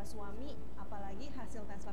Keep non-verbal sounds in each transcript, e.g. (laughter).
sama suami apalagi hasil tes swab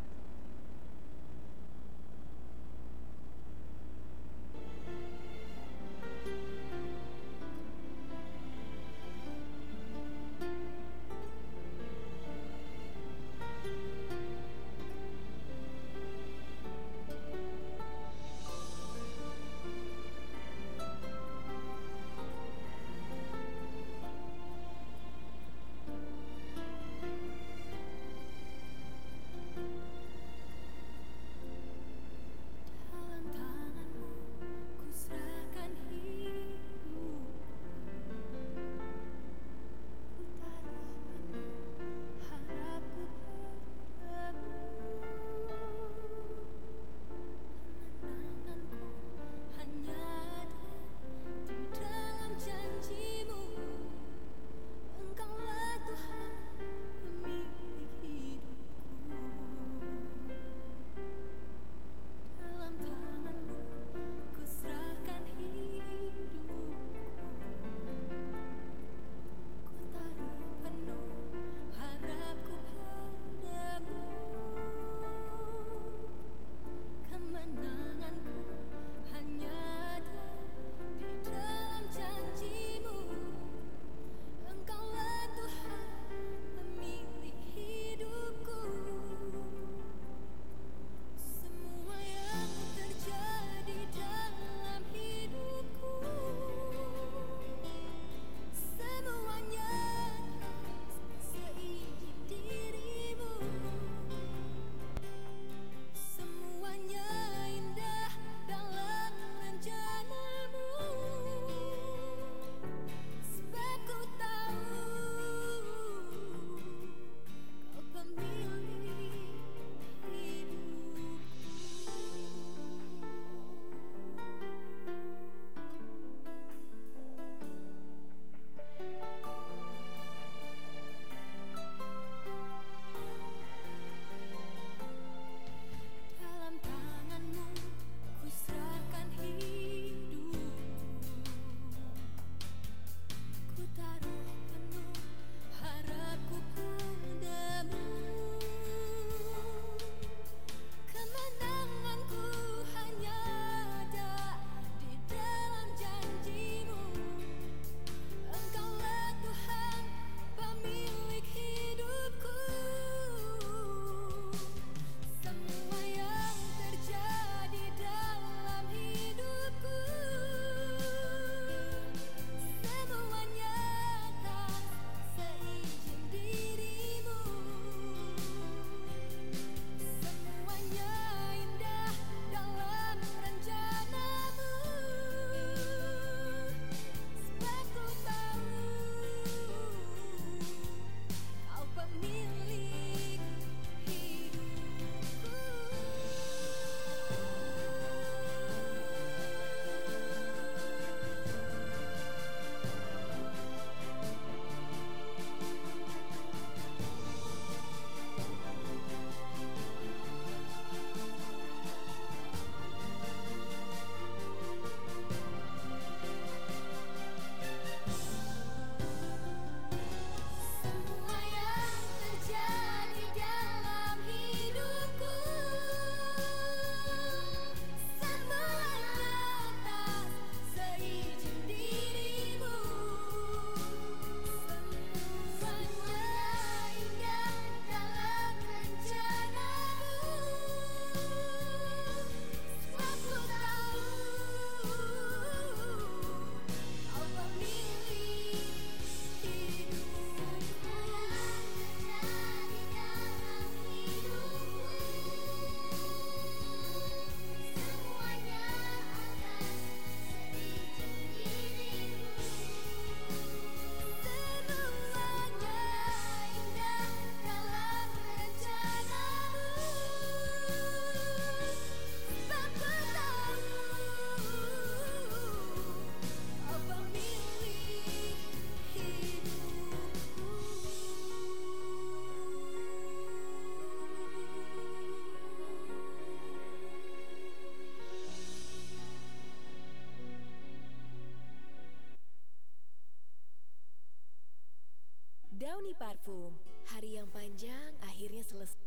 Hari yang panjang akhirnya selesai.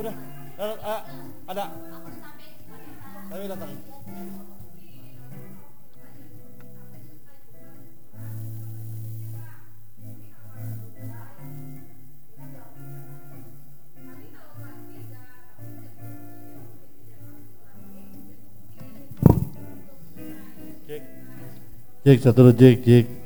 Udah, ada, eh, ada. Tapi datang. Cek satu cek cek.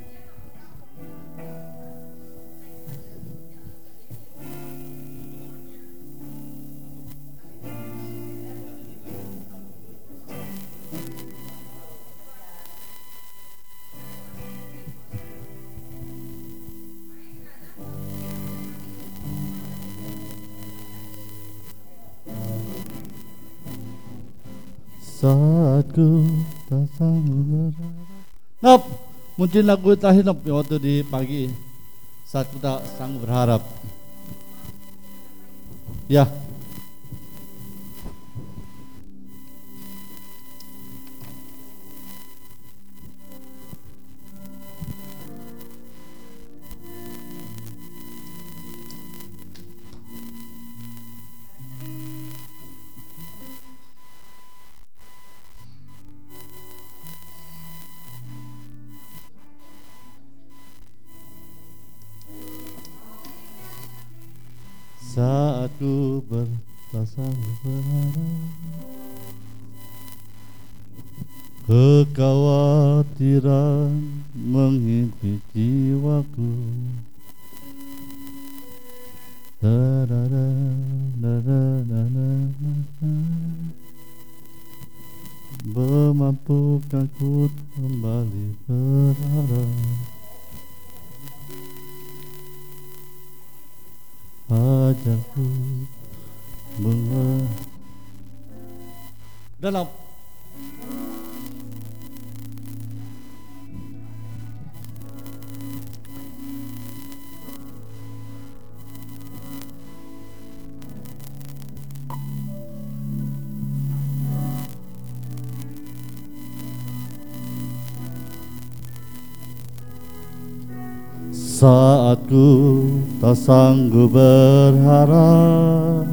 Terakhir Nop yang waktu di pagi. Saat ku tak sanggup berharap. Ya Saat ku berasa berharap Kekhawatiran menghimpit jiwaku. Memampukan ku kembali berharap Ajarku mengenal Dalam Saat ku tak sanggup berharap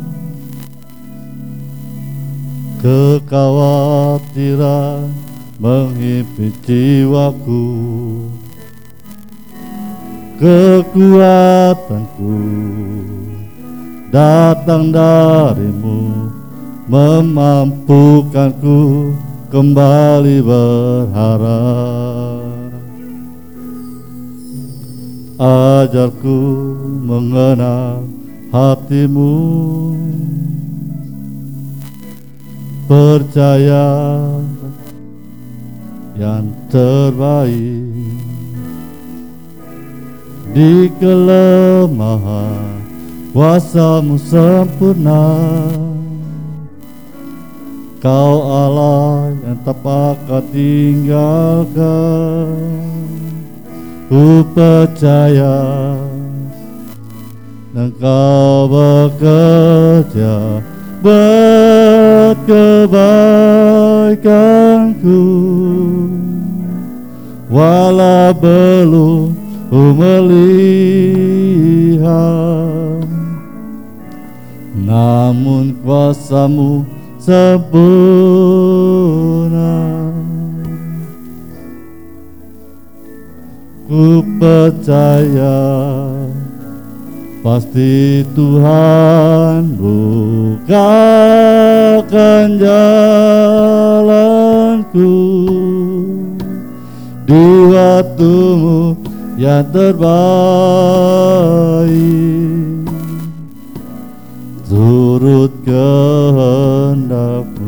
Kekhawatiran menghimpit jiwaku Kekuatanku datang darimu Memampukanku kembali berharap Ajarku mengenal hatimu. Percaya yang terbaik. Di kelemahan kuasamu sempurna. Kau Allah yang tak akan tinggalkan Ku percaya Engkau bekerja Buat kebaikanku Walau belum ku melihat Namun kuasamu sempurna Ku percaya Pasti Tuhan bukakan jalanku. Di waktumu yang terbaik Turut kehendakmu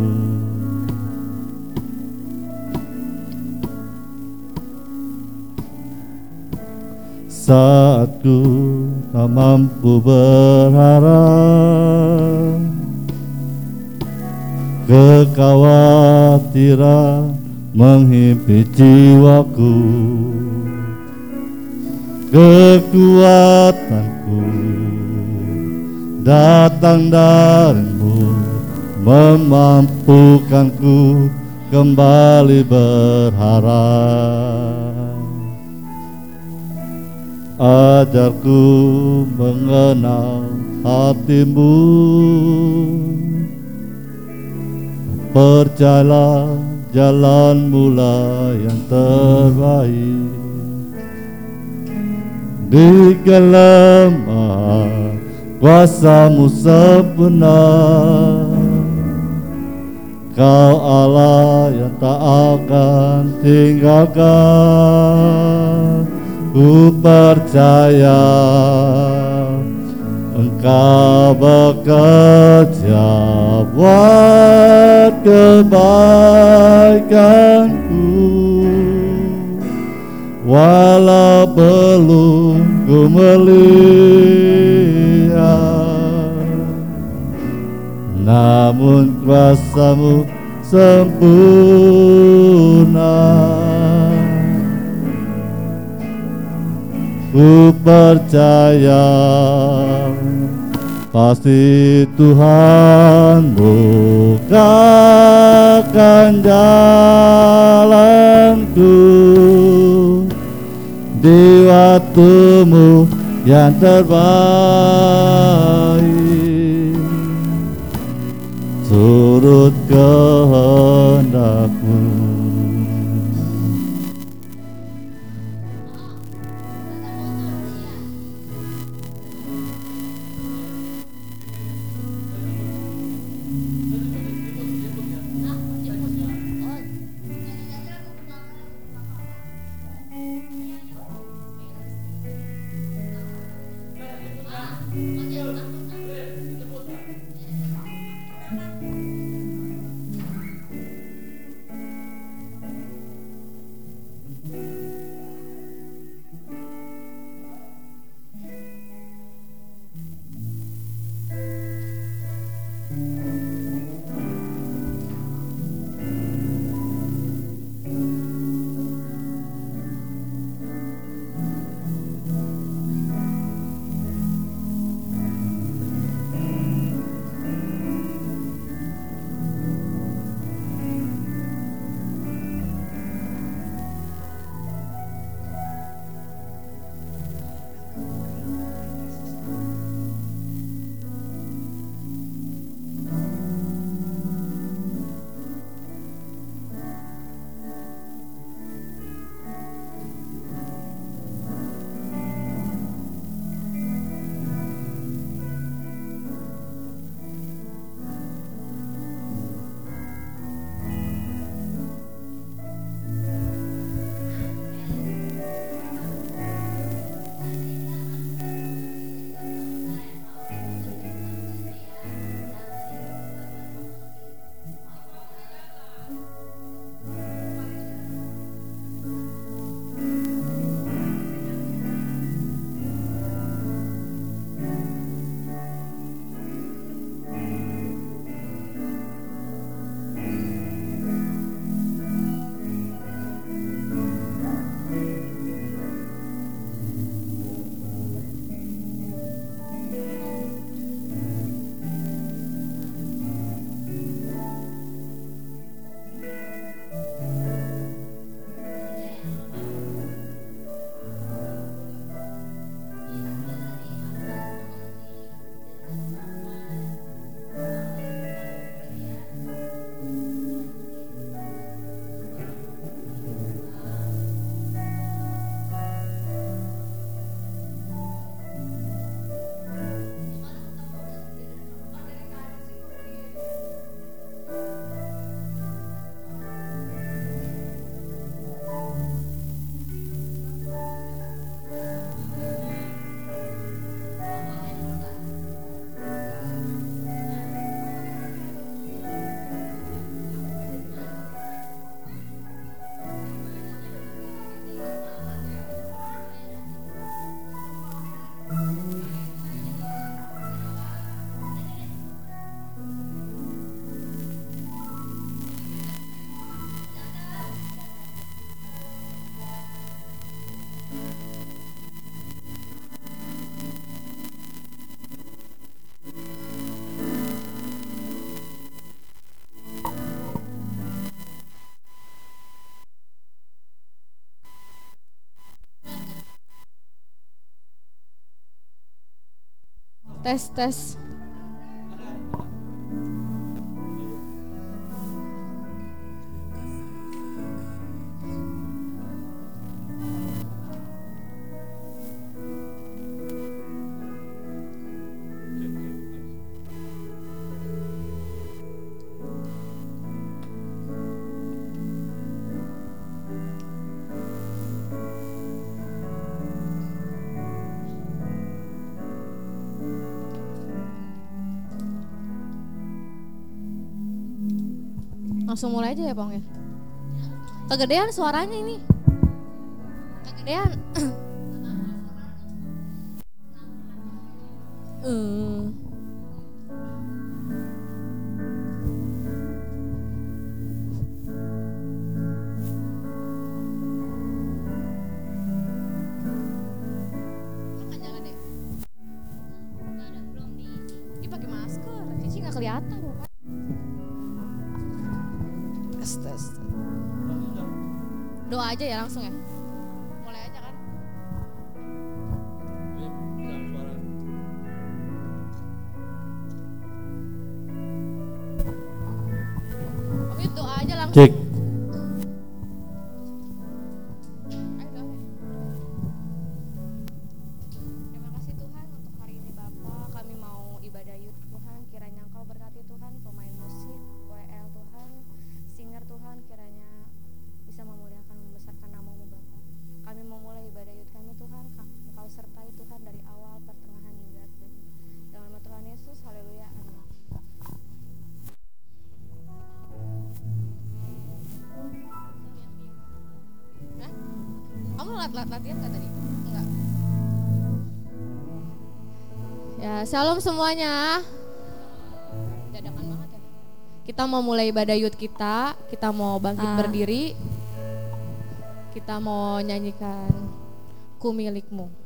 Saat ku tak mampu berharap. Kekhawatiran menghimpit jiwaku. Kekuatanku datang darimu Memampukanku kembali berharap Ajarku mengenal hatimu. Percayalah jalan mula yang terbaik. Di kelemahan kuasamu sebenar. Kau Allah yang tak akan tinggalkan Ku percaya Engkau bekerja buat kebaikanku. Walau belum ku melihat Namun kuasamu sempurna Ku percaya Pasti Tuhan bukakan jalanku. Di waktumu yang terbaik Turut kehendakmu test, test. Langsung mulai aja ya Pong ya. Kegedean suaranya ini. Kegedean. Shalom semuanya. Ya. Kita mau mulai ibadah yud kita, kita mau bangkit ah. berdiri. Kita mau nyanyikan Ku milikmu.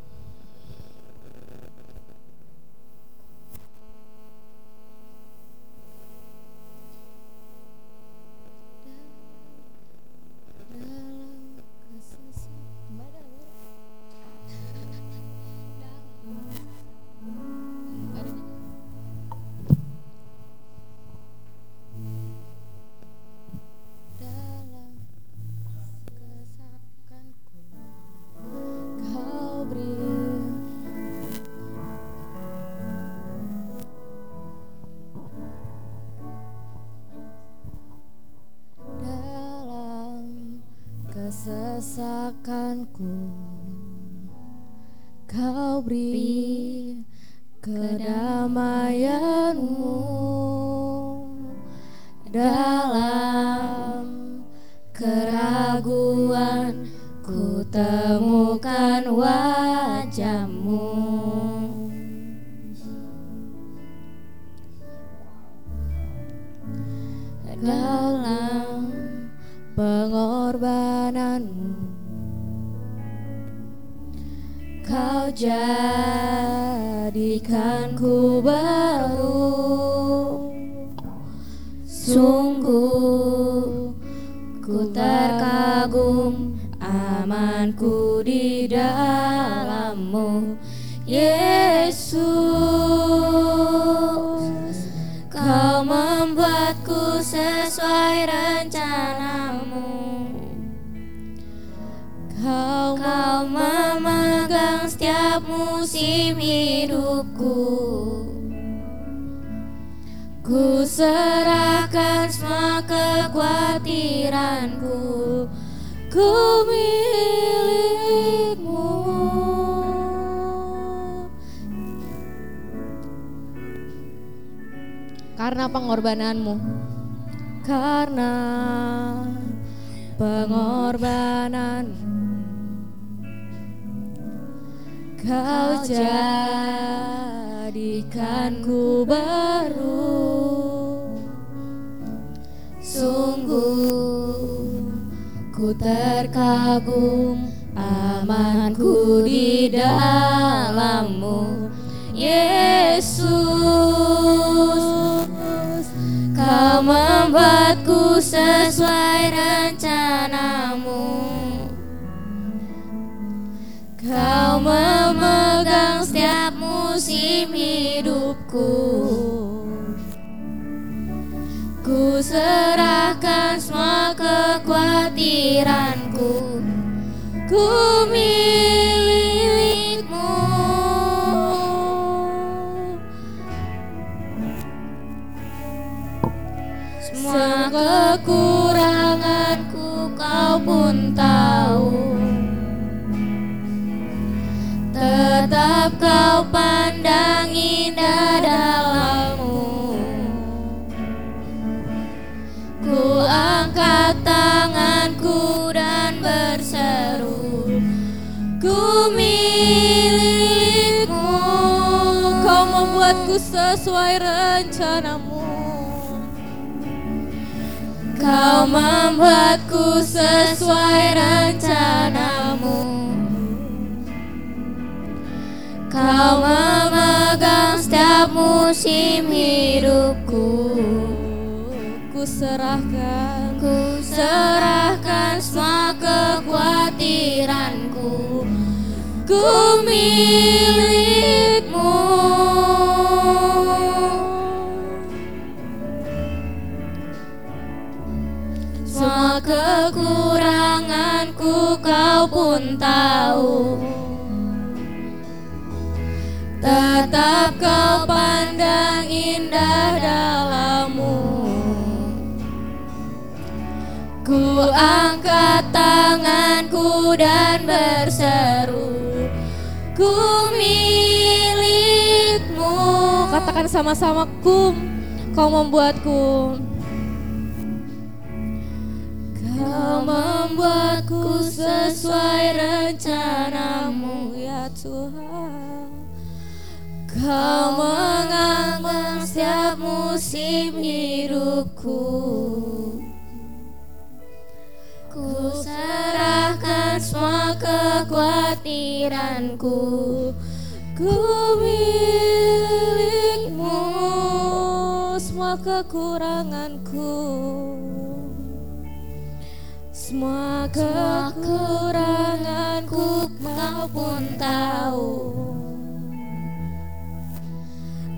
dengan-Mu. Sama-sama kum. Kau membuatku. Kau membuatku sesuai rencanamu ya Tuhan. Kau mengambang setiap musim hidupku. Ku serahkan semua kekhawatiranku. Ku milikmu semua kekuranganku. Semua kekuranganku kau pun tahu.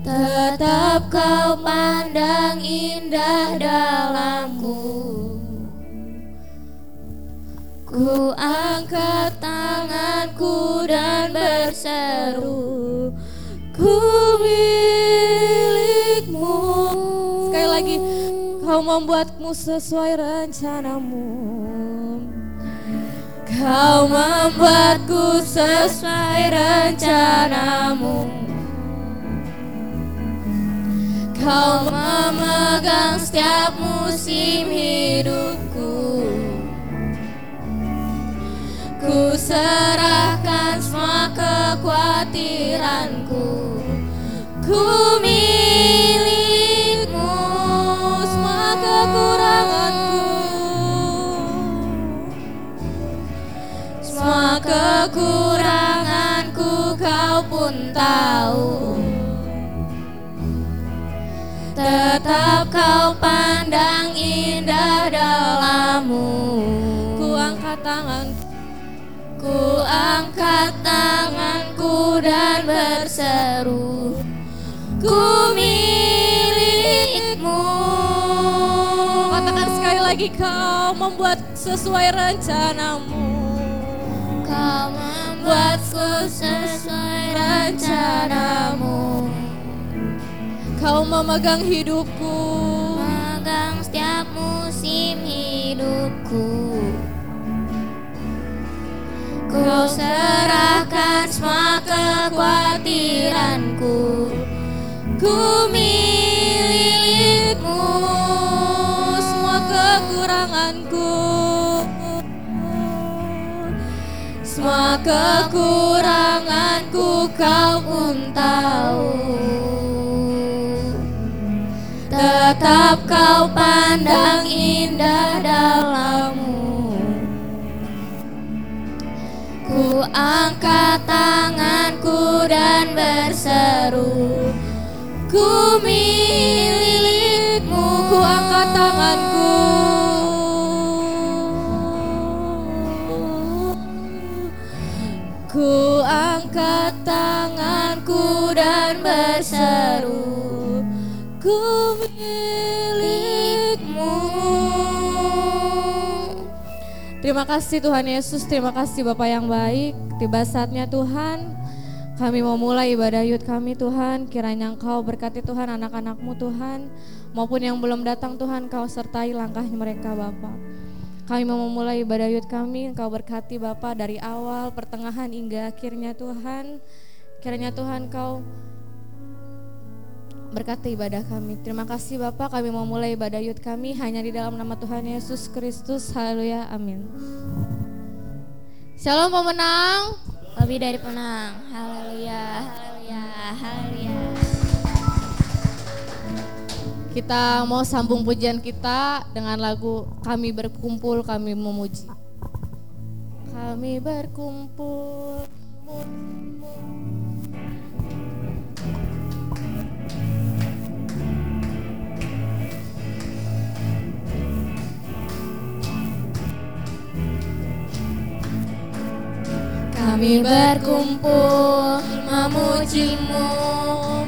Tetap kau pandang indah dalamku. Ku angkat tanganku dan berseru Kau membuatmu sesuai rencanamu. Kau membuatku sesuai rencanamu. Kau memegang setiap musim hidupku. Ku serahkan semua kekhawatiranku. Ku semua kekuranganku. Semua kekuranganku kau pun tahu. Tetap kau pandang indah dalammu Ku angkat tanganku Ku angkat tanganku dan berseru. Ku milikmu lagi kau membuat sesuai rencanamu. Kau membuatku sesuai rencanamu. Kau memegang hidupku. Memegang setiap musim hidupku. Ku serahkan semua kekhawatiranku. Ku milikmu kekuranganku Semua kekuranganku kau pun tahu. Tetap kau pandang indah dalammu. Ku angkat tanganku dan berseru Ku milikmu Ku angkat tanganku Ku angkat tanganku dan berseru Ku milikmu. Terima kasih Tuhan Yesus, terima kasih Bapak yang baik. Tiba saatnya Tuhan kami mau mulai ibadah yud kami Tuhan. Kiranya Engkau berkati Tuhan anak-anakmu Tuhan. Maupun yang belum datang Tuhan Kau sertai langkah mereka Bapak. Kami mau memulai ibadah yud kami, Engkau berkati Bapak dari awal, pertengahan hingga akhirnya Tuhan. Kiranya Tuhan Kau berkati ibadah kami. Terima kasih Bapak, kami mau mulai ibadah yud kami hanya di dalam nama Tuhan Yesus Kristus. Haleluya, amin. Shalom pemenang. Lebih dari penang. Haleluya, haleluya, haleluya. Kita mau sambung pujian kita dengan lagu Kami Berkumpul, Kami Memuji. Kami berkumpul, Kami berkumpul memujimu,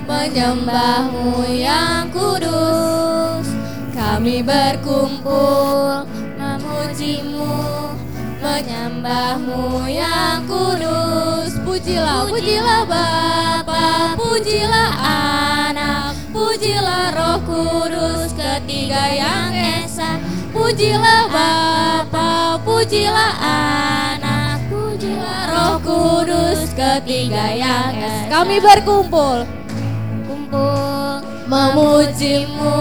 menyembahmu yang kudus. Kami berkumpul memujimu, menyembahmu yang kudus. Pujilah, pujilah Bapa, pujilah Anak, pujilah Roh Kudus, ketiga yang esa. Pujilah Bapa, pujilah Anak, pujilah Roh Kudus, ketiga yang esa. Kami berkumpul. kumpul memujimu,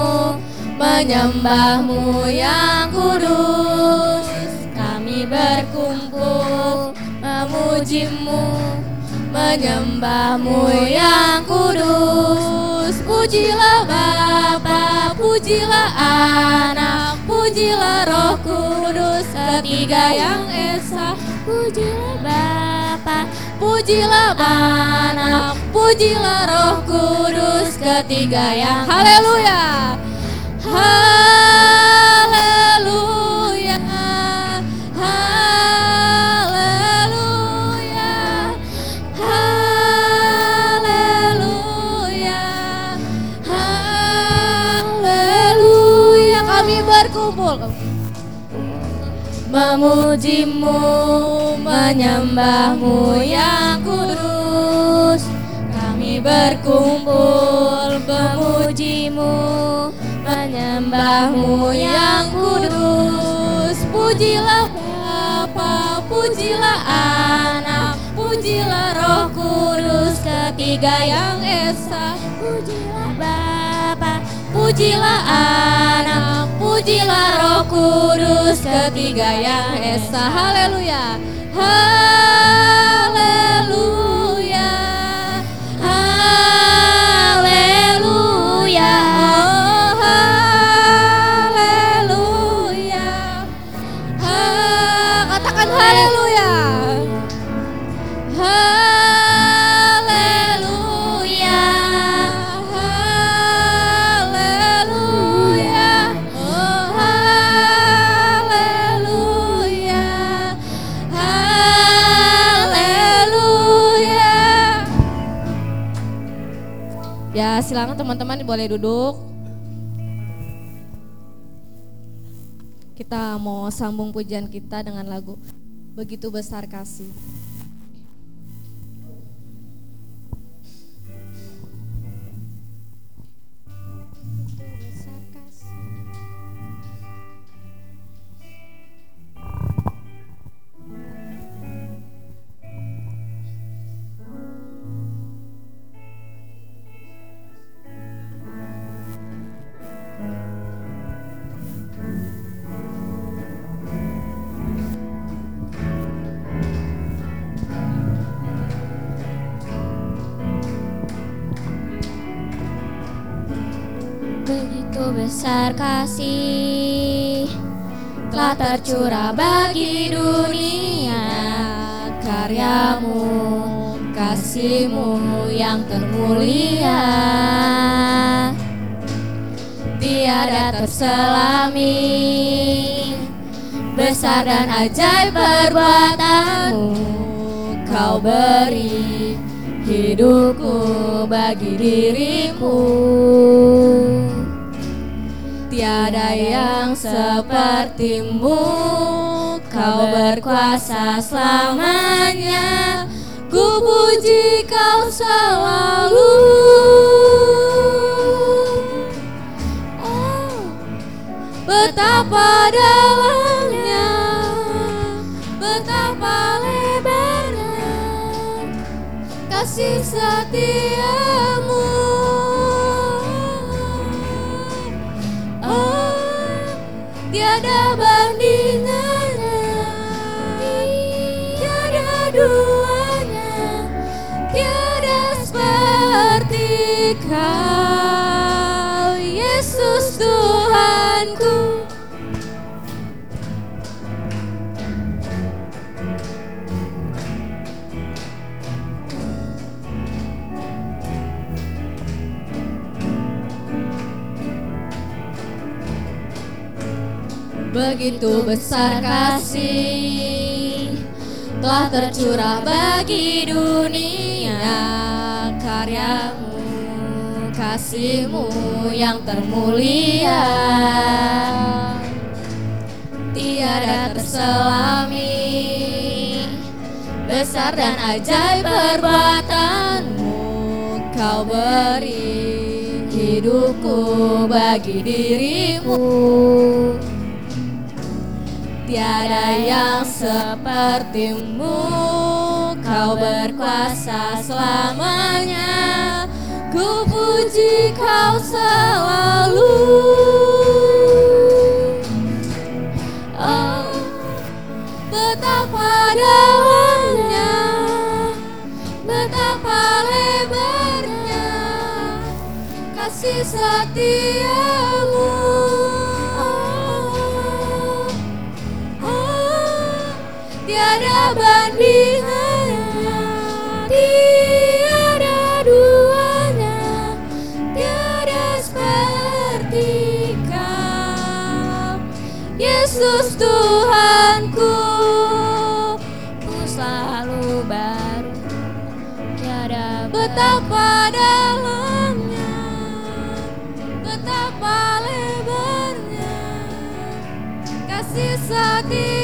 menyembahmu yang kudus. Kami berkumpul memujimu, menyembahmu yang kudus. Pujilah Bapa, pujilah Anak, pujilah Roh Kudus, ketiga yang esa. Pujilah Bapa, pujilah Anak, pujilah Roh Kudus, ketiga yang Haleluya. Haleluya. Memujimu, menyembahmu yang kudus. Kami berkumpul memujimu, menyembahmu yang kudus. Pujilah Bapa, pujilah Anak, pujilah Roh Kudus Ketiga yang esa. Pujilah pujilah Anak, pujilah Roh Kudus Ketiga yang esa. Haleluya. Haleluya Silakan teman-teman boleh duduk. Kita mau sambung pujian kita dengan lagu Begitu Besar Kasih. Tercurah bagi dunia. Karyamu kasihmu yang termulia. Tiada terselami besar dan ajaib perbuatanmu. Kau beri hidupku bagi dirimu Tiada yang sepertimu. Kau berkuasa selamanya. Ku puji kau selalu. Oh, Betapa dalamnya Betapa lebarnya Kasih setiamu kau Yesus Tuhanku. Begitu besar kasih telah tercurah bagi dunia karyamu kasihmu yang termulia. Tiada terselami besar dan ajaib perbuatanmu kau beri hidupku bagi dirimu. Tiada yang sepertimu Kau berkuasa selamanya Ku puji kau selalu. Oh, betapa dalamnya Betapa lebarnya. Kasih setiamu. Oh, tiada bandingannya, Betapa pada dalamnya tetap lebarnya. Kasih setia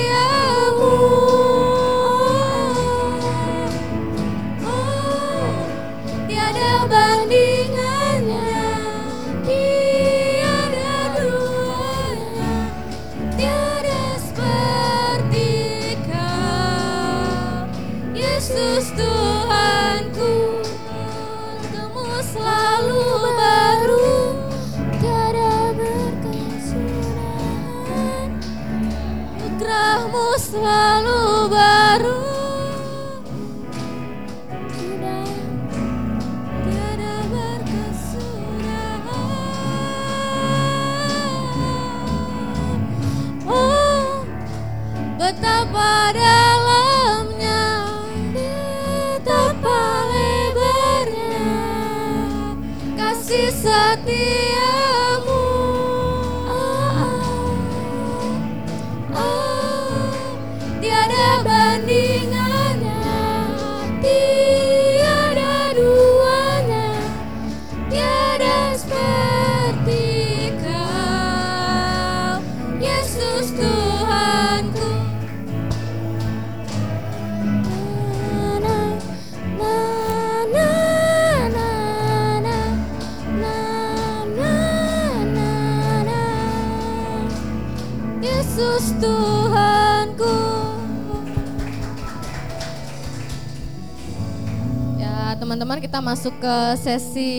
kita masuk ke sesi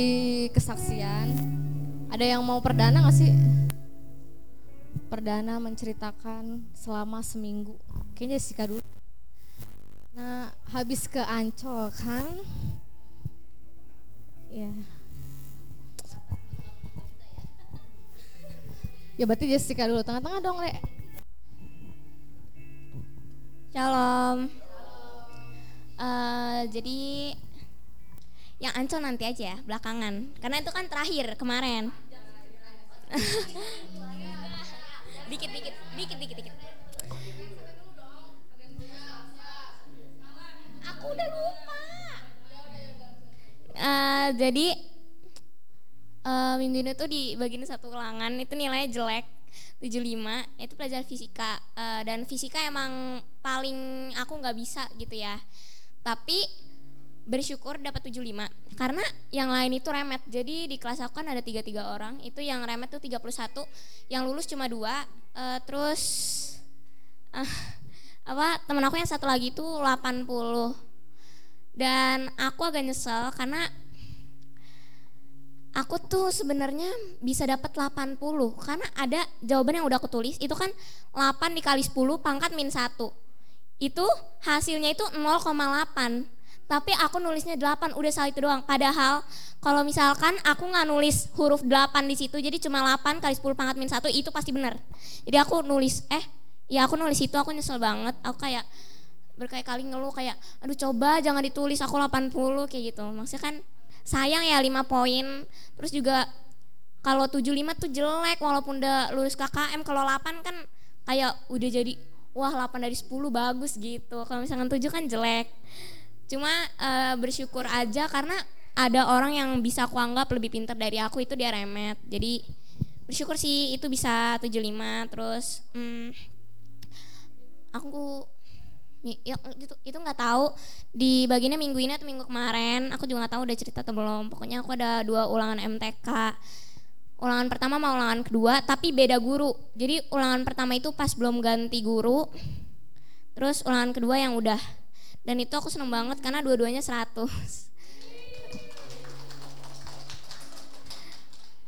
kesaksian. Ada yang mau perdana gak sih? Perdana menceritakan selama seminggu. Kayaknya Jessica dulu. Nah, habis ke Ancol kan? Ya. Ya berarti Jessica dulu. Tengah-tengah dong, Le. Shalom Eh, Jadi Yang Ancol nanti aja ya, belakangan. Karena itu kan terakhir kemarin. (laughs) Dikit, dikit, dikit, dikit, dikit. Aku udah lupa. Eh, Jadi eh, minggu ini tuh di bagian satu ulangan itu nilainya jelek 75 itu pelajaran fisika. Eh, dan fisika emang paling aku nggak bisa gitu ya. Tapi bersyukur dapat 75 karena yang lain itu remet. Jadi di kelas aku kan ada tiga tiga orang. Itu yang remet tuh 31 yang lulus cuma dua. Eh, terus ah, apa temen aku yang satu lagi itu 80 dan aku agak nyesel karena aku tuh sebenarnya bisa dapat 80 karena ada jawaban yang udah aku tulis. Itu kan 8 dikali 10 pangkat min 1 itu hasilnya itu 0,8 tapi aku nulisnya 8 udah salah itu doang. Padahal kalau misalkan aku nggak nulis huruf 8 di situ jadi cuma 8 kali 10 pangkat min 1 itu pasti benar jadi aku nulis eh ya aku nulis itu aku nyesel banget. Aku kayak berkali-kali ngeluh kayak aduh coba jangan ditulis aku 80 kayak gitu. Maksudnya kan sayang ya 5 poin. Terus juga kalau 75 tuh jelek walaupun udah lulus KKM kalau 8 kan kayak udah jadi wah 8 dari 10 bagus gitu. Kalau misalkan 7 kan jelek cuma eh, bersyukur aja karena ada orang yang bisa aku anggap lebih pintar dari aku itu dia remet. Jadi bersyukur sih itu bisa 75 terus hmm, aku Y- ya, itu itu nggak tahu. Di bagiannya minggu ini atau minggu kemarin aku juga nggak tahu udah cerita atau belum. Pokoknya aku ada dua ulangan MTK ulangan pertama sama ulangan kedua tapi beda guru. Jadi ulangan pertama itu pas belum ganti guru. Terus ulangan kedua yang udah dan itu aku seneng banget karena dua-duanya 100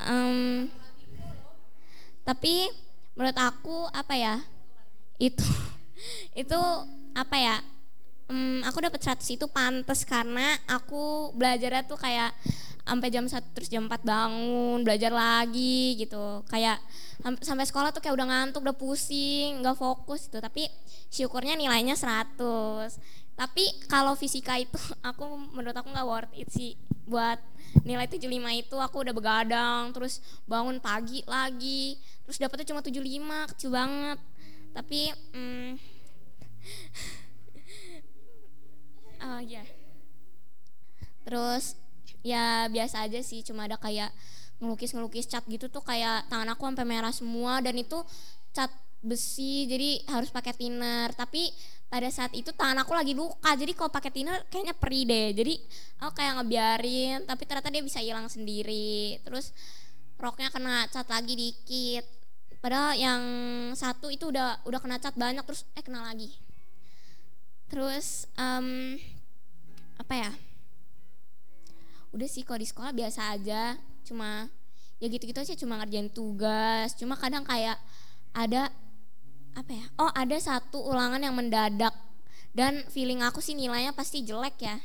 Em, tapi menurut aku apa ya? Itu (laughs) itu apa ya? Em, aku dapat 100 itu pantas karena aku belajarnya tuh kayak sampai jam 1 terus jam 4 bangun belajar lagi gitu. Kayak sampai sekolah tuh kayak udah ngantuk udah pusing nggak fokus gitu. Tapi syukurnya nilainya 100 tapi kalau fisika itu (laughs) aku menurut aku nggak worth it sih. Buat nilai 75 itu aku udah begadang terus bangun pagi lagi terus dapetnya cuma 75 kecil banget. Tapi mm, (laughs) ah ya terus ya biasa aja sih cuma ada kayak ngelukis ngelukis cat gitu tuh kayak tangan aku sampai merah semua dan itu cat besi jadi harus pakai thinner. Tapi pada saat itu tangan aku lagi luka jadi kalau pakai thinner kayaknya perih deh. Jadi aku kayak ngebiarin tapi ternyata dia bisa hilang sendiri. Terus roknya kena cat lagi dikit. Padahal yang satu itu udah udah kena cat banyak terus eh kena lagi. Terus em, apa ya? Udah sih kalau di sekolah biasa aja. Cuma ya gitu-gitu aja cuma ngerjain tugas. Cuma kadang kayak ada apa ya? Oh ada satu ulangan yang mendadak. Dan feeling aku sih nilainya pasti jelek ya.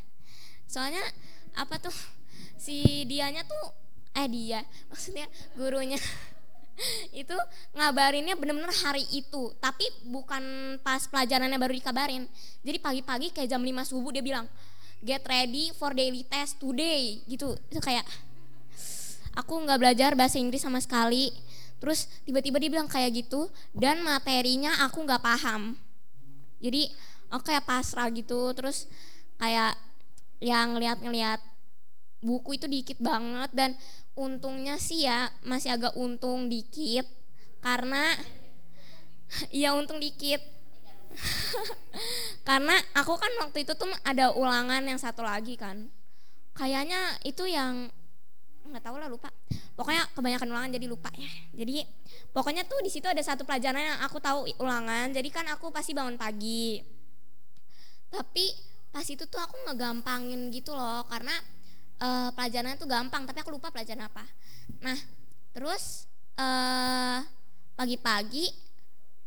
Soalnya apa tuh si dianya tuh eh dia (laughs) maksudnya gurunya (laughs) itu ngabarinnya bener-bener hari itu. Tapi bukan pas pelajarannya baru dikabarin. Jadi pagi-pagi kayak jam 5 subuh dia bilang get ready for daily test today. Gitu. Itu kayak aku nggak belajar bahasa Inggris sama sekali terus tiba-tiba dia bilang kayak gitu dan materinya aku nggak paham. Jadi aku kayak pasrah gitu. Terus kayak yang ngeliat-ngeliat buku itu dikit banget dan untungnya sih ya masih agak untung dikit. Karena (laughs) ya untung dikit. (laughs) Karena aku kan waktu itu tuh ada ulangan yang satu lagi kan. Kayaknya itu yang nggak tahu lah lupa. Pokoknya kebanyakan ulangan jadi lupa ya jadi pokoknya tuh di situ ada satu pelajaran yang aku tahu ulangan. Jadi kan aku pasti bangun pagi. Tapi pas itu tuh aku ngegampangin gitu loh karena eh, pelajarannya tuh gampang tapi aku lupa pelajaran apa. Nah terus eh pagi-pagi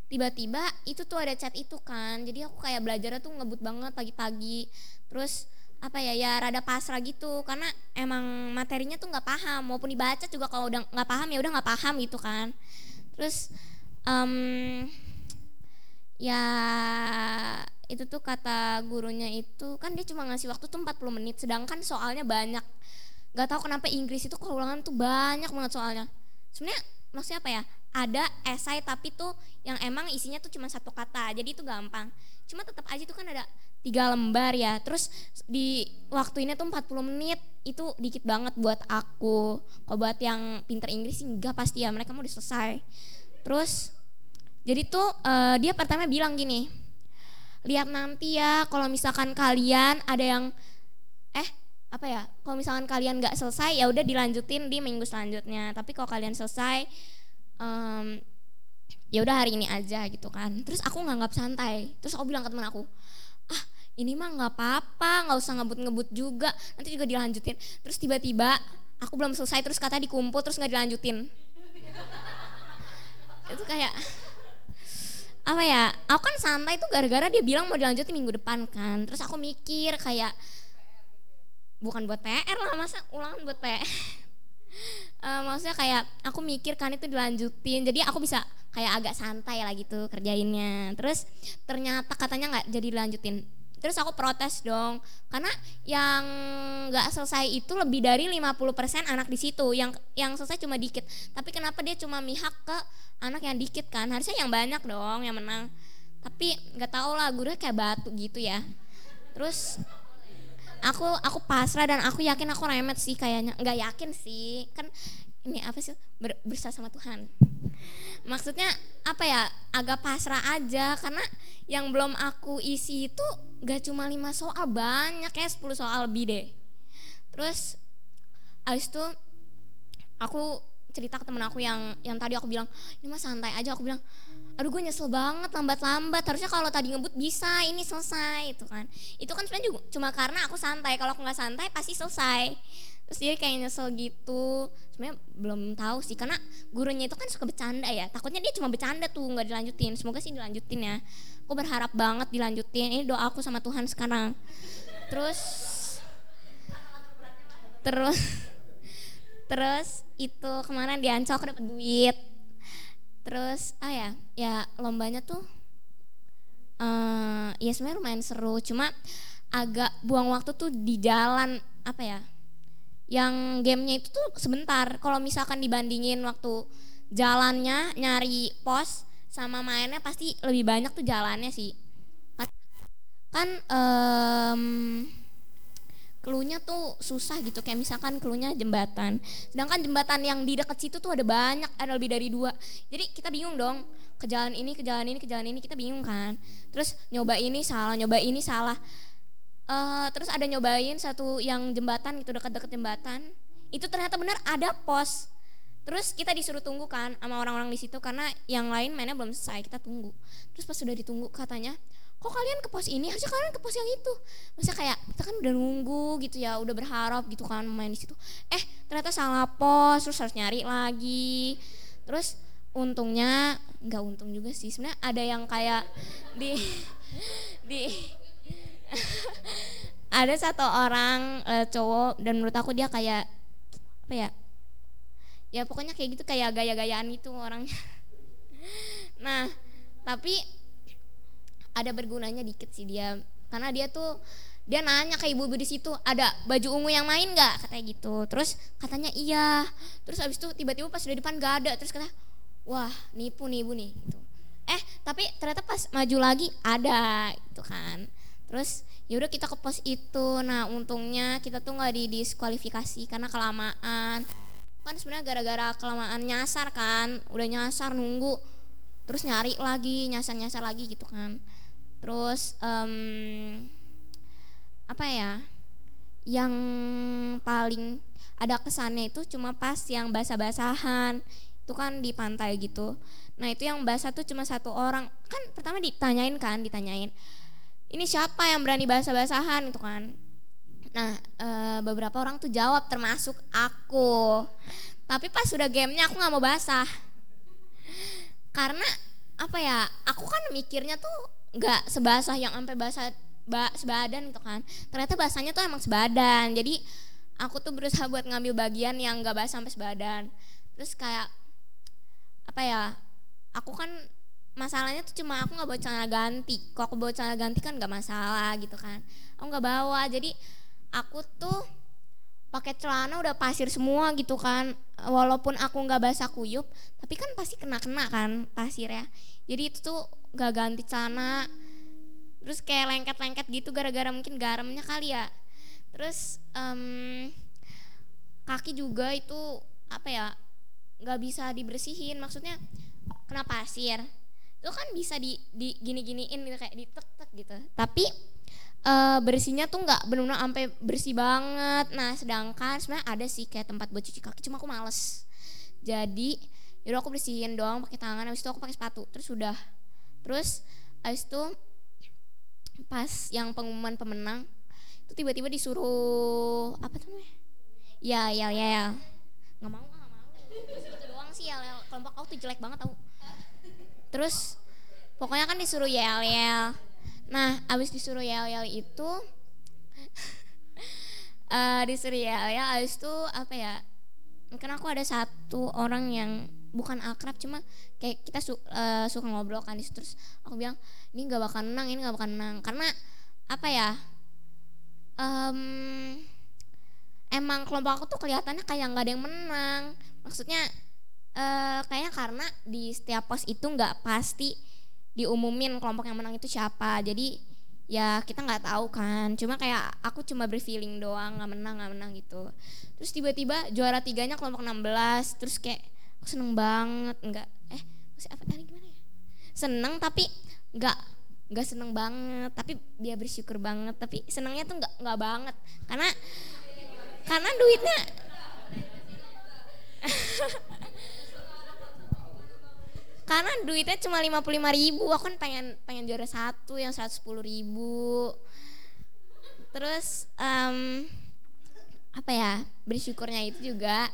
tiba-tiba itu tuh ada chat itu kan. Jadi aku kayak belajarnya tuh ngebut banget pagi-pagi. Terus apa ya ya rada pasrah gitu. Karena emang materinya tuh nggak paham. Maupun dibaca juga kalau udah nggak paham ya udah nggak paham gitu kan. Terus em, ya itu tuh kata gurunya itu kan dia cuma ngasih waktu tuh 40 menit. Sedangkan soalnya banyak nggak tahu kenapa Inggris itu kalau ulangan tuh banyak banget soalnya. Sebenarnya maksudnya apa ya? Ada esai tapi tuh yang emang isinya tuh cuma satu kata. Jadi itu gampang. Cuma tetap aja tuh kan ada tiga lembar ya. Terus di waktu ini tuh 40 menit. Itu dikit banget buat aku. Kalau buat yang pinter Inggris sih enggak pasti ya. Mereka mau udah terus jadi tuh uh, dia pertama bilang gini lihat nanti ya kalau misalkan kalian ada yang eh apa ya kalau misalkan kalian nggak selesai ya udah dilanjutin di minggu selanjutnya. Tapi kalau kalian selesai um, ya udah hari ini aja gitu kan. Terus aku nganggap santai. Terus aku bilang ke teman aku ah ini mah nggak apa-apa nggak usah ngebut-ngebut juga. Nanti juga dilanjutin. Terus tiba-tiba aku belum selesai terus kata dikumpul terus nggak dilanjutin. Itu kayak apa ya aku kan santai tuh gara-gara dia bilang mau dilanjutin minggu depan kan. Terus aku mikir kayak bukan buat PR lah masa ulangan buat PR uh, maksudnya kayak aku mikir kan itu dilanjutin. Jadi aku bisa kayak agak santai lah gitu kerjainnya. Terus ternyata katanya nggak jadi dilanjutin terus aku protes dong. Karena yang nggak selesai itu lebih dari 50% anak di situ. Yang yang selesai cuma dikit. Tapi kenapa dia cuma mihak ke anak yang dikit kan? Harusnya yang banyak dong yang menang. Tapi nggak tahu lah gurunya kayak batu gitu ya. Terus aku aku pasrah dan aku yakin aku remet sih kayaknya. Nggak yakin sih. Kan ini apa sih? Ber, sama Tuhan maksudnya apa ya agak pasrah aja. Karena yang belum aku isi itu gak cuma lima soal banyak ya 10 soal lebih deh. Terus abis itu aku cerita ke temen aku yang yang tadi aku bilang ini mah santai aja aku bilang aduh gue nyesel banget lambat-lambat. Harusnya kalau tadi ngebut bisa ini selesai itu kan. Itu kan sebenarnya juga cuma karena aku santai. Kalau aku nggak santai pasti selesai terus dia kayak nyesel gitu. Sebenarnya belum tahu sih karena gurunya itu kan suka bercanda ya. Takutnya dia cuma bercanda tuh nggak dilanjutin. Semoga sih dilanjutin ya. Aku berharap banget dilanjutin. Ini doa aku sama Tuhan sekarang. Terus terus terus itu kemarin diancok dapat duit. Terus ah ya ya lombanya tuh uh, ya sebenarnya lumayan seru. Cuma agak buang waktu tuh di jalan apa ya yang gamenya itu tuh sebentar. Kalau misalkan dibandingin waktu jalannya nyari pos sama mainnya pasti lebih banyak tuh jalannya sih. Kan um, keluhnya tuh susah gitu. Kayak misalkan keluhnya jembatan. Sedangkan jembatan yang di dekat situ tuh ada banyak ada lebih dari dua. Jadi kita bingung dong ke jalan ini ke jalan ini ke jalan ini kita bingung kan. Terus nyoba ini salah nyoba ini salah uh, terus ada nyobain satu yang jembatan gitu dekat-dekat jembatan. Itu ternyata benar ada pos. Terus kita disuruh tunggu kan sama orang-orang di situ karena yang lain mainnya belum selesai kita tunggu. Terus pas sudah ditunggu katanya kok kalian ke pos ini? Harusnya kalian ke pos yang itu. Masa kayak kita kan udah nunggu gitu ya udah berharap gitu kan main di situ. Eh ternyata salah pos terus harus nyari lagi. Terus untungnya nggak untung juga sih sebenarnya ada yang kayak di (laughs) di (laughs) ada satu orang e, cowok dan menurut aku dia kayak apa ya ya pokoknya kayak gitu kayak gaya-gayaan itu orangnya. (laughs) Nah tapi ada bergunanya dikit sih dia karena dia tuh dia nanya ke ibu-ibu di situ ada baju ungu yang main nggak? Katanya gitu. Terus katanya iya. Terus abis itu tiba-tiba pas udah depan gak ada. Terus kata wah nipu nih ibu nih. Gitu. Eh tapi ternyata pas maju lagi ada. Gitu kan terus yaudah kita ke pos itu. Nah untungnya kita tuh nggak didiskualifikasi karena kelamaan. Kan sebenarnya gara-gara kelamaan nyasar kan udah nyasar nunggu terus nyari lagi nyasar nyasar lagi gitu kan. Terus um, apa ya yang paling ada kesannya itu cuma pas yang basah-basahan itu kan di pantai gitu. Nah itu yang basah tuh cuma satu orang. Kan pertama ditanyain kan ditanyain ini siapa yang berani basah-basahan itu kan. Nah e, beberapa orang tuh jawab termasuk aku. Tapi pas sudah gamenya aku nggak mau basah. Karena apa ya aku kan mikirnya tuh nggak sebasah yang sampai basah ba, sebadan gitu kan. Ternyata basahnya tuh emang sebadan. Jadi aku tuh berusaha buat ngambil bagian yang nggak basah sampai sebadan. Terus kayak apa ya aku kan masalahnya tuh cuma aku nggak bawa celana ganti. Kok aku bawa celana ganti kan nggak masalah gitu kan. Aku nggak bawa. Jadi aku tuh pakai celana udah pasir semua gitu kan. Walaupun aku nggak basah kuyup tapi kan pasti kena kena kan pasir ya. Jadi itu tuh gak ganti celana. Terus kayak lengket-lengket gitu gara-gara mungkin garamnya kali ya. Terus em, kaki juga itu apa ya nggak bisa dibersihin. Maksudnya kena pasir itu kan bisa di, di gini-giniin gitu kayak ditek-tek gitu. Tapi eh, bersihnya tuh nggak benar-benar sampai bersih banget. Nah sedangkan sebenarnya ada sih kayak tempat buat cuci kaki cuma aku males. Jadi yaudah aku bersihin doang pakai tangan habis itu aku pakai sepatu. Terus udah. Terus habis itu pas yang pengumuman pemenang itu tiba-tiba disuruh apa tuh namanya? Ya ya ya ya. Nggak mau nggak mau. Terus itu doang sih ya. Kelompok aku tuh jelek banget tau terus pokoknya kan disuruh yel yel nah abis disuruh yel yel itu (laughs) eh disuruh yel yel abis itu apa ya kan aku ada satu orang yang bukan akrab cuma kayak kita su- eh, suka ngobrol kan di situ. terus aku bilang ini nggak bakal menang ini nggak bakal menang karena apa ya em, emang kelompok aku tuh kelihatannya kayak nggak ada yang menang maksudnya eh kayaknya karena di setiap pos itu nggak pasti diumumin kelompok yang menang itu siapa. Jadi ya kita nggak tahu kan. Cuma kayak aku cuma berfeeling doang nggak menang nggak menang gitu. Terus tiba-tiba juara tiganya kelompok 16 terus kayak aku seneng banget nggak eh masih apa tadi gimana ya? Seneng tapi nggak nggak seneng banget. Tapi dia bersyukur banget tapi senengnya tuh nggak nggak banget. Karena karena duitnya (laughs) karena duitnya cuma 55 ribu aku kan pengen pengen juara satu yang 110 ribu. Terus em, apa ya bersyukurnya itu juga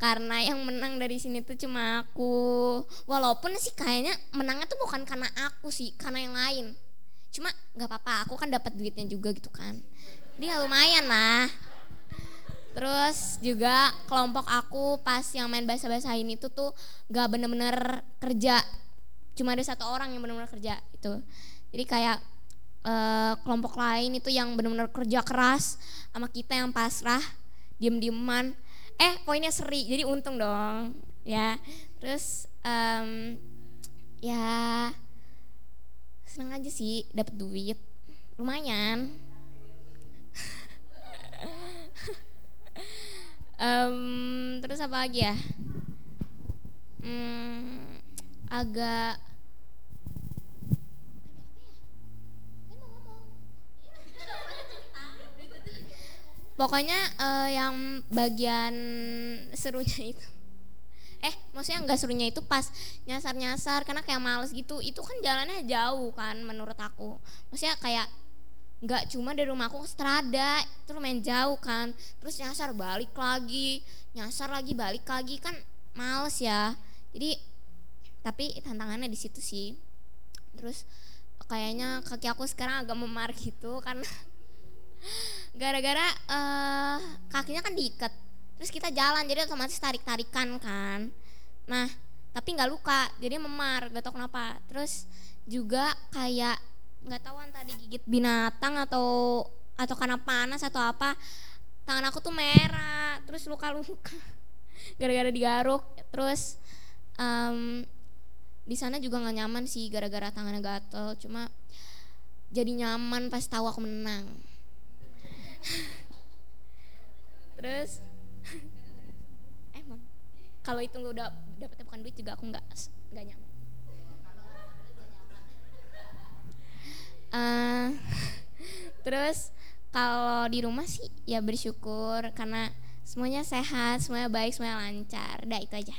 karena yang menang dari sini tuh cuma aku. Walaupun sih kayaknya menangnya tuh bukan karena aku sih karena yang lain. Cuma nggak apa-apa aku kan dapat duitnya juga gitu kan. Dia lumayan lah Terus juga kelompok aku pas yang main bahasa-basahin itu tuh gak bener-bener kerja. Cuma ada satu orang yang bener-bener kerja itu. Jadi kayak eh, kelompok lain itu yang bener-bener kerja keras sama kita yang pasrah, diem-dieman. Eh poinnya seri, jadi untung dong ya. Terus em, ya seneng aja sih dapet duit, lumayan. Em, terus apa lagi ya? Hmm, agak Pokoknya eh, yang bagian serunya itu. Eh maksudnya nggak serunya itu pas nyasar-nyasar Karena kayak males gitu. Itu kan jalannya jauh kan menurut aku. Maksudnya kayak nggak cuma dari rumahku ke Strada itu lumayan jauh kan. Terus nyasar balik lagi. Nyasar lagi balik lagi. Kan males ya. Jadi tapi tantangannya di situ sih. Terus kayaknya kaki aku sekarang agak memar gitu (laughs) karena gara-gara eh kakinya kan diikat. Terus kita jalan jadi otomatis tarik tarikan kan. Nah tapi nggak luka jadi memar. Gak tau kenapa. Terus juga kayak nggak tahu entah digigit binatang atau atau karena panas atau apa tangan aku tuh merah terus luka-luka (laughs) gara-gara digaruk terus em, di sana juga nggak nyaman sih gara-gara tangannya gatel cuma jadi nyaman pas tahu aku menang. (laughs) Terus (laughs) emang kalau itu udah dapetnya bukan duit juga aku nggak nggak nyaman Eh, terus kalau di rumah sih ya bersyukur karena semuanya sehat, semuanya baik, semuanya lancar. Udah itu aja.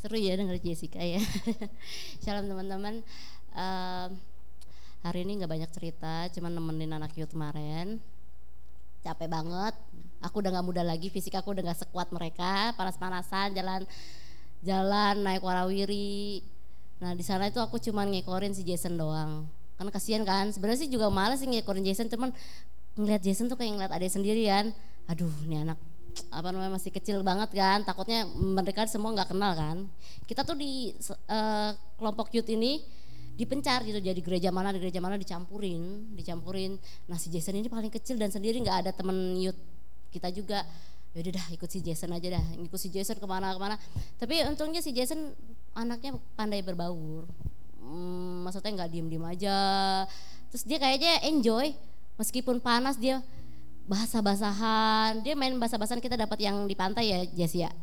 Seru ya denger Jessica ya. (laughs) Shalom teman-teman. Em, hari ini nggak banyak cerita, cuman nemenin anak youth kemarin. Capek banget. Aku udah nggak muda lagi, fisik aku udah nggak sekuat mereka. Panas-panasan, jalan jalan naik warawiri. Nah di sana itu aku cuman ngekorin si Jason doang. Karena kasihan kan. Sebenarnya sih juga males sih ngekorin Jason, cuman ngeliat Jason tuh kayak ngeliat adek sendirian. Aduh, ini anak apa namanya masih kecil banget kan takutnya mereka semua nggak kenal kan kita tuh di eh, kelompok youth ini dipencar gitu jadi gereja mana di gereja mana dicampurin dicampurin nah si Jason ini paling kecil dan sendiri nggak ada temen youth kita juga ya udah dah ikut si Jason aja dah. Ikut si Jason ke mana-kemana tapi untungnya si Jason anaknya pandai berbaur. Hmm, maksudnya nggak diem-diem aja. Terus dia kayaknya enjoy meskipun panas dia bahasa-basahan dia main bahasa-basahan kita dapat yang di pantai ya Jess ya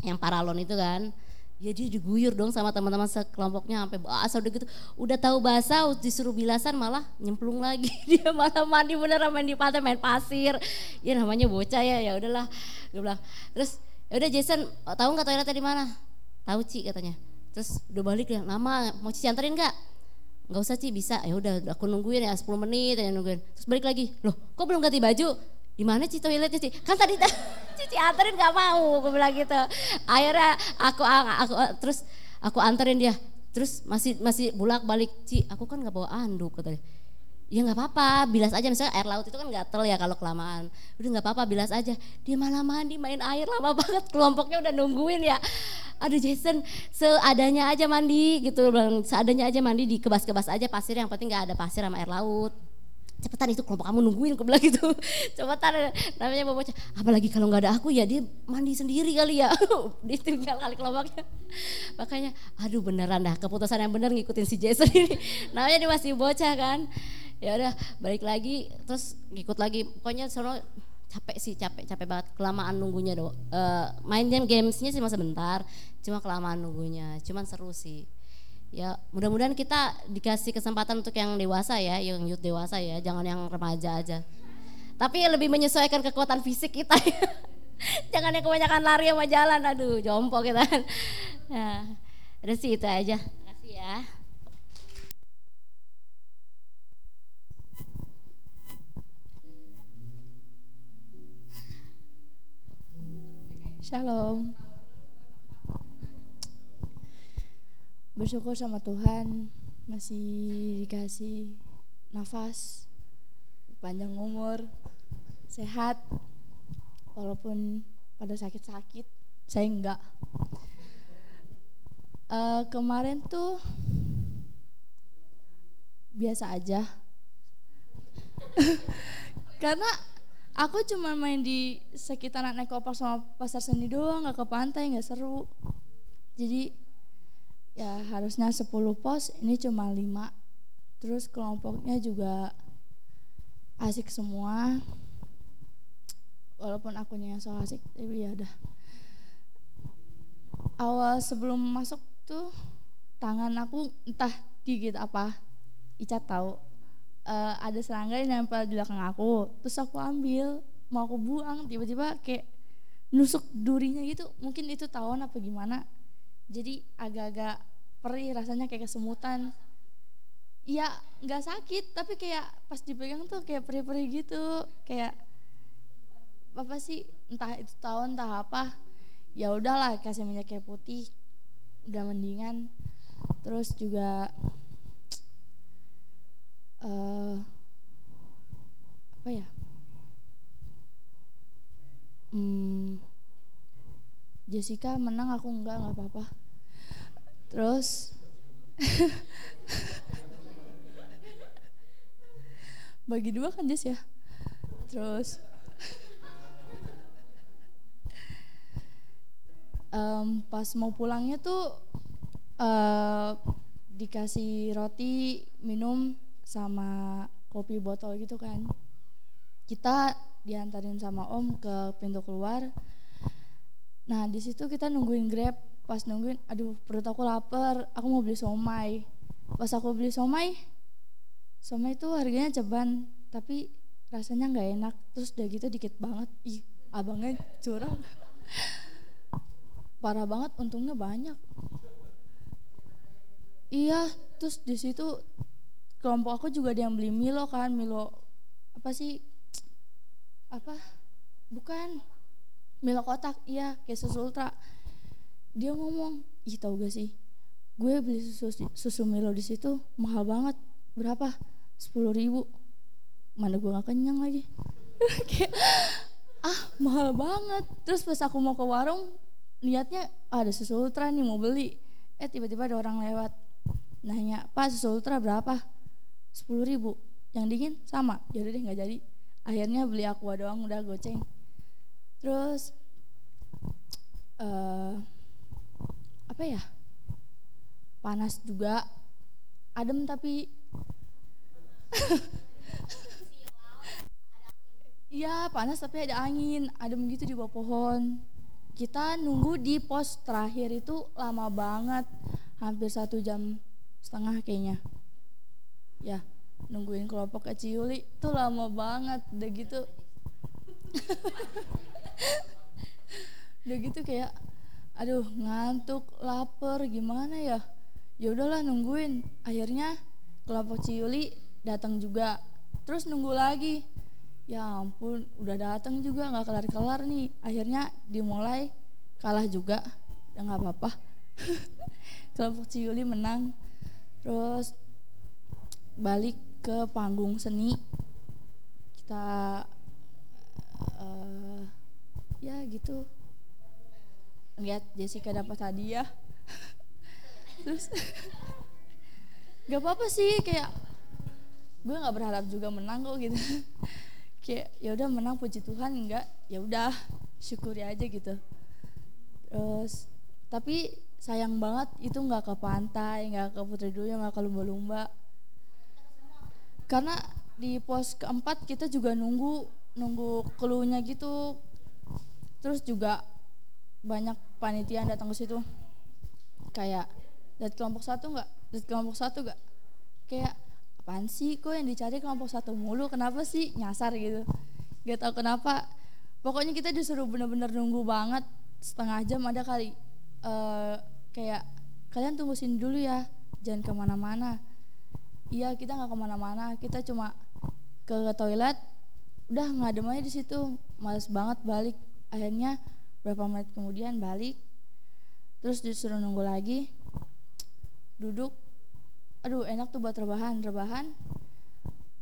yang paralon itu kan ya dia diguyur dong sama teman-teman sekelompoknya sampai bahasa udah gitu. Udah tahu bahasa disuruh bilasan malah nyemplung lagi. (laughs) Dia malah mandi beneran main di pantai main pasir. Ya namanya bocah ya ya udahlah. Gue bilang terus ya udah Jason tahu nggak toiletnya di mana? Tahu Ci katanya. Terus udah balik ya lama mau Cici anterin nggak? Nggak usah Ci bisa. Ya udah aku nungguin ya 10 menit ya nungguin. Terus balik lagi loh kok belum ganti baju di mana Ci toiletnya Ci? Kan tadi (laughs) Cici anterin gak mau. Aku bilang gitu. Akhirnya aku aku terus aku anterin dia. Terus masih masih bulak balik Ci aku kan nggak bawa anduk katanya ya nggak apa-apa bilas aja. Misalnya air laut itu kan gatel ya kalau kelamaan. Udah nggak apa-apa bilas aja. Dia malah mandi main air lama banget. Kelompoknya udah nungguin ya. Aduh Jason seadanya aja mandi gitu. Seadanya aja mandi di kebas-kebas aja pasir yang penting nggak ada pasir sama air laut cepetan itu kelompok kamu nungguin aku bilang gitu. (laughs) Cepetan namanya bocah. Apalagi kalau nggak ada aku ya dia mandi sendiri kali ya. (laughs) Ditinggal kali kelompoknya. Makanya aduh beneran dah keputusan yang bener ngikutin si Jason ini. (laughs) Namanya dia masih bocah kan. Ya udah balik lagi terus ngikut lagi. Pokoknya sono capek sih capek capek banget. Kelamaan nunggunya do uh, main game gamesnya sih masa bentar cuma kelamaan nunggunya. Cuman seru sih ya mudah-mudahan kita dikasih kesempatan untuk yang dewasa ya, yang youth dewasa ya, jangan yang remaja aja. Tapi lebih menyesuaikan kekuatan fisik kita (laughs) ya. jangan yang kebanyakan lari sama jalan, aduh jompo kita. Ya, sih itu aja. Terima kasih ya. Shalom. Bersyukur sama Tuhan masih dikasih nafas panjang umur sehat walaupun pada sakit-sakit saya enggak. Uh, kemarin tuh biasa aja. (laughs) Karena aku cuma main di sekitaran naik sama pasar seni doang nggak ke pantai nggak seru. Jadi ya harusnya 10 pos ini cuma 5 terus kelompoknya juga asik semua. Walaupun akunya yang so asik tapi ya udah. Awal sebelum masuk tuh tangan aku entah digigit apa. Ica tahu. Uh, ada serangga yang nempel di belakang aku. Terus aku ambil mau aku buang tiba-tiba kayak nusuk durinya gitu. Mungkin itu tawon apa gimana jadi agak-agak perih rasanya kayak kesemutan. Ya nggak sakit tapi kayak pas dipegang tuh kayak perih-perih gitu. Kayak apa sih entah itu tahun entah apa. Ya udahlah kasih minyak kayak putih udah mendingan. Terus juga uh, apa ya? Hmm, Jessica menang aku enggak nggak apa-apa. Terus (laughs) bagi dua kan Jess ya? Terus um, pas mau pulangnya tuh uh, dikasih roti minum sama kopi botol gitu kan. Kita diantarin sama om ke pintu keluar nah di situ kita nungguin grab pas nungguin aduh perut aku lapar aku mau beli somai. Pas aku beli somai somai itu harganya ceban tapi rasanya nggak enak. Terus udah gitu dikit banget. Ih abangnya curang. (laughs) Parah banget untungnya banyak. Iya terus di situ kelompok aku juga ada yang beli Milo kan Milo apa sih? Apa? Bukan Milo kotak iya kayak susu ultra. Dia ngomong ih tau gak sih? Gue beli susu susu Milo di situ mahal banget. Berapa? Sepuluh ribu. Mana gue gak kenyang lagi. (laughs) Kayak ah mahal banget. Terus pas aku mau ke warung niatnya ah, ada susu ultra nih mau beli. Eh tiba-tiba ada orang lewat nanya pak susu ultra berapa? Sepuluh ribu. Yang dingin? Sama. Jadi deh nggak jadi. Akhirnya beli aqua doang udah goceng terus eh apa ya? Panas juga. Adem tapi Iya panas tapi ada angin. Adem gitu di bawah pohon. Kita nunggu di pos terakhir itu lama banget. Hampir satu jam setengah kayaknya. Ya nungguin kelompok kecil. Tuh lama banget. Udah gitu (laughs) udah gitu kayak aduh ngantuk lapar gimana ya? Ya udahlah nungguin. Akhirnya kelompok Ciuli datang juga. Terus nunggu lagi. Ya ampun udah datang juga nggak kelar kelar nih. Akhirnya dimulai. Kalah juga. Ya nggak apa-apa. (laughs) Kelompok Ciuli menang. Terus balik ke panggung seni. Kita eh, ya gitu. Lihat Jessica dapat hadiah. (laughs) Terus (laughs) gak apa-apa sih kayak gue nggak berharap juga menang kok gitu. (laughs) Kayak ya udah menang puji Tuhan enggak ya udah syukuri aja gitu. Terus tapi sayang banget itu nggak ke pantai nggak ke Putri Duyung nggak ke lumba-lumba karena di pos keempat kita juga nunggu nunggu keluhnya gitu terus juga banyak panitia yang datang ke situ. Kayak dari kelompok satu nggak? Dari kelompok satu nggak? Kayak apaan sih kok yang dicari kelompok satu mulu? Kenapa sih nyasar gitu? Gak tau kenapa. Pokoknya kita disuruh bener-bener nunggu banget setengah jam ada kali. Eh, kayak kalian tunggu sini dulu ya jangan ke mana-mana. Iya kita nggak ke mana-mana kita cuma ke toilet. Udah ngadem aja di situ. Males banget balik akhirnya berapa menit kemudian balik terus disuruh nunggu lagi duduk. Aduh enak tuh buat rebahan rebahan.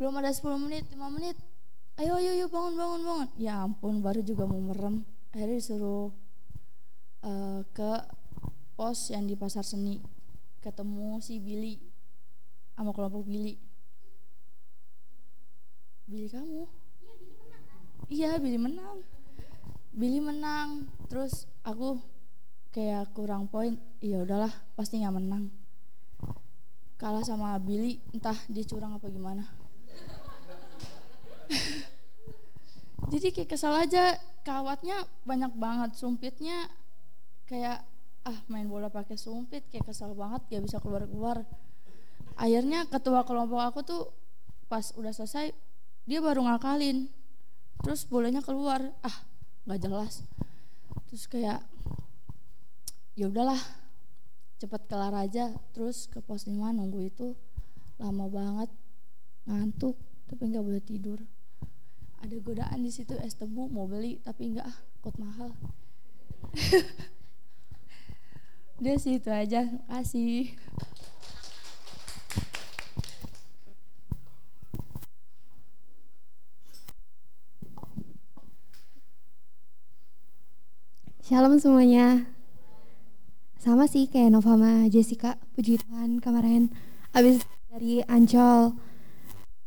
Belum ada 10 menit 5 menit. Ayo ayo ayo bangun bangun bangun. Ya ampun baru juga mau merem. Akhirnya disuruh eh, ke pos yang di pasar seni. Ketemu si Billy sama kelompok Billy. Billy kamu? Iya Billy menang Billy menang terus aku kayak kurang poin iya udahlah pasti nggak menang. Kalah sama Billy entah dia curang apa gimana. (laughs) Jadi kayak kesal aja kawatnya banyak banget sumpitnya kayak ah main bola pakai sumpit kayak kesal banget gak bisa keluar keluar akhirnya ketua kelompok aku tuh pas udah selesai dia baru ngakalin. Terus bolanya keluar ah nggak jelas. Terus kayak ya udahlah cepet kelar aja. Terus ke pos 5 nunggu itu lama banget ngantuk tapi nggak boleh tidur. Ada godaan di situ es tebu mau beli tapi nggak ah kok mahal. (laughs) Udah sih itu aja. Kasih Shalom semuanya. Sama sih kayak Nova sama Jessica, puji Tuhan kemarin abis dari Ancol.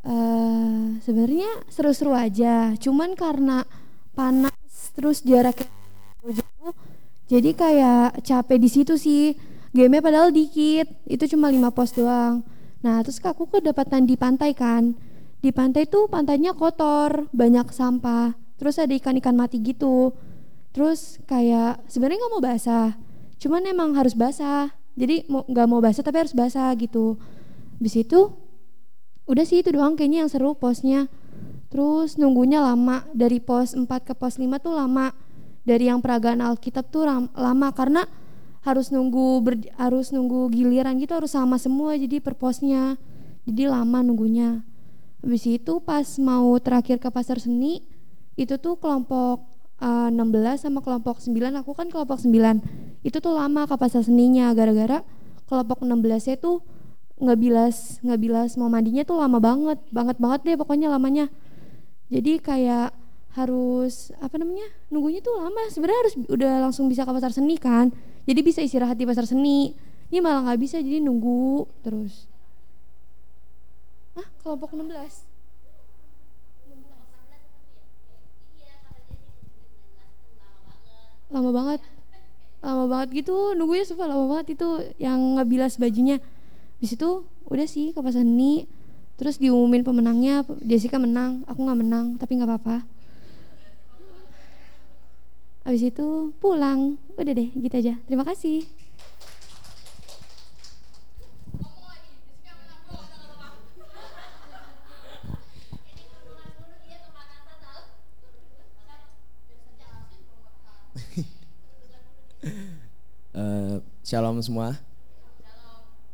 eh Sebenarnya seru-seru aja, cuman karena panas terus jaraknya jauh, jadi kayak capek di situ sih. Game-nya padahal dikit, itu cuma 5 pos doang. Nah terus aku kedapatan di pantai kan. Di pantai tuh pantainya kotor, banyak sampah. Terus ada ikan-ikan mati gitu terus kayak sebenarnya nggak mau basah cuman emang harus basah. Jadi nggak mau basah tapi harus basah gitu. Habis itu udah sih itu doang kayaknya yang seru posnya. Terus nunggunya lama dari pos 4 ke pos 5 tuh lama. Dari yang peragaan Alkitab tuh lama karena harus nunggu ber- harus nunggu giliran gitu harus sama semua jadi per posnya. Jadi lama nunggunya. Habis itu pas mau terakhir ke pasar seni itu tuh kelompok eh, 16 sama kelompok 9 aku kan kelompok 9 itu tuh lama ke pasar seninya. Gara-gara kelompok 16 nya tuh nggak bilas nggak bilas mau mandinya tuh lama banget. Banget banget deh pokoknya lamanya. Jadi kayak harus apa namanya nunggunya tuh lama. Sebenarnya harus udah langsung bisa ke pasar seni kan. Jadi bisa istirahat di pasar seni. Ini malah nggak bisa jadi nunggu terus. Ah kelompok 16 lama banget. Lama banget gitu nunggunya sumpah lama banget itu yang ngebilas bajunya. Di situ udah sih ke seni. Terus diumumin pemenangnya Jessica menang aku nggak menang tapi nggak apa-apa. Habis itu pulang. Udah deh gitu aja. Terima kasih Eh, shalom semua.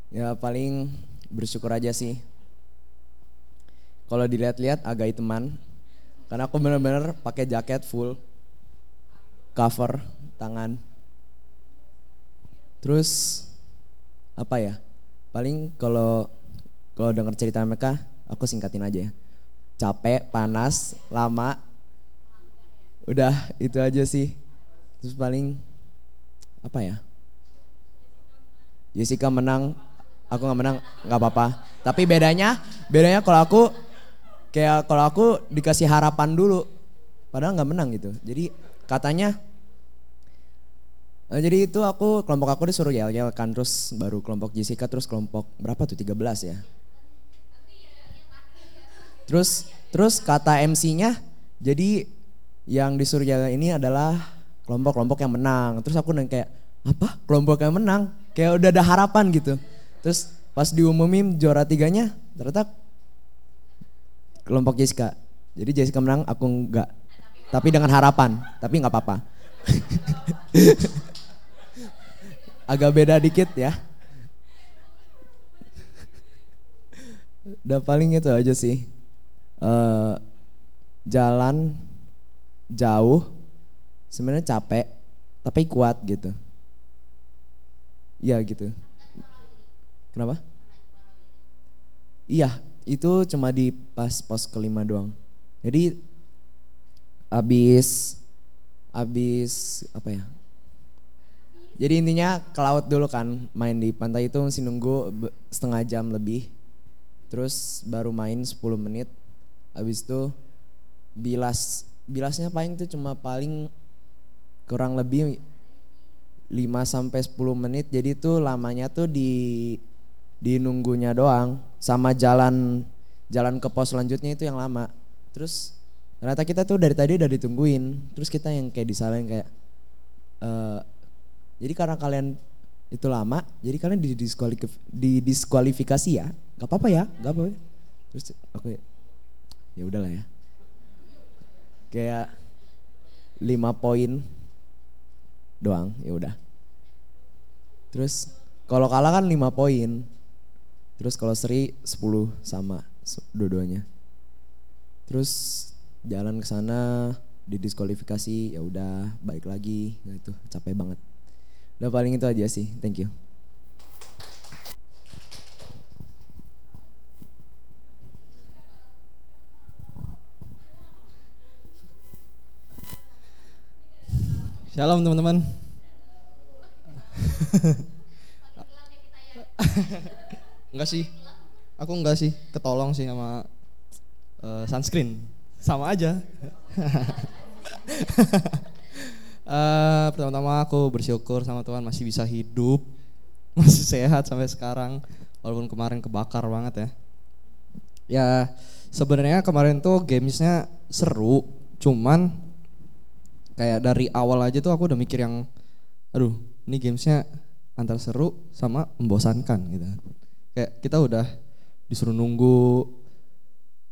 Ya paling bersyukur aja sih. Kalau dilihat-lihat agak teman, karena aku bener-bener pakai jaket full, cover tangan. Terus apa ya? Paling kalau kalau dengar cerita mereka, aku singkatin aja ya. Capek, panas, lama. Udah itu aja sih. Terus paling apa ya? Jessica menang, aku nggak menang, nggak apa-apa. Tapi bedanya, bedanya kalau aku kayak kalau aku dikasih harapan dulu, padahal nggak menang gitu. Jadi katanya, eh, jadi itu aku kelompok aku disuruh yel yel kan terus baru kelompok Jessica terus kelompok berapa tuh 13 ya. Terus terus kata MC-nya jadi yang disuruh yel ini adalah kelompok-kelompok yang menang. Terus aku nanya kayak apa kelompok yang menang? Kayak udah ada harapan gitu. Terus pas diumumin juara tiganya ternyata kelompok Jessica. Jadi Jessica menang, aku enggak. Tapi dengan harapan, tapi nggak apa-apa. (laughs) Agak beda dikit ya. Udah paling itu aja sih. Eh, jalan jauh, sebenarnya capek, tapi kuat gitu. Iya gitu. Kenapa? Iya, itu cuma di pas pos kelima doang. Jadi abis abis apa ya? Jadi intinya ke laut dulu kan, main di pantai itu mesti nunggu setengah jam lebih. Terus baru main 10 menit. Habis itu bilas bilasnya paling tuh cuma paling kurang lebih 5 sampai 10 menit. Jadi tuh lamanya tuh di di nunggunya doang sama jalan jalan ke pos selanjutnya itu yang lama. Terus ternyata kita tuh dari tadi udah ditungguin. Terus kita yang kayak disalahin kayak eh jadi karena kalian itu lama, jadi kalian didiskualif- didiskualifikasi ya. Gak apa-apa ya, gak apa-apa. Terus aku ya, ya udahlah ya. Kayak lima poin doang, ya udah. Terus kalau kalah kan 5 poin. Terus kalau seri 10 sama dua-duanya. Terus jalan ke sana didiskualifikasi ya udah balik lagi nah itu capek banget. Udah paling itu aja sih. Thank you. Shalom teman-teman. Enggak sih. Aku enggak sih, ketolong sih sama eh, sunscreen. Sama aja. (laughs) Eh, pertama-tama aku bersyukur sama Tuhan masih bisa hidup, masih sehat sampai sekarang, walaupun kemarin kebakar banget ya. Ya sebenarnya kemarin tuh gamesnya seru, cuman kayak dari awal aja tuh aku udah mikir yang, aduh ini gamesnya antara seru sama membosankan gitu. Kayak kita udah disuruh nunggu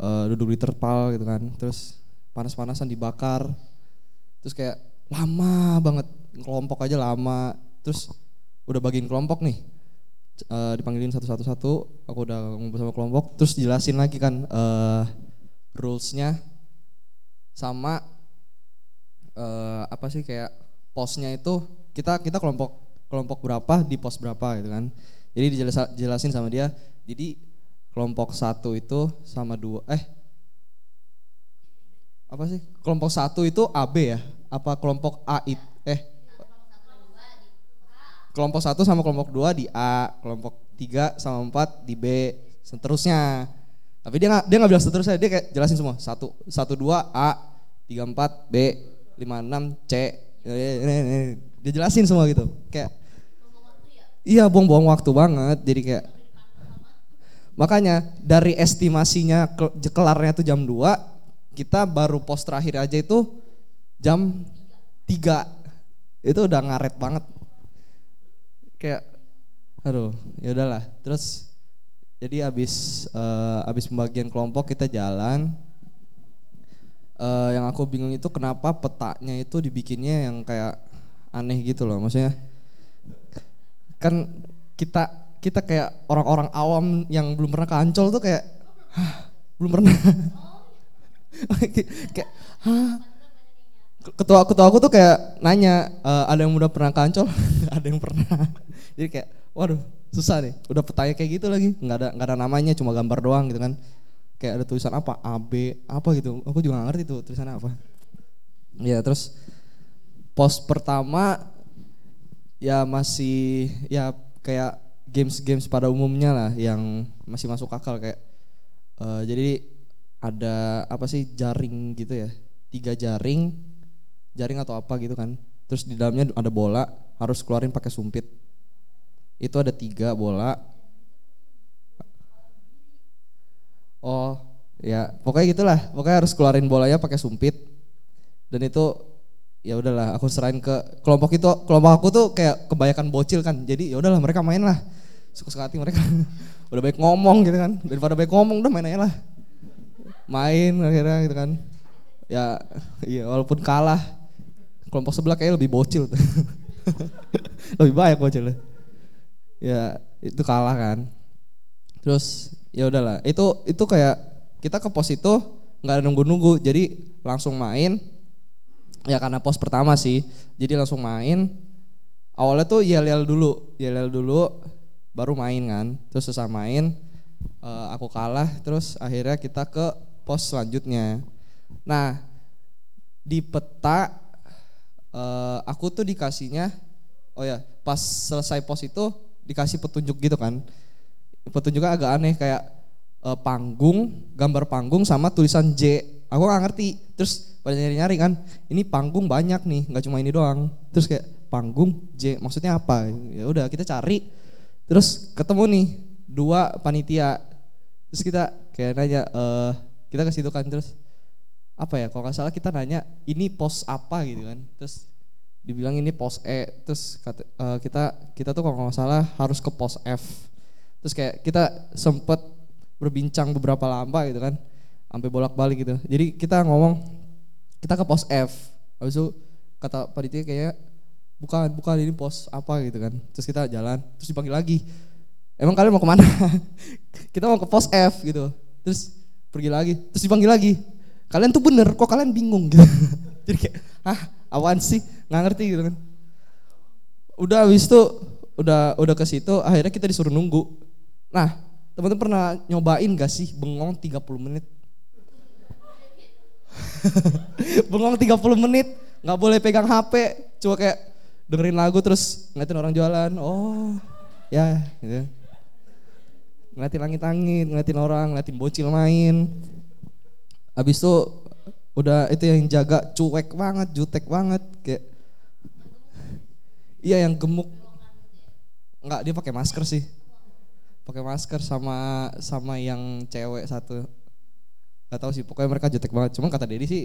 eh, duduk di terpal gitu kan, terus panas-panasan dibakar, terus kayak lama banget kelompok aja lama, terus udah bagiin kelompok nih, eh, dipanggilin satu-satu satu, aku udah ngumpul sama kelompok, terus jelasin lagi kan eh rulesnya sama eh, apa sih kayak posnya itu kita kita kelompok kelompok berapa di pos berapa gitu kan. Jadi dijelas- dijelasin sama dia. Jadi kelompok satu itu sama dua eh apa sih kelompok satu itu AB ya? Apa kelompok A it eh kelompok satu sama kelompok dua di A, kelompok tiga sama empat di B, seterusnya. Tapi dia nggak dia nggak bilang seterusnya, dia kayak jelasin semua. Satu satu dua A, tiga empat B, lima enam C. Dia jelasin semua gitu. Kayak Iya, buang-buang waktu banget. Jadi kayak Makanya dari estimasinya ke- kelarnya tuh jam 2, kita baru pos terakhir aja itu jam 3. Itu udah ngaret banget. Kayak aduh, ya udahlah. Terus jadi abis eh, abis pembagian kelompok kita jalan. Eh, yang aku bingung itu kenapa petanya itu dibikinnya yang kayak aneh gitu loh. Maksudnya kan kita kita kayak orang-orang awam yang belum pernah ke Ancol tuh kayak "Hah, belum pernah. (laughs) Kayak ketua ketua aku tuh kayak nanya "Eh, ada yang udah pernah ke Ancol (laughs) ada yang pernah. Jadi kayak waduh susah nih udah petanya kayak gitu lagi. Nggak ada nggak ada namanya cuma gambar doang gitu kan. Kayak ada tulisan apa AB apa gitu. Aku juga nggak ngerti tuh tulisannya apa. Ya terus pos pertama ya masih ya kayak games-games pada umumnya lah yang masih masuk akal kayak eh, jadi ada apa sih jaring gitu ya tiga jaring jaring atau apa gitu kan. Terus di dalamnya ada bola harus keluarin pakai sumpit. Itu ada tiga bola. Oh ya pokoknya gitulah. Pokoknya harus keluarin bolanya pakai sumpit. Dan itu ya udahlah aku serahin ke kelompok itu. Kelompok aku tuh kayak kebanyakan bocil kan jadi ya udahlah mereka main lah. Suka hati mereka. (laughs) Udah baik ngomong gitu kan. Daripada baik ngomong udah main aja lah. Main akhirnya gitu kan. Ya iya walaupun kalah kelompok sebelah kayak lebih bocil tuh. (laughs) lebih banyak bocilnya ya itu kalah kan. Terus ya udahlah. Itu itu kayak kita ke pos itu nggak ada nunggu-nunggu jadi langsung main ya karena pos pertama sih. Jadi langsung main. Awalnya tuh yel yel dulu yel yel dulu baru main kan. Terus susah main eh, aku kalah terus akhirnya kita ke pos selanjutnya. Nah di peta eh, aku tuh dikasihnya oh ya pas selesai pos itu dikasih petunjuk gitu kan. Petunjuknya agak aneh kayak eh, panggung gambar panggung sama tulisan J aku nggak ngerti. Terus pada nyari nyari kan ini panggung banyak nih nggak cuma ini doang. Terus kayak panggung? J maksudnya apa? Ya udah kita cari. Terus ketemu nih dua panitia. Terus kita kayak nanya eh kita ke situ kan terus apa ya kalau nggak salah kita nanya ini pos apa? Gitu kan. Terus dibilang ini pos E. Terus kata, eh, kita kita tuh kalau nggak salah harus ke pos F. Terus kayak kita sempet berbincang beberapa lama gitu kan sampai bolak-balik gitu. Jadi kita ngomong kita ke pos F. Habis itu kata panitia kayak bukan bukan ini pos apa gitu kan. Terus kita jalan terus dipanggil lagi. Emang kalian mau ke mana? (laughs) Kita mau ke pos F gitu. Terus pergi lagi terus dipanggil lagi. Kalian tuh bener kok kalian bingung? Gitu (laughs) jadi kayak ah awan sih? Nggak ngerti gitu kan. Udah habis itu udah udah ke situ akhirnya kita disuruh nunggu. Nah teman-teman pernah nyobain gak sih bengong 30 menit (laughs) bengong 30 menit nggak boleh pegang HP cuma kayak dengerin lagu terus ngeliatin orang jualan. Oh ya gitu. Ngeliatin langit-langit ngeliatin orang ngeliatin bocil main. Habis itu udah itu yang jaga cuek banget jutek banget kayak iya yang gemuk. Nggak dia pakai masker sih. Pakai masker sama sama yang cewek satu nggak tahu sih pokoknya mereka jutek banget. Cuman kata Dedi sih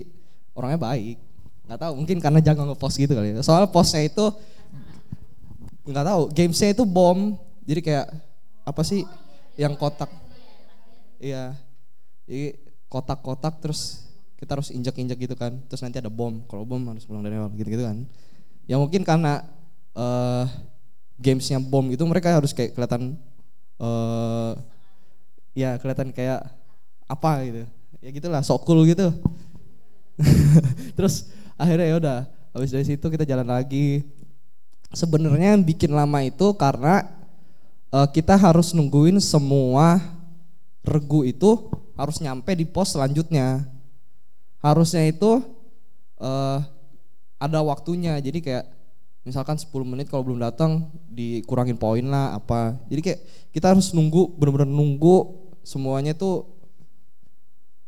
orangnya baik. Nggak tahu mungkin karena jago ngepost gitu kali ya. soalnya postnya itu nggak tahu gamesnya itu bom. Jadi kayak apa sih yang kotak. Iya. Jadi kotak-kotak terus kita harus injak-injak gitu kan. Terus nanti ada bom. Kalau bom harus pulang dari awal gitu-gitu kan. Ya mungkin karena eh gamesnya bom gitu mereka harus kayak kelihatan eh ya kelihatan kayak apa gitu ya gitulah sok cool gitu. (laughs) Terus akhirnya ya udah habis dari situ kita jalan lagi. Sebenarnya bikin lama itu karena eh, kita harus nungguin semua regu itu harus nyampe di pos selanjutnya. Harusnya itu eh, ada waktunya. Jadi kayak misalkan 10 menit kalau belum datang dikurangin poin lah apa. Jadi kayak kita harus nunggu bener-bener nunggu semuanya tuh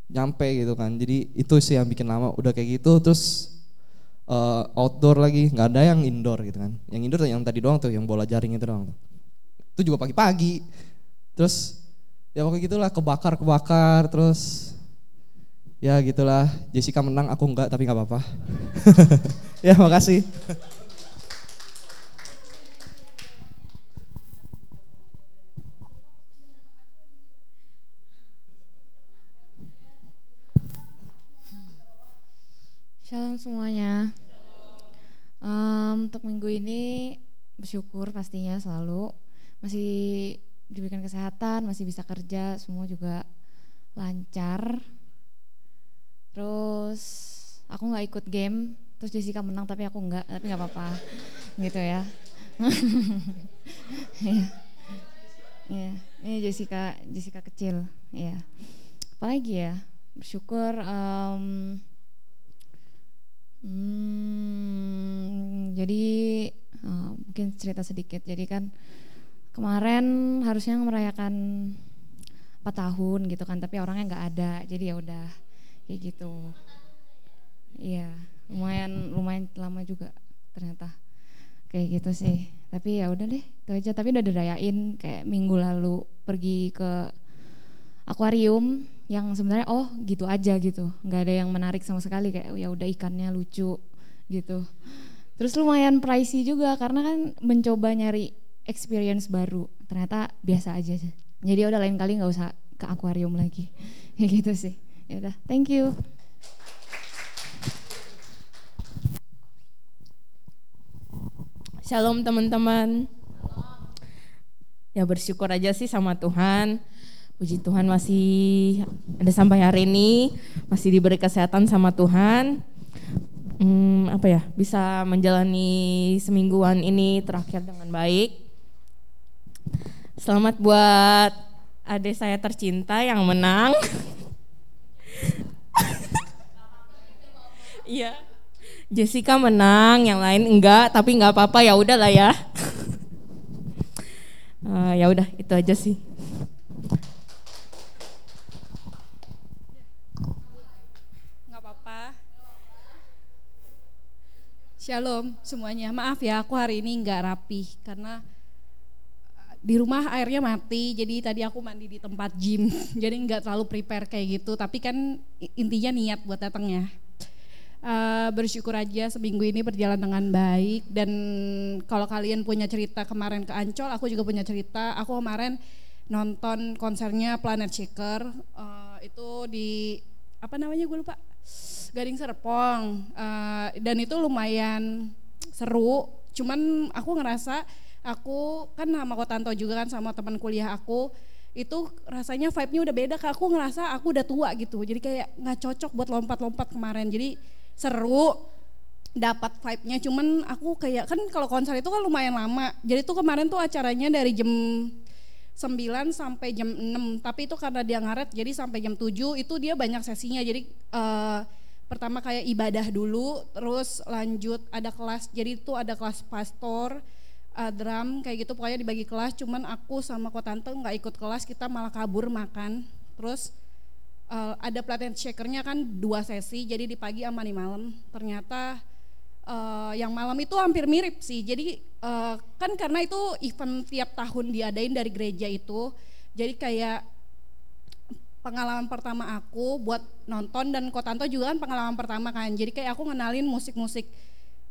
nyampe gitu kan jadi itu sih yang bikin lama udah kayak gitu terus eh, outdoor lagi, nggak ada yang indoor gitu kan. Yang indoor yang tadi doang tuh, yang bola jaring itu doang. Itu juga pagi-pagi. Terus ya pokoknya gitulah kebakar-kebakar terus ya gitulah Jessica menang aku enggak tapi nggak apa-apa. (laughs) ya makasih. Shalom semuanya. Em, untuk minggu ini bersyukur pastinya selalu masih diberikan kesehatan, masih bisa kerja, semua juga lancar. Terus aku nggak ikut game, terus Jessica menang tapi aku nggak, tapi nggak apa-apa, gitu ya. (laughs) Iya. Iya, ini Jessica, Jessica kecil, ya. Apalagi ya, bersyukur. em, Hmm, jadi uh, mungkin cerita sedikit. Jadi kan kemarin harusnya merayakan 4 tahun gitu kan, tapi orangnya nggak ada. Jadi ya udah kayak gitu. Iya, lumayan lumayan lama juga ternyata kayak gitu sih. Tapi ya udah deh, itu aja. Tapi udah dirayain kayak minggu lalu pergi ke akuarium yang sebenarnya oh gitu aja gitu nggak ada yang menarik sama sekali kayak oh, ya udah ikannya lucu gitu terus lumayan pricey juga karena kan mencoba nyari experience baru ternyata biasa aja jadi udah lain kali nggak usah ke akuarium lagi (laughs) ya gitu sih ya udah thank you Shalom teman-teman. Ya bersyukur aja sih sama Tuhan. Puji Tuhan masih ada sampai hari ini, masih diberi kesehatan sama Tuhan. Hmm, apa ya, bisa menjalani semingguan ini terakhir dengan baik. Selamat buat adik saya tercinta yang menang. (laughs) Iya. Jessica menang, yang lain enggak, tapi enggak apa-apa ya udahlah ya. (laughs) Eh, ya udah itu aja sih. nggak apa-apa. Shalom semuanya. Maaf ya, aku hari ini nggak rapi karena uh, di rumah airnya mati. Jadi tadi aku mandi di tempat gym. (laughs) Jadi nggak terlalu prepare kayak gitu. Tapi kan intinya niat buat datangnya. Uh, bersyukur aja seminggu ini berjalan dengan baik dan kalau kalian punya cerita kemarin ke Ancol, aku juga punya cerita. Aku kemarin nonton konsernya Planet Shaker uh, itu di apa namanya gue lupa Gading Serpong Uh, dan itu lumayan seru. Cuman aku ngerasa aku kan sama Kotanto juga kan sama teman kuliah aku itu rasanya vibe-nya udah beda kak. Aku ngerasa aku udah tua gitu. Jadi kayak nggak cocok buat lompat-lompat kemarin. Jadi seru dapat vibe-nya. Cuman aku kayak kan kalau konser itu kan lumayan lama. Jadi tuh kemarin tuh acaranya dari jam 9 sampai jam 6 tapi itu karena dia ngaret jadi sampai jam 7 itu dia banyak sesinya. Jadi eh, pertama kayak ibadah dulu terus lanjut ada kelas jadi itu ada kelas pastor eh, drum kayak gitu pokoknya dibagi kelas cuman aku sama kok tante nggak ikut kelas kita malah kabur makan terus eh, ada pelatihan shakernya kan dua sesi jadi di pagi sama di malam ternyata eh, yang malam itu hampir mirip sih. Jadi eh, kan karena itu event tiap tahun diadain dari gereja itu. Jadi kayak pengalaman pertama aku buat nonton dan Kotanto juga kan pengalaman pertama kan. Jadi kayak aku ngenalin musik-musik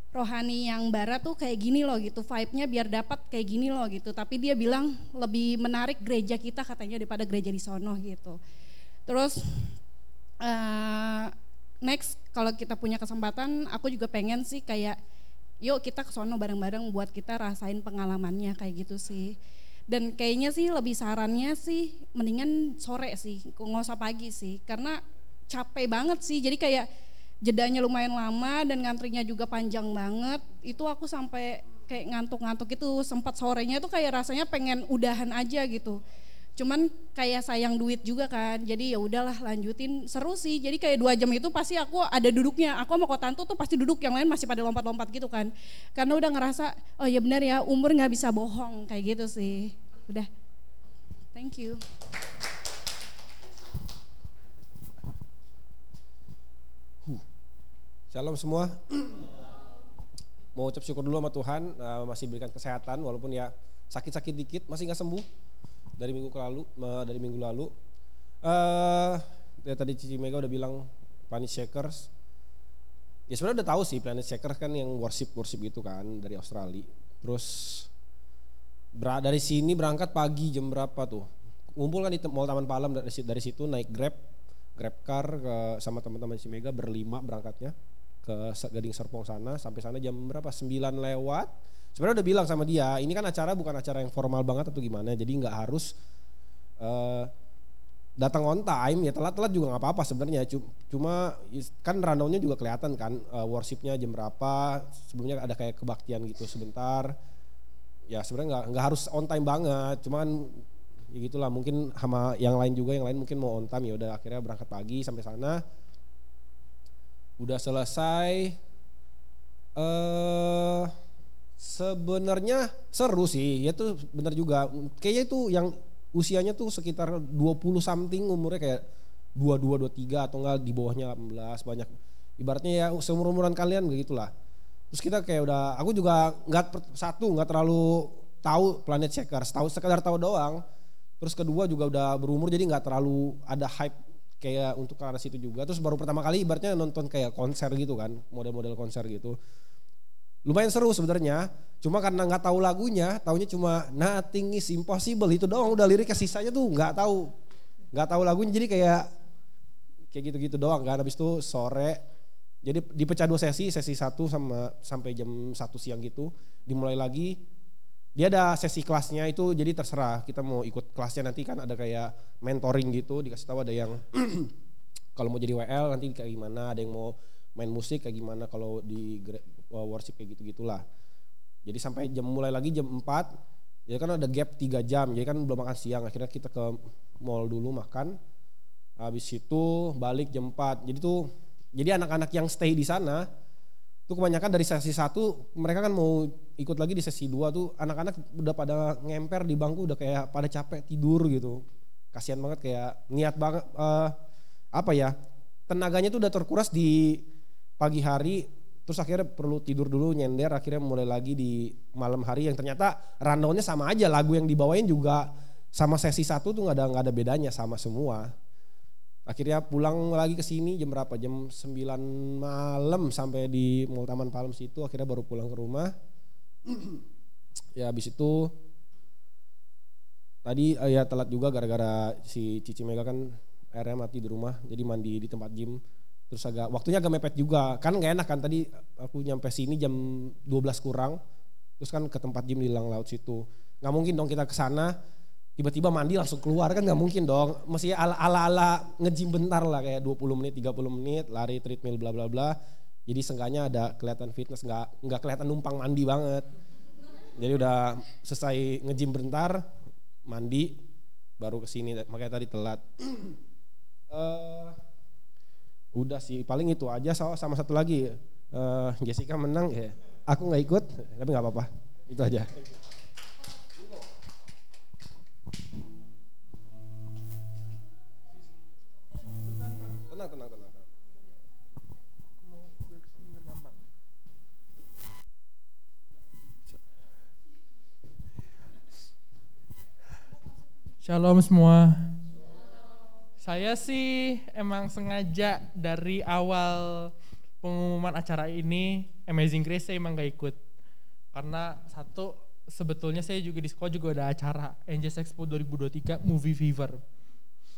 rohani yang barat tuh kayak gini loh gitu vibe-nya biar dapat kayak gini loh gitu. Tapi dia bilang lebih menarik gereja kita katanya daripada gereja di sono gitu. Terus eh, next kalau kita punya kesempatan aku juga pengen sih kayak yuk kita ke sono bareng-bareng buat kita rasain pengalamannya kayak gitu sih dan kayaknya sih lebih sarannya sih mendingan sore sih nggak usah pagi sih. Karena capek banget sih jadi kayak jedanya lumayan lama dan ngantrinya juga panjang banget. Itu aku sampai kayak ngantuk-ngantuk itu sempat sorenya tuh kayak rasanya pengen udahan aja gitu cuman kayak sayang duit juga kan. Jadi ya udahlah lanjutin. Seru sih. Jadi kayak dua jam itu pasti aku ada duduknya. Aku sama kotanto tuh pasti duduk. Yang lain masih pada lompat-lompat gitu kan. Karena udah ngerasa oh ya benar ya umur nggak bisa bohong. Kayak gitu sih. Udah. Thank you. Shalom semua. mau ucap syukur dulu sama Tuhan uh, masih berikan kesehatan walaupun ya sakit-sakit dikit masih nggak sembuh dari minggu lalu uh, dari minggu lalu. Uh, ya tadi Cici Mega udah bilang Planet Shakers. Ya sebenarnya udah tahu sih Planet Shakers kan yang worship worship gitu kan dari Australia. Terus dari sini berangkat pagi jam berapa tuh? Ngumpul kan di Mall Taman Palam dari, situ naik Grab Grab car ke sama teman-teman si Mega berlima berangkatnya ke Gading Serpong sana sampai sana jam berapa? 9 lewat. Sebenarnya udah bilang sama dia, ini kan acara bukan acara yang formal banget atau gimana, jadi nggak harus uh, datang on time. Ya telat-telat juga nggak apa-apa sebenarnya cuma kan rundownnya juga kelihatan kan uh, worshipnya jam berapa sebelumnya ada kayak kebaktian gitu sebentar. Ya sebenarnya nggak nggak harus on time banget cuman ya gitulah mungkin sama yang lain juga yang lain mungkin mau on time ya udah akhirnya berangkat pagi sampai sana. Udah selesai eh uh, sebenarnya seru sih ya tuh benar juga. Kayaknya itu yang usianya tuh sekitar 20 something umurnya kayak 22 23 atau enggak di bawahnya 18 banyak. Ibaratnya ya seumur umuran kalian begitulah. Terus kita kayak udah aku juga nggak satu nggak terlalu tahu Planet Checkers tahu sekedar tahu doang. Terus kedua juga udah berumur jadi nggak terlalu ada hype kayak untuk ke arah situ juga. Terus baru pertama kali ibaratnya nonton kayak konser gitu kan model-model konser gitu lumayan seru sebenarnya. Cuma karena nggak tahu lagunya taunya cuma nothing is impossible. Itu doang udah liriknya sisanya tuh nggak tahu. Nggak tahu lagunya jadi kayak kayak gitu-gitu doang kan. Habis itu sore jadi dipecah dua sesi sesi satu sama sampai jam satu siang gitu. Dimulai lagi dia ada sesi kelasnya itu jadi terserah kita mau ikut kelasnya. Nanti kan ada kayak mentoring gitu dikasih tahu ada yang (clears throat) kalau mau jadi WL nanti kayak gimana. Ada yang mau main musik kayak gimana. Kalau di worship kayak gitu gitulah jadi sampai jam mulai lagi jam 4 ya kan ada gap 3 jam jadi kan belum makan siang akhirnya kita ke mall dulu makan. Habis itu balik jam 4 jadi tuh jadi anak-anak yang stay di sana tuh kebanyakan dari sesi satu mereka kan mau ikut lagi di sesi dua tuh anak-anak udah pada ngemper di bangku udah kayak pada capek tidur gitu. Kasihan banget kayak niat banget uh, apa ya tenaganya tuh udah terkuras di pagi hari terus akhirnya perlu tidur dulu nyender akhirnya mulai lagi di malam hari yang ternyata rundownnya sama aja. Lagu yang dibawain juga sama sesi satu tuh nggak ada nggak ada bedanya sama semua. Akhirnya pulang lagi ke sini jam berapa? Jam 9 malam sampai di Mall Taman Palem situ akhirnya baru pulang ke rumah. (clears throat) Ya habis itu tadi ya telat juga gara-gara si Cici Mega kan airnya mati di rumah jadi mandi di tempat gym terus agak waktunya agak mepet juga. Kan nggak enak kan tadi aku nyampe sini jam 12 kurang terus kan ke tempat gym di Lang Laut situ. Nggak mungkin dong kita ke sana tiba-tiba mandi langsung keluar kan nggak mungkin dong. Mesti ala ala ala ngejim bentar lah kayak 20 menit 30 menit lari treadmill bla bla bla. Jadi seenggaknya ada kelihatan fitness nggak nggak kelihatan numpang mandi banget. Jadi udah selesai ngejim bentar mandi baru ke sini makanya tadi telat. Uh, (clears throat) udah sih paling itu aja sama satu lagi. Uh, Jessica menang ya. Aku nggak ikut tapi nggak apa-apa. Itu aja. Tenang. Shalom semua. Saya sih emang sengaja dari awal pengumuman acara ini Amazing Grace saya emang gak ikut. Karena satu sebetulnya saya juga di sekolah juga ada acara Angels Expo 2023 Movie Fever.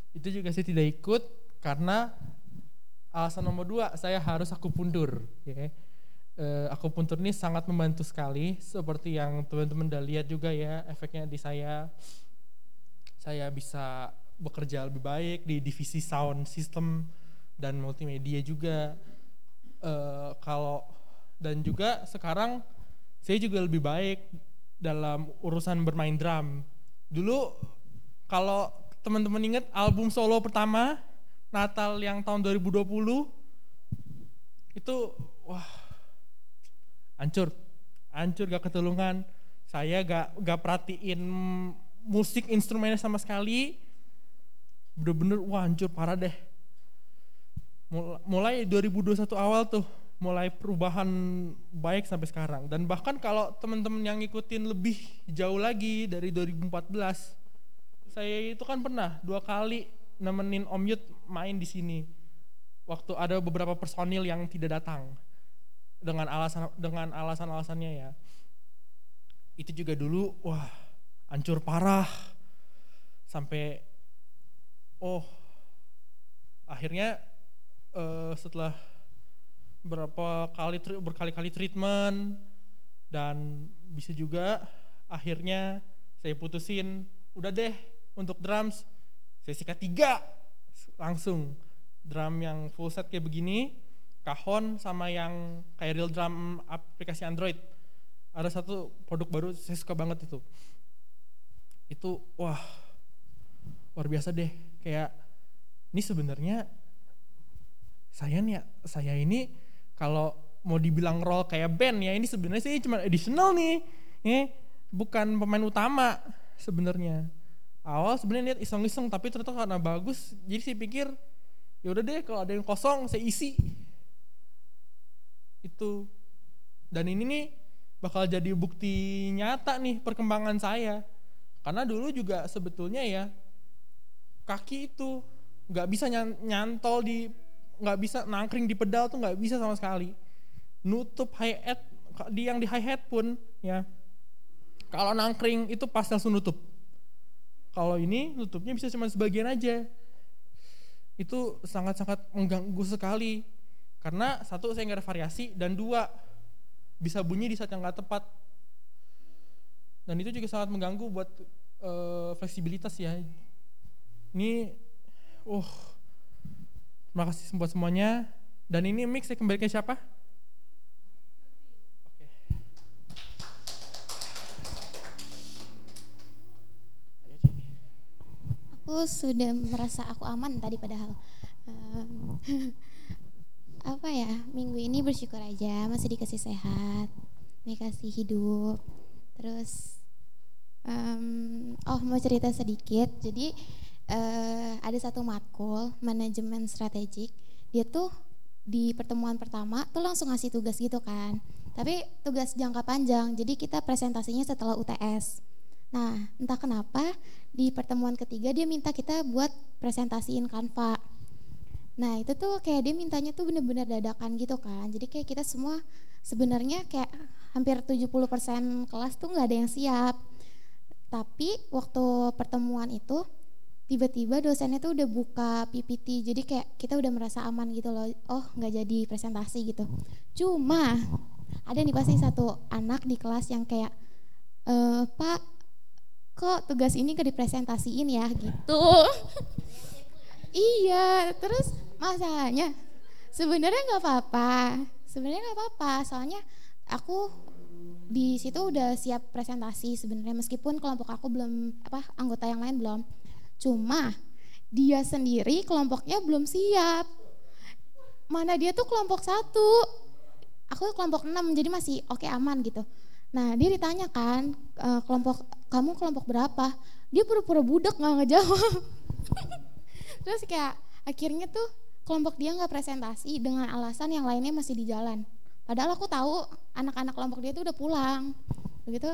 Itu juga saya tidak ikut karena alasan nomor dua saya harus aku pundur. Ya. Uh, aku puntur ini sangat membantu sekali seperti yang teman-teman udah lihat juga ya efeknya di saya saya bisa bekerja lebih baik di divisi sound system dan multimedia juga. Uh, kalau dan juga sekarang saya juga lebih baik dalam urusan bermain drum. Dulu kalau teman-teman ingat album solo pertama Natal yang tahun 2020 itu wah hancur. Hancur gak ketulungan. Saya gak gak perhatiin musik instrumennya sama sekali bener-bener wah hancur parah deh. Mulai 2021 awal tuh mulai perubahan baik sampai sekarang. Dan bahkan kalau teman-teman yang ngikutin lebih jauh lagi dari 2014 saya itu kan pernah dua kali nemenin Om Yud main di sini. Waktu ada beberapa personil yang tidak datang. Dengan alasan dengan alasan-alasannya ya. Itu juga dulu wah hancur parah. Sampai oh akhirnya eh, setelah berapa kali berkali-kali treatment dan bisa juga akhirnya saya putusin udah deh untuk drums. Saya sikat tiga langsung. Drum yang full set kayak begini kahon sama yang kayak real drum aplikasi Android. Ada satu produk baru saya suka banget itu. Itu wah luar biasa deh kayak ini sebenarnya saya nih saya ini kalau mau dibilang role kayak band ya ini sebenarnya sih cuma additional nih eh bukan pemain utama sebenarnya. Awal sebenarnya niat iseng-iseng tapi ternyata karena bagus jadi saya pikir ya udah deh kalau ada yang kosong saya isi. Itu. Dan ini nih bakal jadi bukti nyata nih perkembangan saya. Karena dulu juga sebetulnya ya kaki itu nggak bisa nyan- nyantol di nggak bisa nangkring di pedal tuh nggak bisa sama sekali. Nutup hi hat di yang di hi hat pun ya kalau nangkring itu pas langsung nutup. Kalau ini nutupnya bisa cuma sebagian aja. Itu sangat-sangat mengganggu sekali. Karena satu saya nggak ada variasi dan dua bisa bunyi di saat yang nggak tepat. Dan itu juga sangat mengganggu buat eh, fleksibilitas ya ini uh terima kasih buat semuanya. Dan ini mix saya kembali ke siapa? Aku sudah merasa aku aman tadi padahal. Em, (laughs) apa ya minggu ini bersyukur aja masih dikasih sehat dikasih hidup. Terus em, oh mau cerita sedikit. Jadi eh, ada satu matkul manajemen strategik dia tuh di pertemuan pertama tuh langsung ngasih tugas gitu kan tapi tugas jangka panjang jadi kita presentasinya setelah UTS Nah, entah kenapa di pertemuan ketiga dia minta kita buat presentasiin Canva. Nah, itu tuh kayak dia mintanya tuh bener-bener dadakan gitu kan. Jadi kayak kita semua sebenarnya kayak hampir 70% kelas tuh nggak ada yang siap. Tapi waktu pertemuan itu tiba-tiba dosennya tuh udah buka PPT. Jadi kayak kita udah merasa aman gitu loh. Oh, nggak jadi presentasi gitu. Cuma ada nih pasti satu anak di kelas yang kayak eh Pak kok tugas ini gak dipresentasiin ya gitu (laughs) iya terus masalahnya sebenarnya nggak apa-apa sebenarnya nggak apa-apa soalnya aku di situ udah siap presentasi sebenarnya meskipun kelompok aku belum apa anggota yang lain belum cuma dia sendiri kelompoknya belum siap. Mana dia tuh kelompok satu. Aku kelompok enam jadi masih oke aman gitu. Nah dia ditanya kan e, kelompok kamu kelompok berapa? Dia pura-pura budak nggak ngejawab. (laughs) Terus kayak akhirnya tuh kelompok dia nggak presentasi dengan alasan yang lainnya masih di jalan. Padahal aku tahu anak-anak kelompok dia tuh udah pulang. Begitu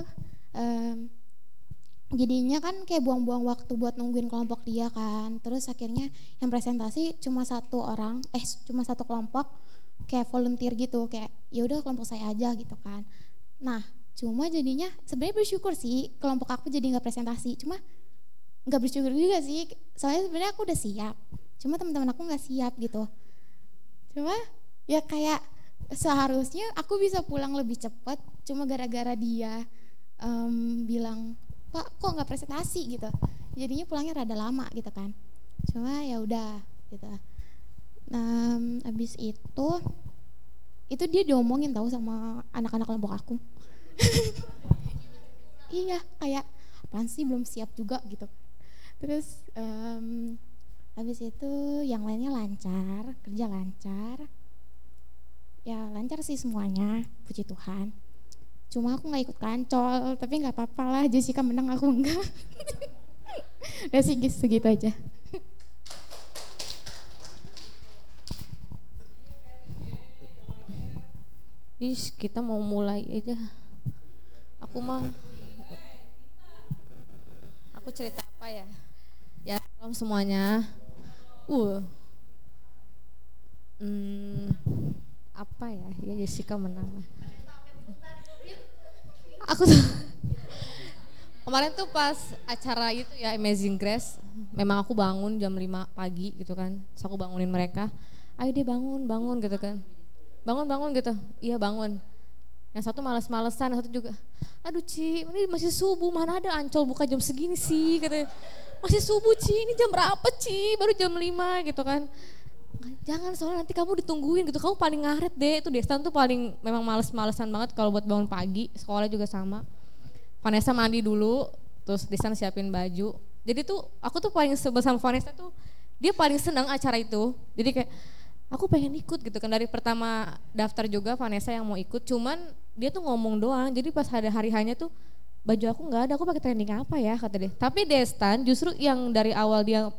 em, jadinya kan kayak buang-buang waktu buat nungguin kelompok dia kan. Terus akhirnya yang presentasi cuma satu orang eh cuma satu kelompok kayak volunteer gitu kayak ya udah kelompok saya aja gitu kan. Nah cuma jadinya sebenarnya bersyukur sih kelompok aku jadi nggak presentasi. Cuma nggak bersyukur juga sih soalnya sebenarnya aku udah siap. Cuma teman-teman aku nggak siap gitu. Cuma ya kayak seharusnya aku bisa pulang lebih cepat cuma gara-gara dia em, bilang pak kok nggak presentasi gitu. Jadinya pulangnya rada lama gitu kan. Cuma ya udah gitu. Nah abis itu itu dia diomongin tahu sama anak-anak kelompok aku. (laughs) Iya kayak apaan sih belum siap juga gitu. Terus em, habis itu yang lainnya lancar kerja lancar. Ya lancar sih semuanya puji Tuhan cuma aku nggak ikut kancol tapi nggak apa-apa lah Jessica menang aku enggak (laughs) ya sih segitu aja Ish, kita mau mulai aja. Aku mah Aku cerita apa ya? Ya, salam semuanya. Uh. Hmm, apa ya? Ya Jessica menang. Aku tuh (laughs) kemarin tuh pas acara itu ya Amazing Grace, memang aku bangun jam 5 pagi gitu kan. Terus aku bangunin mereka, ayo deh bangun, bangun gitu kan. Bangun, bangun gitu. Iya bangun. Yang satu males-malesan, satu juga, aduh Ci, ini masih subuh, mana ada ancol buka jam segini sih, katanya. Masih subuh Ci, ini jam berapa Ci, baru jam 5 gitu kan. Jangan soalnya nanti kamu ditungguin gitu, kamu paling ngaret deh. Itu Destan tuh paling memang males-malesan banget kalau buat bangun pagi, sekolah juga sama. Vanessa mandi dulu, terus Destan siapin baju. Jadi tuh aku tuh paling sebel sama Vanessa tuh, dia paling senang acara itu. Jadi kayak, aku pengen ikut gitu kan dari pertama daftar juga Vanessa yang mau ikut cuman dia tuh ngomong doang jadi pas ada hari hanya tuh baju aku nggak ada aku pakai training apa ya kata dia tapi Destan justru yang dari awal dia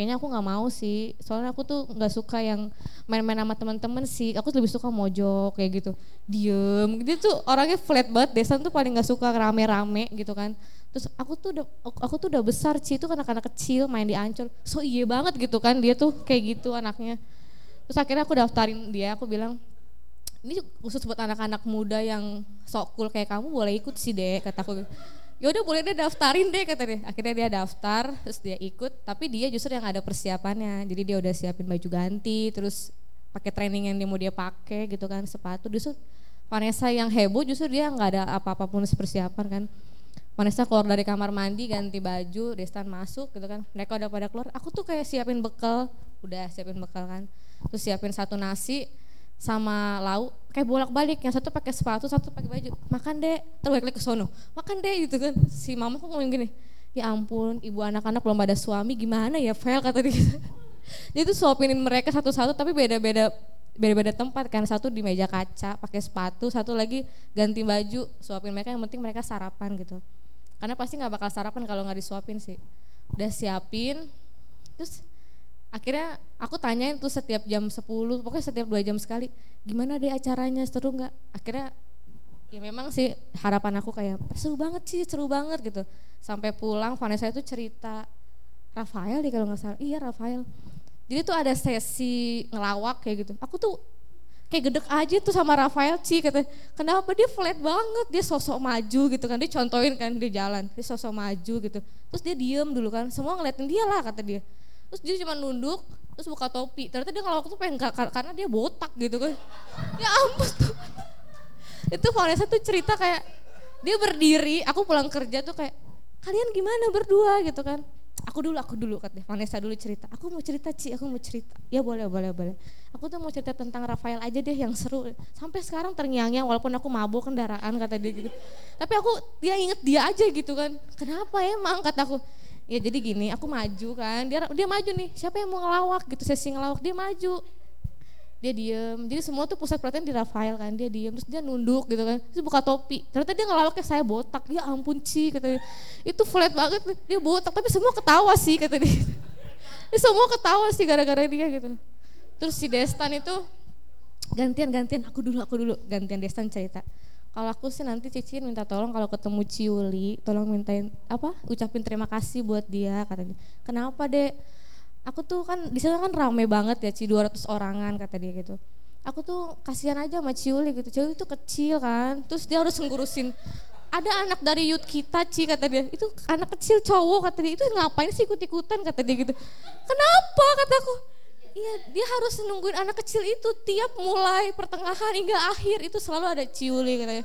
kayaknya aku nggak mau sih. Soalnya aku tuh nggak suka yang main-main sama teman-teman sih. Aku lebih suka mojok kayak gitu. Diem. Dia tuh orangnya flat banget. Destan tuh paling nggak suka rame-rame gitu kan. Terus aku tuh udah aku tuh udah besar sih itu kan anak-anak kecil main di ancol. So iya banget gitu kan. Dia tuh kayak gitu anaknya. Terus akhirnya aku daftarin dia, aku bilang, ini khusus buat anak-anak muda yang sok cool kayak kamu boleh ikut sih deh, kataku. Ya udah boleh deh daftarin deh kata dia. Akhirnya dia daftar, terus dia ikut, tapi dia justru yang ada persiapannya. Jadi dia udah siapin baju ganti, terus pakai training yang dia mau dia pakai gitu kan, sepatu. Justru Vanessa yang heboh justru dia nggak ada apa-apa pun persiapan kan. Vanessa keluar dari kamar mandi ganti baju, Destan masuk gitu kan. Mereka udah pada keluar. Aku tuh kayak siapin bekal, udah siapin bekal kan terus siapin satu nasi sama lauk kayak bolak-balik. Yang satu pakai sepatu satu pakai baju. Makan deh. Terus ke sono. Makan deh gitu kan. Si mama kok ngomong gini ya ampun ibu anak-anak belum ada suami gimana ya Vel kata dia. (laughs) Jadi tuh suapinin mereka satu-satu tapi beda-beda beda-beda tempat kan. Satu di meja kaca pakai sepatu. Satu lagi ganti baju suapin mereka. Yang penting mereka sarapan gitu. Karena pasti nggak bakal sarapan kalau nggak disuapin sih. Udah siapin terus akhirnya aku tanyain tuh setiap jam 10 pokoknya setiap dua jam sekali gimana deh acaranya seru nggak? Akhirnya ya memang sih harapan aku kayak seru banget sih seru banget gitu. Sampai pulang Vanessa itu cerita Rafael deh kalau nggak salah. Iya Rafael. Jadi tuh ada sesi ngelawak kayak gitu. Aku tuh kayak gedek aja tuh sama Rafael Ci kata kenapa? Dia flat banget dia sosok maju gitu kan. Dia contohin kan dia jalan dia sosok maju gitu. Terus dia diem dulu kan. Semua ngeliatin dia lah kata dia terus dia cuma nunduk terus buka topi. Ternyata dia kalau waktu pengen karena dia botak gitu kan. Ya ampun. Tuh (laughs) itu Vanessa tuh cerita kayak dia berdiri aku pulang kerja tuh kayak kalian gimana berdua? gitu kan. Aku dulu aku dulu katanya. Vanessa dulu cerita aku mau cerita Ci aku mau cerita. Ya boleh boleh boleh. Aku tuh mau cerita tentang Rafael aja deh yang seru. Sampai sekarang terngiang-ngiang walaupun aku mabuk kendaraan kata dia gitu. Tapi aku dia inget dia aja gitu kan. Kenapa emang? kataku ya jadi gini aku maju kan. Dia dia maju nih siapa yang mau ngelawak? Gitu sesi ngelawak dia maju. Dia diem. Jadi semua tuh pusat perhatian di Rafael kan dia diem. Terus dia nunduk gitu kan. Terus buka topi. Ternyata dia ngelawaknya saya botak. Dia ampun Ci kata dia. Itu flat banget dia botak tapi semua ketawa sih kata dia. (laughs) Dia semua ketawa sih gara-gara dia gitu. Terus si Destan itu gantian gantian. Aku dulu aku dulu. Gantian Destan cerita kalau aku sih nanti Cici minta tolong kalau ketemu Ciuli, tolong mintain apa? Ucapin terima kasih buat dia katanya. Kenapa, Dek? Aku tuh kan di sana kan rame banget ya, Ci 200 orangan kata dia gitu. Aku tuh kasihan aja sama Ciuli gitu. Ciuli itu kecil kan, terus dia harus ngurusin ada anak dari youth kita Ci kata dia itu anak kecil cowok kata dia itu ngapain sih ikut-ikutan kata dia gitu kenapa kataku Iya, dia harus nungguin anak kecil itu tiap mulai pertengahan hingga akhir itu selalu ada ciuli katanya.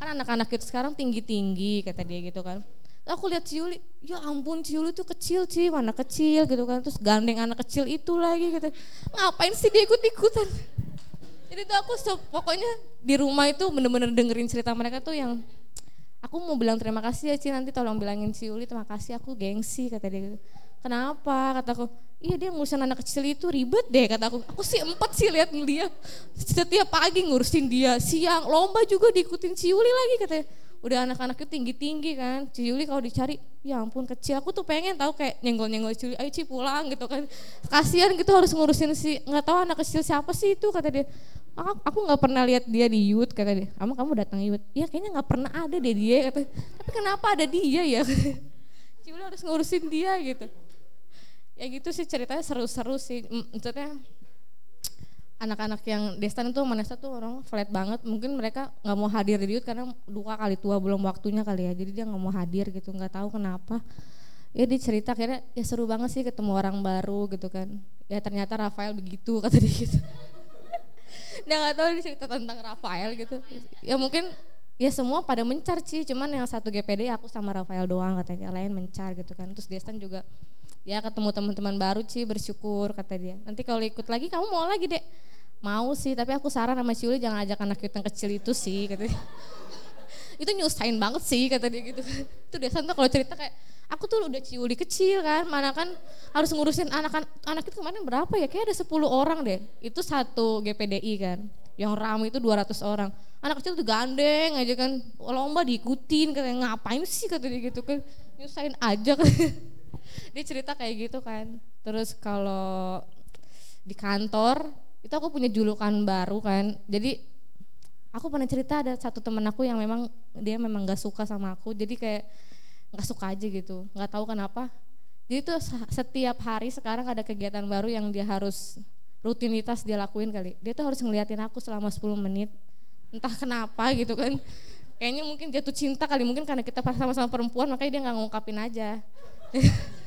Kan anak-anak itu sekarang tinggi-tinggi kata dia gitu kan. Aku lihat ciuli, ya ampun ciuli itu kecil sih, mana kecil gitu kan. Terus gandeng anak kecil itu lagi gitu. Ngapain sih dia ikut-ikutan? Jadi tuh aku so, pokoknya di rumah itu bener-bener dengerin cerita mereka tuh yang aku mau bilang terima kasih ya Ci nanti tolong bilangin Ciuli terima kasih aku gengsi kata dia gitu. Kenapa? kataku. Iya dia ngurusin anak kecil itu ribet deh kataku. Aku sih empat sih lihat dia. Setiap pagi ngurusin dia siang lomba juga diikutin Ciuli lagi katanya. udah anak-anak itu tinggi-tinggi kan. Ci Yuli kalau dicari ya ampun kecil. Aku tuh pengen tahu kayak nyenggol-nyenggol Ci Yuli ayo Ci pulang gitu kan. Kasihan gitu harus ngurusin si nggak tahu anak kecil siapa sih itu kata dia. Aku nggak pernah lihat dia di youth kata dia. Kamu kamu datang youth ya kayaknya nggak pernah ada deh dia kata tapi kenapa ada dia ya? (laughs) Ci Yuli harus ngurusin dia gitu ya gitu sih ceritanya seru-seru sih. Maksudnya anak-anak yang Destan itu sama Nesta tuh orang flat banget. Mungkin mereka nggak mau hadir di youth karena dua kali tua belum waktunya kali ya. Jadi dia nggak mau hadir gitu nggak tahu kenapa. Ya dia cerita akhirnya ya seru banget sih ketemu orang baru gitu kan. Ya ternyata Rafael begitu (laughs) kata dia gitu. Dia nggak tahu dia cerita tentang Rafael gitu. Ya mungkin ya semua pada mencar sih. Cuman yang satu GPD aku sama Rafael doang katanya. Lain mencar gitu kan. Terus Destan juga ya ketemu teman-teman baru sih bersyukur kata dia. Nanti kalau ikut lagi kamu mau lagi dek? Mau sih tapi aku saran sama Ciuli jangan ajak anak yang kecil itu sih katanya (laughs) itu nyusahin banget sih kata dia gitu. (laughs) Itu Destan tuh kalau cerita kayak aku tuh udah Ciuli kecil kan mana kan harus ngurusin anak anak itu kemarin berapa ya? Kayak ada 10 orang deh. Itu satu GPDI kan yang ramai itu 200 orang. Anak kecil tuh gandeng aja kan lomba diikutin katanya. Ngapain sih? kata dia gitu kan. Nyusahin aja (laughs) kan dia cerita kayak gitu kan. Terus kalau di kantor itu aku punya julukan baru kan. Jadi aku pernah cerita ada satu temen aku yang memang dia memang gak suka sama aku. Jadi kayak nggak suka aja gitu. Nggak tahu kenapa. Jadi tuh setiap hari sekarang ada kegiatan baru yang dia harus rutinitas dia lakuin kali. Dia tuh harus ngeliatin aku selama 10 menit. Entah kenapa gitu kan. Kayaknya mungkin jatuh cinta kali. Mungkin karena kita sama-sama perempuan makanya dia nggak ngungkapin aja (laughs)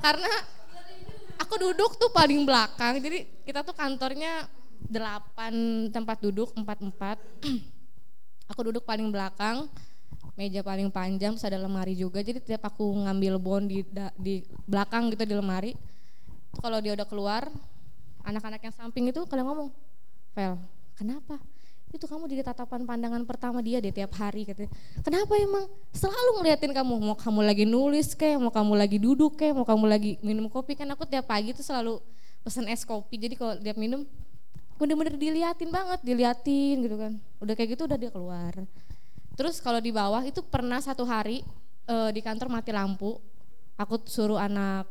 karena aku duduk tuh paling belakang jadi kita tuh kantornya delapan tempat duduk empat empat. (clears throat) Aku duduk paling belakang meja paling panjang terus ada lemari juga. Jadi tiap aku ngambil bon di di belakang gitu di lemari kalau dia udah keluar anak-anak yang samping itu kalian ngomong Vel kenapa itu kamu jadi tatapan pandangan pertama dia deh tiap hari katanya. Kenapa emang? Selalu ngeliatin kamu. Mau kamu lagi nulis kayak mau kamu lagi duduk kayak mau kamu lagi minum kopi. Kan aku tiap pagi tuh selalu pesen es kopi. Jadi kalau tiap minum bener-bener diliatin banget diliatin gitu kan. Udah kayak gitu udah dia keluar. Terus kalau di bawah itu pernah satu hari eh, di kantor mati lampu aku suruh anak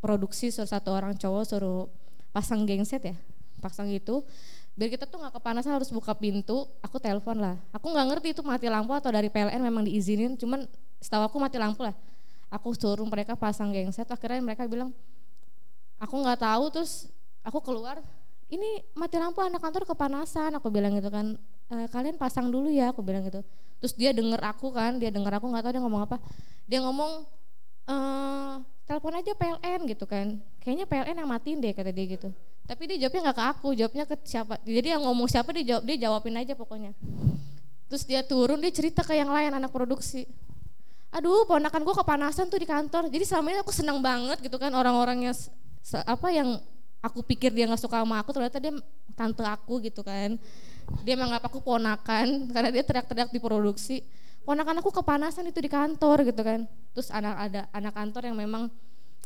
produksi suruh satu orang cowok suruh pasang gengset ya pasang gitu biar kita tuh nggak kepanasan harus buka pintu aku telepon lah. Aku nggak ngerti itu mati lampu atau dari PLN memang diizinin cuman setahu aku mati lampu lah. Aku suruh mereka pasang gengset akhirnya mereka bilang aku nggak tahu terus aku keluar ini mati lampu anak kantor kepanasan aku bilang gitu kan. "E, kalian pasang dulu ya aku bilang gitu. Terus dia denger aku kan dia denger aku nggak tahu dia ngomong apa. Dia ngomong eh telepon aja PLN gitu kan. Kayaknya PLN yang matiin deh kata dia gitu tapi dia jawabnya nggak ke aku jawabnya ke siapa? Jadi yang ngomong siapa dia jawab dia jawabin aja pokoknya. Terus dia turun dia cerita ke yang lain anak produksi. Aduh ponakan gue kepanasan tuh di kantor. Jadi selama ini aku senang banget gitu kan orang-orangnya apa yang aku pikir dia nggak suka sama aku ternyata dia tante aku gitu kan. Dia menganggap aku ponakan (laughs) karena dia teriak-teriak di produksi. Ponakan aku kepanasan itu di kantor gitu kan. Terus anak ada anak kantor yang memang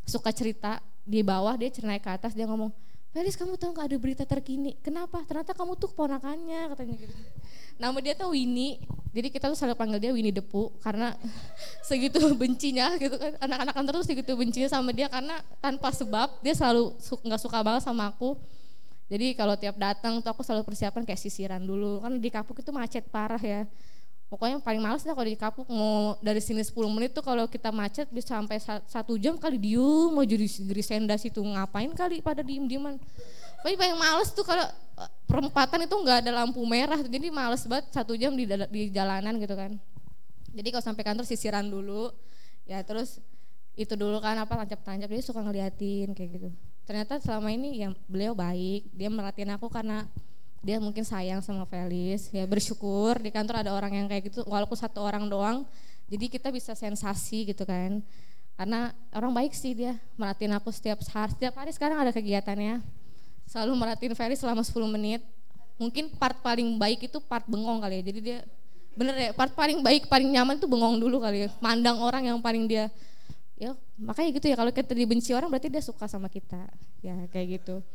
suka cerita di bawah dia naik ke atas dia ngomong Felis kamu tahu nggak ada berita terkini? Kenapa? Ternyata kamu tuh ponakannya katanya gitu. Nama dia tuh Winnie. Jadi kita tuh selalu panggil dia Winnie Depu karena (laughs) segitu bencinya gitu kan. Anak-anak kantor tuh segitu bencinya sama dia karena tanpa sebab dia selalu nggak suka banget sama aku. Jadi kalau tiap datang tuh aku selalu persiapan kayak sisiran dulu. Kan di Kapuk itu macet parah ya pokoknya paling males lah kalau di Kapuk mau dari sini 10 menit tuh kalau kita macet bisa sampai sa- satu jam kali diem. Mau jadi grisenda situ ngapain kali pada diem dieman pokoknya paling males tuh kalau eh, perempatan itu nggak ada lampu merah. Jadi males banget satu jam di, di jalanan gitu kan. Jadi kalau sampai kantor sisiran dulu. Ya terus itu dulu kan apa tancap-tancap. Dia suka ngeliatin kayak gitu. Ternyata selama ini yang beliau baik. Dia merhatiin aku karena dia mungkin sayang sama Felis ya bersyukur di kantor ada orang yang kayak gitu walaupun satu orang doang jadi kita bisa sensasi gitu kan. Karena orang baik sih dia merhatiin aku setiap hari setiap hari sekarang ada kegiatannya. Selalu merhatiin Felis selama 10 menit. Mungkin part paling baik itu part bengong kali ya jadi dia bener ya part paling baik paling nyaman tuh bengong dulu kali ya mandang orang yang paling dia ya makanya gitu ya kalau kita dibenci orang berarti dia suka sama kita ya kayak gitu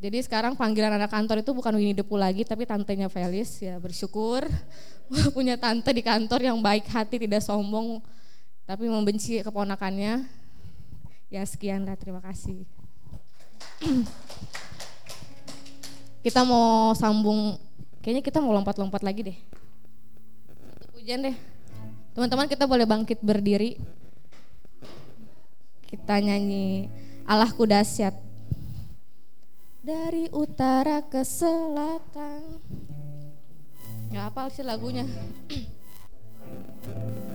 Jadi sekarang panggilan anak kantor itu bukan Winnie Pooh lagi tapi tantenya Felis ya bersyukur (laughs) punya tante di kantor yang baik hati tidak sombong tapi membenci keponakannya. Ya sekian lah terima kasih. (clears throat) kita mau sambung kayaknya kita mau lompat-lompat lagi deh. Pujian deh. Teman-teman kita boleh bangkit berdiri. Kita nyanyi Allahku dahsyat dari utara ke selatan. Gak apa sih lagunya. (clears throat)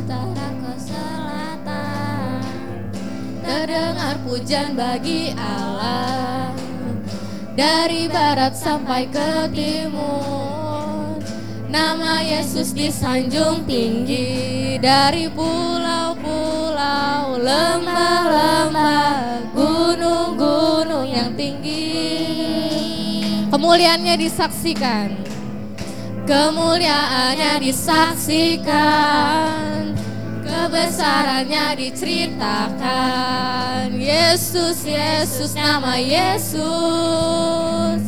utara ke selatan. Terdengar pujian bagi Allah Dari barat sampai ke timur. Nama Yesus disanjung tinggi Dari pulau-pulau Lembah-lembah Gunung-gunung yang tinggi. Kemuliaannya disaksikan Kemuliaannya disaksikan. Kebesarannya diceritakan. Yesus, Yesus, nama Yesus.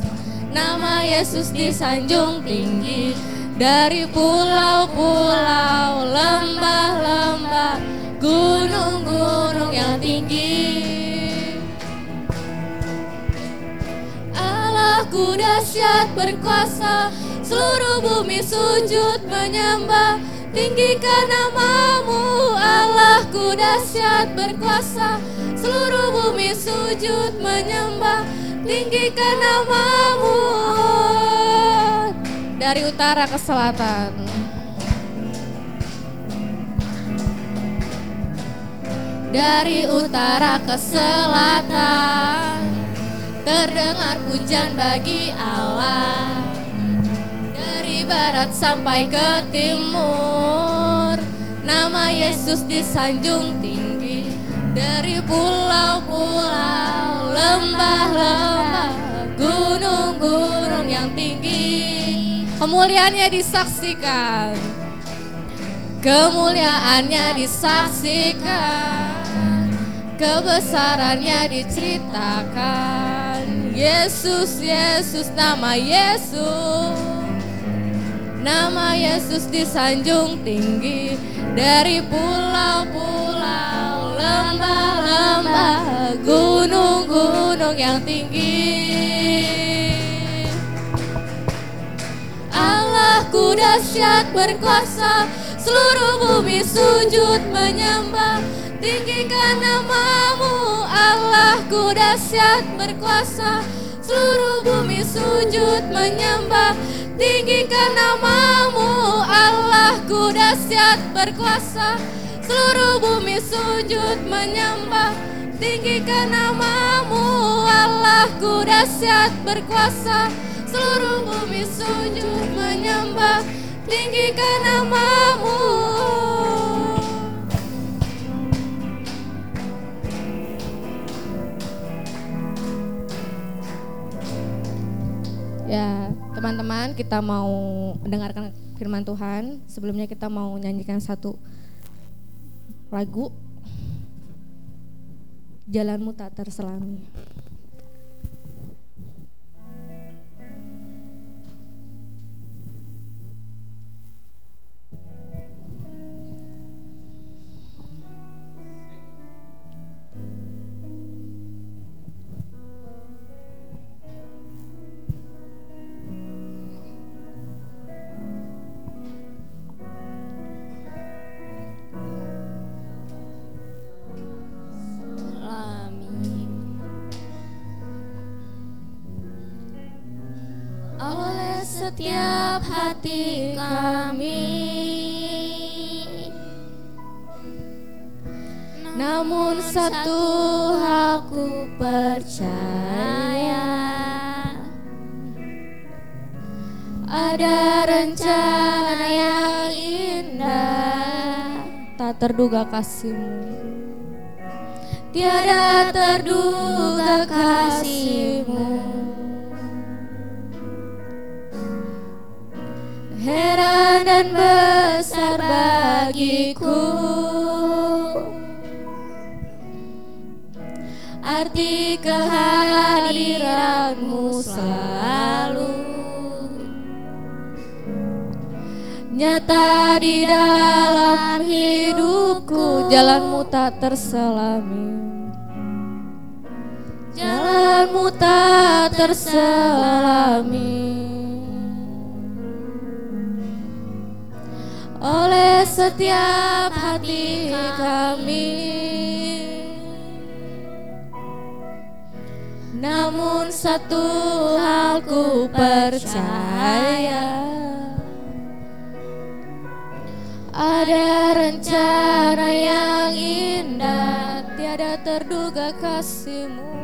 Nama Yesus disanjung tinggi. Dari pulau-pulau, lembah-lembah Gunung-gunung yang tinggi. Allahku dahsyat berkuasa Seluruh bumi sujud menyembah. Tinggikan namamu Allahku dahsyat berkuasa. Seluruh bumi sujud menyembah. Tinggikan namamu Dari utara ke selatan. Dari utara ke selatan. Terdengar pujian bagi Allah Dari barat sampai ke timur Nama Yesus disanjung tinggi. Dari pulau-pulau Lembah-lembah Gunung-gunung yang tinggi Kemuliaannya disaksikan. Kemuliaannya disaksikan. Kebesarannya diceritakan. Yesus, Yesus, nama Yesus Nama Yesus disanjung tinggi Dari pulau-pulau Lembah-lembah Gunung-gunung yang tinggi. Allahku dahsyat berkuasa Seluruh bumi sujud menyembah. Tinggikan namamu Allahku dahsyat berkuasa Seluruh bumi sujud menyembah Tinggikan namamu Allahku dahsyat berkuasa. Seluruh bumi sujud menyembah. Tinggikan namamu Allahku dahsyat berkuasa. Seluruh bumi sujud menyembah. Tinggikan namamu. Ya, teman-teman, kita mau mendengarkan firman Tuhan. Sebelumnya kita mau nyanyikan satu lagu Jalanmu tak terselami. setiap hati kami. Namun satu aku percaya. Ada rencana yang indah. Tak terduga kasihmu. Tiada terduga kasihmu. Heran dan besar bagiku. Arti kehadiranmu selalu Nyata di dalam hidupku. Jalanmu tak terselami. Jalanmu tak terselami Oleh setiap hati kami. Namun satu hal ku percaya. Ada rencana yang indah Tiada terduga kasihmu.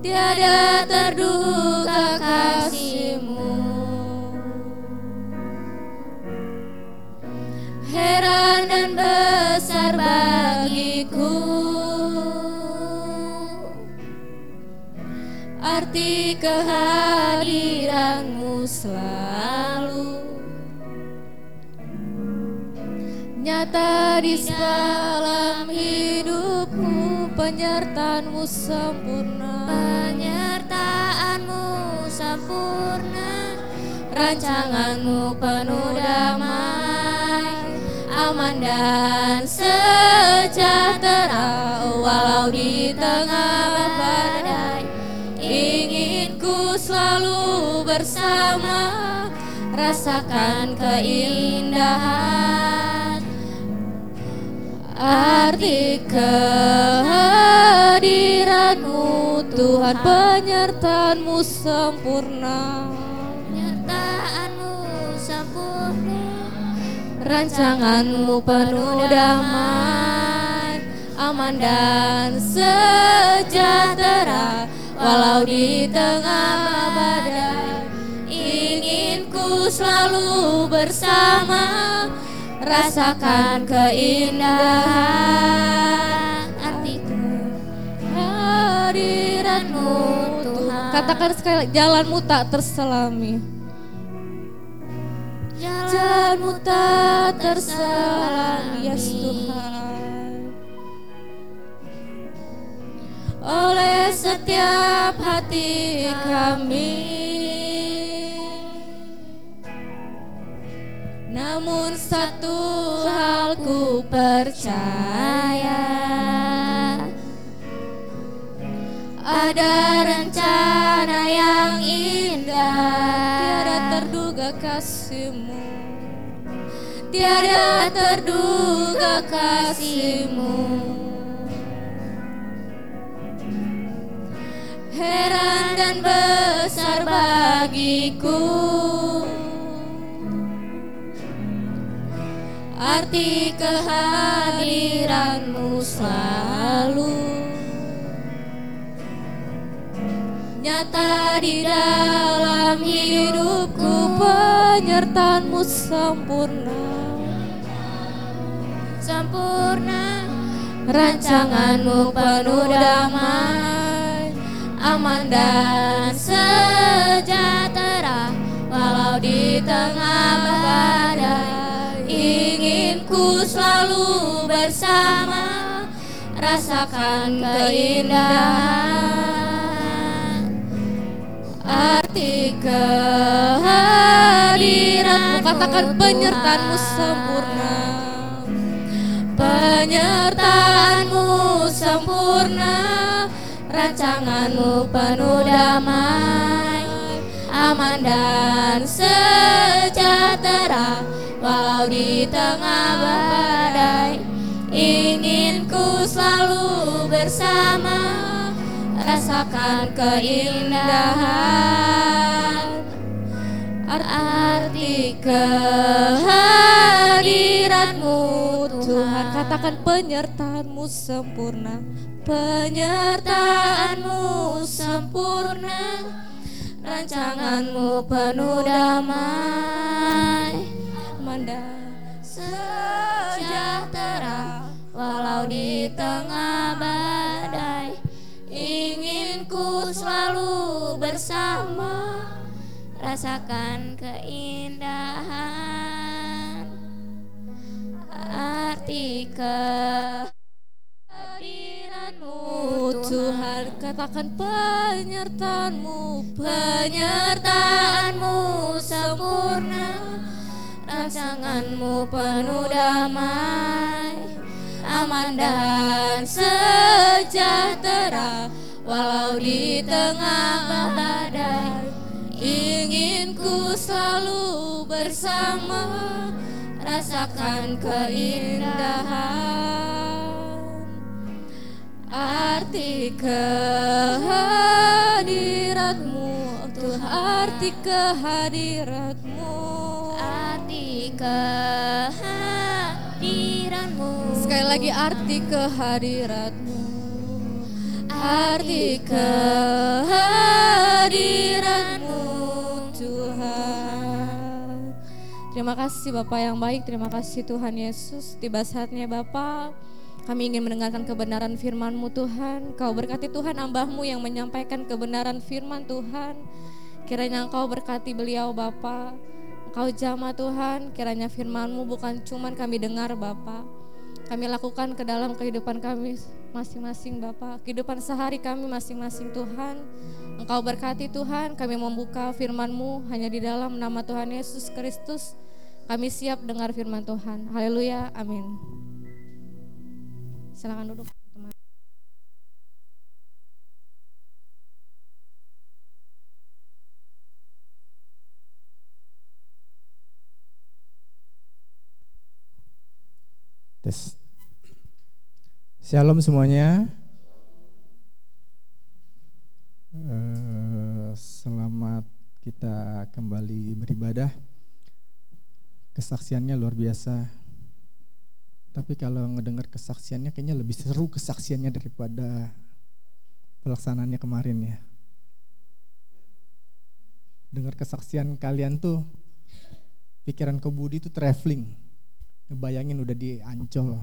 Tiada terduga kasihmu Heran dan besar bagiku. Arti kehadiranmu selalu Nyata di dalam hidupku. Penyertaanmu sempurna. Penyertaanmu sempurna. Rancanganmu penuh damai Aman dan sejahtera Walau di tengah badai. Ingin ku selalu bersama Rasakan keindahan. Arti kehadiranmu Tuhan penyertaanmu sempurna. Penyertaanmu sempurna Rancanganmu penuh damai Aman dan sejahtera. Walau di tengah badai Ingin ku selalu bersama. Rasakan keindahan Arti kehadiranmu Tuhan. Katakan sekali jalanmu tak terselami Jalanmu tak terselami Yes Tuhan. Oleh setiap hati kami. Namun satu hal ku percaya Ada rencana yang indah. Tiada terduga kasihmu. Tiada terduga kasihmu. Heran dan besar bagiku. Arti kehadiranmu selalu Nyata di dalam hidupku Penyertaanmu sempurna. Sempurna Rancanganmu penuh damai Aman dan sejahtera Walau di tengah badai. Ingin ku selalu bersama Rasakan keindahan Arti kehadiranmu Katakan penyertaanmu sempurna. Penyertaanmu sempurna Rancanganmu penuh damai Aman dan sejahtera. Walau di tengah badai Ingin ku selalu bersama Rasakan keindahan. Arti kehadiranmu Tuhan. Katakan penyertaanmu sempurna. Penyertaanmu sempurna. Rancanganmu penuh damai. Manda sejahtera walau di tengah badai ingin ku selalu bersama. Rasakan keindahan arti kehadiranmu. Tuhan katakan penyertaanmu. Penyertaanmu sempurna. Rancanganmu penuh damai aman dan sejahtera. Walau di tengah badai ingin ku selalu bersama. Rasakan keindahan arti kehadiratmu. Tuhan arti kehadiratmu. Arti kehadiranmu sekali lagi arti kehadiratmu arti kehadiranmu Tuhan Terima kasih Bapak yang baik, terima kasih Tuhan Yesus. Tiba saatnya Bapak, kami ingin mendengarkan kebenaran firman-Mu Tuhan. Kau berkati Tuhan hamba-Mu yang menyampaikan kebenaran firman Tuhan. Kiranya Engkau berkati beliau Bapak. Engkau jamah Tuhan, kiranya firman-Mu bukan cuman kami dengar Bapak. Kami lakukan ke dalam kehidupan kami masing-masing Bapak. Kehidupan sehari kami masing-masing Tuhan. Engkau berkati Tuhan, kami membuka firman-Mu hanya di dalam nama Tuhan Yesus Kristus. Kami siap dengar firman Tuhan. Haleluya, amin. Silakan duduk teman. Tes. Shalom semuanya. Eh, selamat kita kembali beribadah. Kesaksiannya luar biasa. Tapi kalau ngedengar kesaksiannya kayaknya lebih seru kesaksiannya daripada pelaksanaannya kemarin ya. Dengar kesaksian kalian tuh pikiran ke Budi tuh traveling. Ngebayangin udah di Ancol.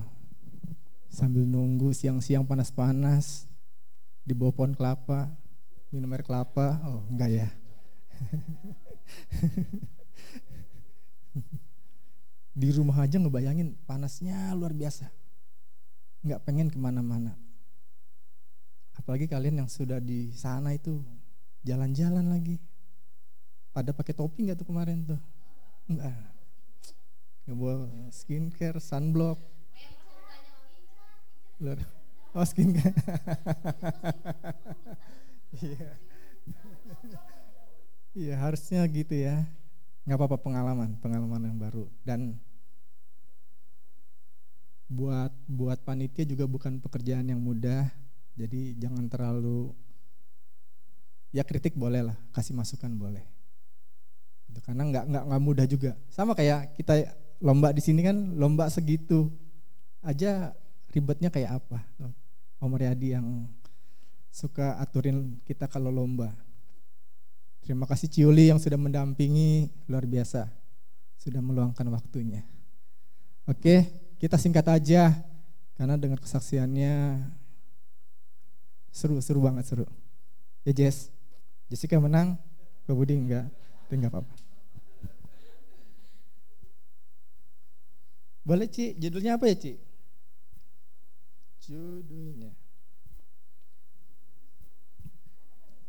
Sambil nunggu siang-siang panas-panas di bawah pohon kelapa, minum air kelapa. Oh, enggak ya. (laughs) di rumah aja ngebayangin panasnya luar biasa. Nggak pengen ke mana-mana. Apalagi kalian yang sudah di sana itu jalan-jalan lagi. Pada pakai topi nggak tuh kemarin tuh? Enggak. Ngebawa skincare, sunblock. Luar. Oh skincare. (laughs) Iya. Iya harusnya gitu ya. Nggak apa-apa pengalaman, pengalaman yang baru. Dan buat buat panitia juga bukan pekerjaan yang mudah. Jadi jangan terlalu ya kritik boleh lah, kasih masukan boleh. Karena nggak nggak nggak mudah juga. Sama kayak kita lomba di sini kan lomba segitu aja ribetnya kayak apa. Om Riyadi yang suka aturin kita kalau lomba. Terima kasih Ciuli yang sudah mendampingi luar biasa. Sudah meluangkan waktunya. Oke, kita singkat aja karena dengar kesaksiannya seru seru banget seru. Ya Jess, Jessica menang, Pak Budi enggak, itu enggak apa-apa. Boleh Ci, judulnya apa ya Ci? Judulnya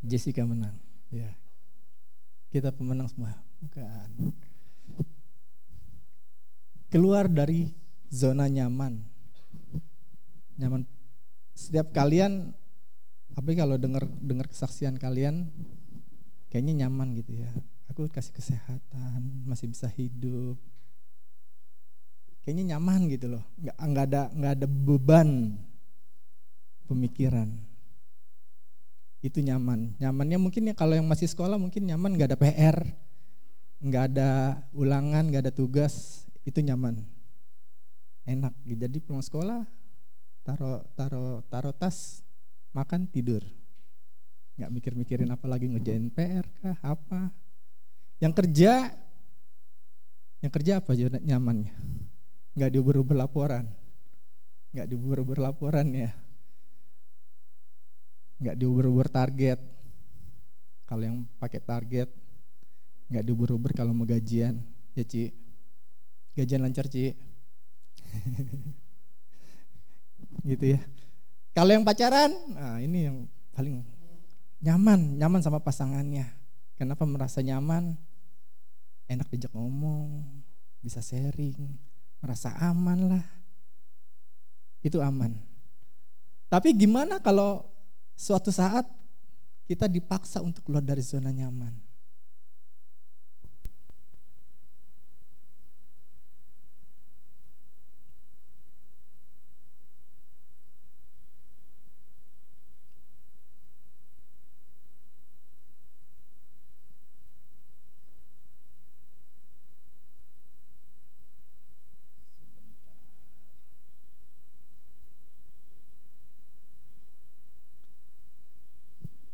Jessica menang. Ya. Kita pemenang semua. Bukan. Keluar dari zona nyaman. Nyaman. Setiap kalian apa kalau dengar dengar kesaksian kalian kayaknya nyaman gitu ya. Aku kasih kesehatan, masih bisa hidup. Kayaknya nyaman gitu loh. Nggak nggak ada nggak ada beban pemikiran itu nyaman. Nyamannya mungkin ya kalau yang masih sekolah mungkin nyaman nggak ada PR, nggak ada ulangan, nggak ada tugas, itu nyaman. Enak. Jadi pulang sekolah taruh taruh taruh tas, makan tidur. nggak mikir-mikirin apa lagi ngerjain PR kah apa. Yang kerja, yang kerja apa nyamannya? Nggak diuber-uber laporan, nggak diuber-uber laporan ya, nggak diuber-uber target. Kalau yang pakai target, nggak diuber-uber kalau mau gajian, ya Ci. Gajian lancar Ci. (laughs) gitu ya. Kalau yang pacaran, nah ini yang paling nyaman, nyaman sama pasangannya. Kenapa merasa nyaman? Enak diajak ngomong, bisa sharing, merasa aman lah. Itu aman. Tapi gimana kalau suatu saat kita dipaksa untuk keluar dari zona nyaman?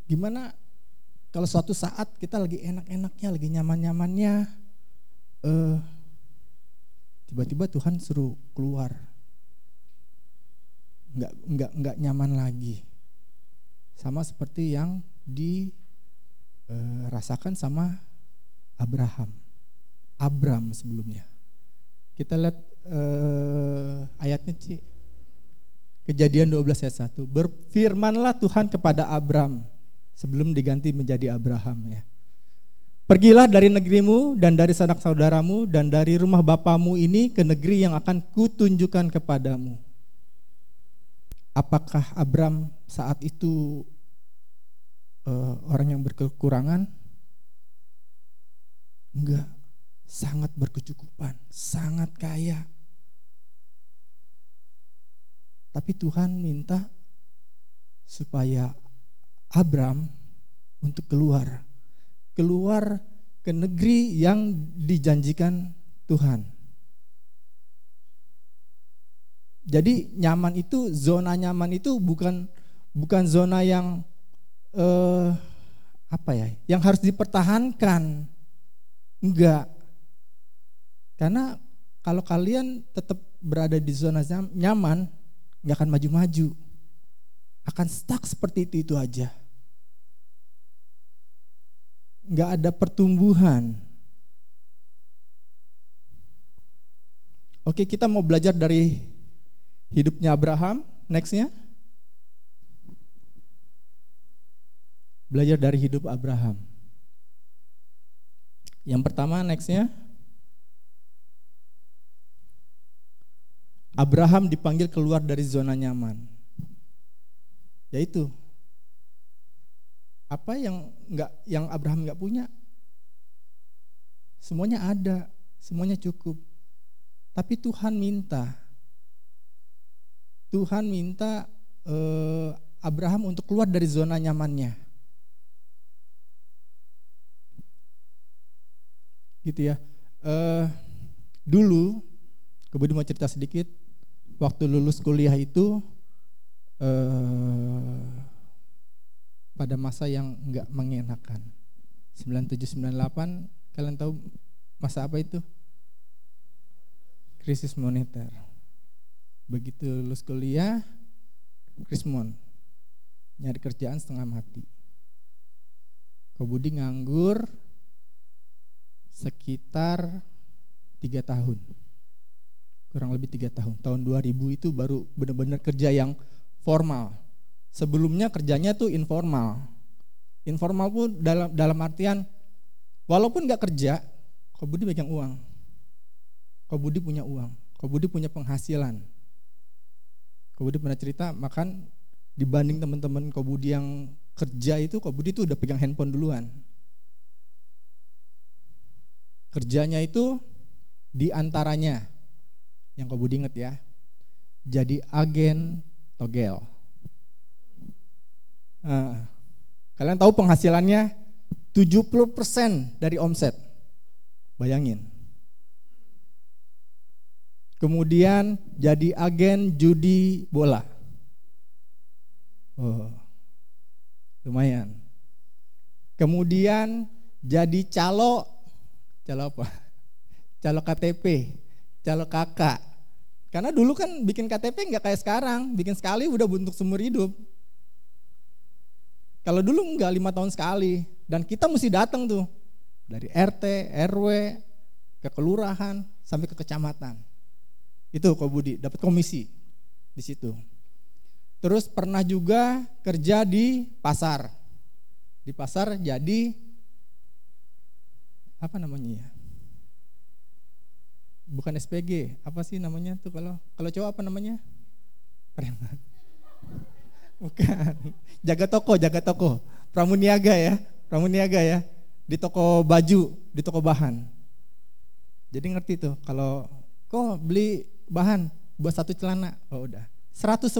Gimana kalau suatu saat kita lagi enak-enaknya, lagi nyaman-nyamannya, eh, tiba-tiba Tuhan suruh keluar, nggak nggak nggak nyaman lagi, sama seperti yang dirasakan sama Abraham, Abram sebelumnya. Kita lihat eh, ayatnya Ci. Kejadian 12 ayat 1. Berfirmanlah Tuhan kepada Abram sebelum diganti menjadi Abraham ya. Pergilah dari negerimu dan dari sanak saudaramu dan dari rumah bapamu ini ke negeri yang akan kutunjukkan kepadamu. Apakah Abram saat itu uh, orang yang berkekurangan? Enggak, sangat berkecukupan, sangat kaya. Tapi Tuhan minta supaya Abram untuk keluar. Keluar ke negeri yang dijanjikan Tuhan. Jadi nyaman itu zona nyaman itu bukan bukan zona yang eh, apa ya, yang harus dipertahankan. Enggak. Karena kalau kalian tetap berada di zona nyaman, nggak akan maju-maju. Akan stuck seperti itu, itu aja. Nggak ada pertumbuhan. Oke, kita mau belajar dari hidupnya Abraham. Nextnya. Belajar dari hidup Abraham. Yang pertama nextnya. Abraham dipanggil keluar dari zona nyaman. Yaitu apa yang nggak yang Abraham nggak punya? Semuanya ada, semuanya cukup. Tapi Tuhan minta, Tuhan minta eh, Abraham untuk keluar dari zona nyamannya. Gitu ya. Eh, dulu, kemudian mau cerita sedikit, waktu lulus kuliah itu eh, pada masa yang nggak mengenakan. 97 98 kalian tahu masa apa itu? Krisis moneter. Begitu lulus kuliah, krismon. Nyari kerjaan setengah mati. Kobudi nganggur sekitar tiga tahun kurang lebih tiga tahun. Tahun 2000 itu baru benar-benar kerja yang formal. Sebelumnya kerjanya tuh informal. Informal pun dalam dalam artian walaupun nggak kerja, kau Budi pegang uang. Kau Budi punya uang. Kau Budi punya penghasilan. Kau Budi pernah cerita makan dibanding teman-teman kau Budi yang kerja itu kau Budi tuh udah pegang handphone duluan. Kerjanya itu di antaranya yang kau Budi inget ya. Jadi agen togel. Nah, kalian tahu penghasilannya 70% dari omset. Bayangin. Kemudian jadi agen judi bola. Oh, lumayan. kemudian jadi calo calo apa? (laughs) Calo KTP, calo kakak. Karena dulu kan bikin KTP nggak kayak sekarang, bikin sekali udah untuk seumur hidup. Kalau dulu nggak lima tahun sekali, dan kita mesti datang tuh dari RT, RW, ke kelurahan sampai ke kecamatan. Itu kok Budi dapat komisi di situ. Terus pernah juga kerja di pasar. Di pasar jadi apa namanya ya? Bukan SPG, apa sih namanya tuh kalau kalau cowok apa namanya? Preman. Bukan. (laughs) Jaga toko, jaga toko. Pramuniaga ya, pramuniaga ya. Di toko baju, di toko bahan. Jadi ngerti tuh kalau kok beli bahan buat satu celana, oh udah 110. (laughs)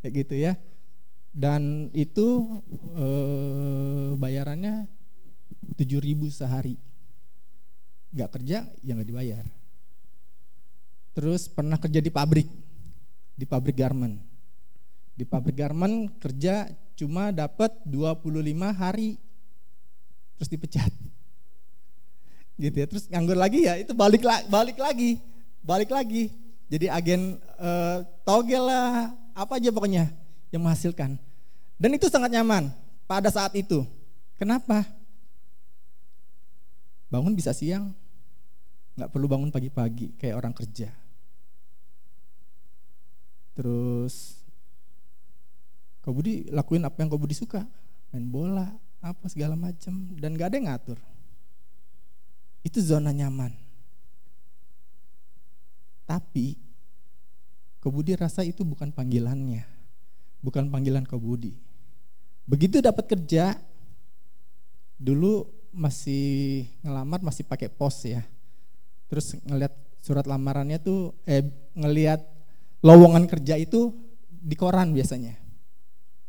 Kayak gitu ya. Dan itu eh, bayarannya 7000 sehari. Gak kerja ya nggak dibayar. Terus pernah kerja di pabrik, di pabrik garment. Di pabrik garment kerja cuma dapat 25 hari terus dipecat. (laughs) Gitu ya. Terus nganggur lagi ya itu balik balik lagi, balik lagi. Jadi agen eh, togel lah, apa aja pokoknya yang menghasilkan. Dan itu sangat nyaman pada saat itu. Kenapa? Bangun bisa siang, nggak perlu bangun pagi-pagi kayak orang kerja. Terus kau Budi lakuin apa yang kau Budi suka, main bola, apa segala macam, dan gak ada yang ngatur. Itu zona nyaman. Tapi kau Budi rasa itu bukan panggilannya, bukan panggilan kau Budi. Begitu dapat kerja, dulu masih ngelamar masih pakai pos ya. Terus ngelihat surat lamarannya tuh eh ngelihat lowongan kerja itu di koran biasanya.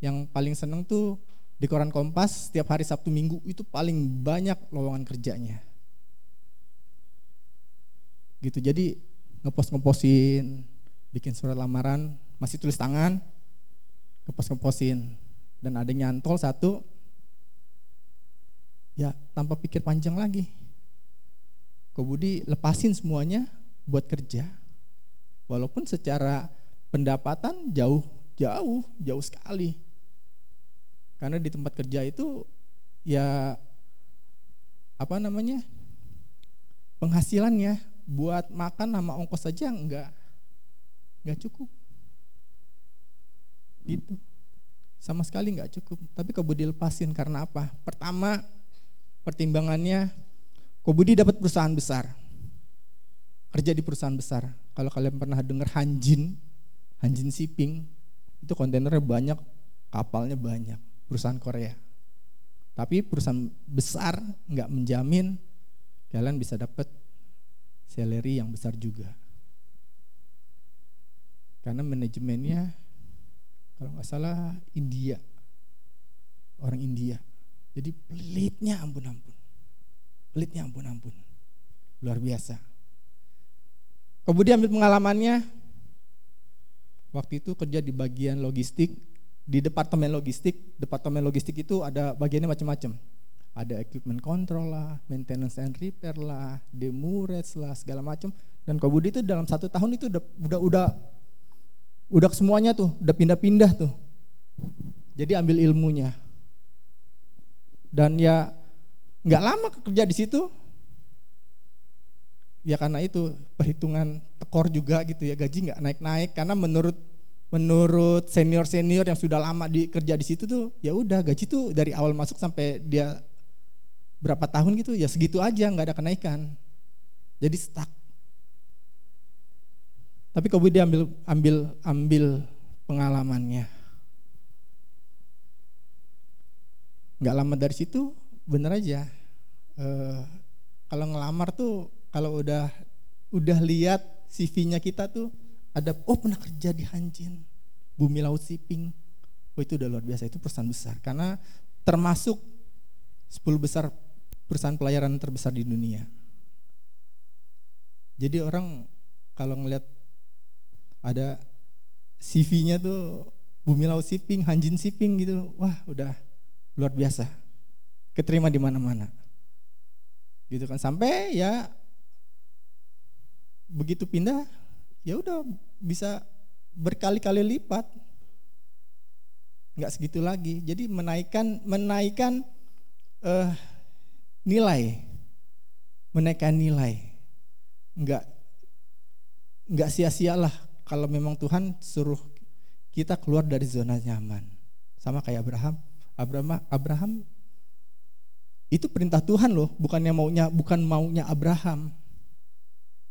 Yang paling seneng tuh di koran Kompas setiap hari Sabtu Minggu itu paling banyak lowongan kerjanya. Gitu. Jadi ngepost-ngepostin, bikin surat lamaran, masih tulis tangan, ngepost-ngepostin dan ada nyantol satu ya tanpa pikir panjang lagi. Kau Budi lepasin semuanya buat kerja. Walaupun secara pendapatan jauh, jauh, jauh sekali. Karena di tempat kerja itu ya apa namanya? penghasilannya buat makan sama ongkos saja enggak enggak cukup. Gitu. Sama sekali enggak cukup. Tapi kau Budi lepasin karena apa? Pertama, pertimbangannya Kobudi dapat perusahaan besar. Kerja di perusahaan besar. Kalau kalian pernah dengar Hanjin, Hanjin Shipping, itu kontainernya banyak, kapalnya banyak, perusahaan Korea. Tapi perusahaan besar nggak menjamin kalian bisa dapat salary yang besar juga. Karena manajemennya kalau nggak salah India, orang India. Jadi pelitnya ampun-ampun. Pelitnya ampun-ampun. Luar biasa. Kemudian ambil pengalamannya, waktu itu kerja di bagian logistik, di departemen logistik. Departemen logistik itu ada bagiannya macam-macam. Ada equipment control lah, maintenance and repair lah, demurrage lah, segala macam. Dan Kak Budi itu dalam satu tahun itu udah udah udah udah semuanya tuh, udah pindah-pindah tuh. Jadi ambil ilmunya, dan ya nggak lama kerja di situ ya karena itu perhitungan tekor juga gitu ya gaji nggak naik-naik. Karena menurut menurut senior senior yang sudah lama di kerja di situ tuh ya udah gaji tuh dari awal masuk sampai dia berapa tahun gitu ya segitu aja nggak ada kenaikan. Jadi stuck. Tapi kau dia ambil ambil ambil pengalamannya. Nggak lama dari situ bener aja. Uh, kalau ngelamar tuh kalau udah udah lihat CV-nya kita tuh ada oh pernah kerja di Hanjin Bumi Laut Shipping oh itu udah luar biasa itu perusahaan besar karena termasuk 10 besar perusahaan pelayaran terbesar di dunia jadi orang kalau ngelihat ada CV-nya tuh Bumi Laut Siping, Hanjin Siping gitu. Wah, udah luar biasa. Keterima di mana-mana. Gitu kan sampai ya begitu pindah ya udah bisa berkali-kali lipat. Nggak segitu lagi. Jadi menaikkan menaikkan eh, nilai, menaikkan nilai. Nggak nggak sia-sialah kalau memang Tuhan suruh kita keluar dari zona nyaman. Sama kayak Abraham. Abraham Abraham itu perintah Tuhan loh, bukannya maunya bukan maunya Abraham.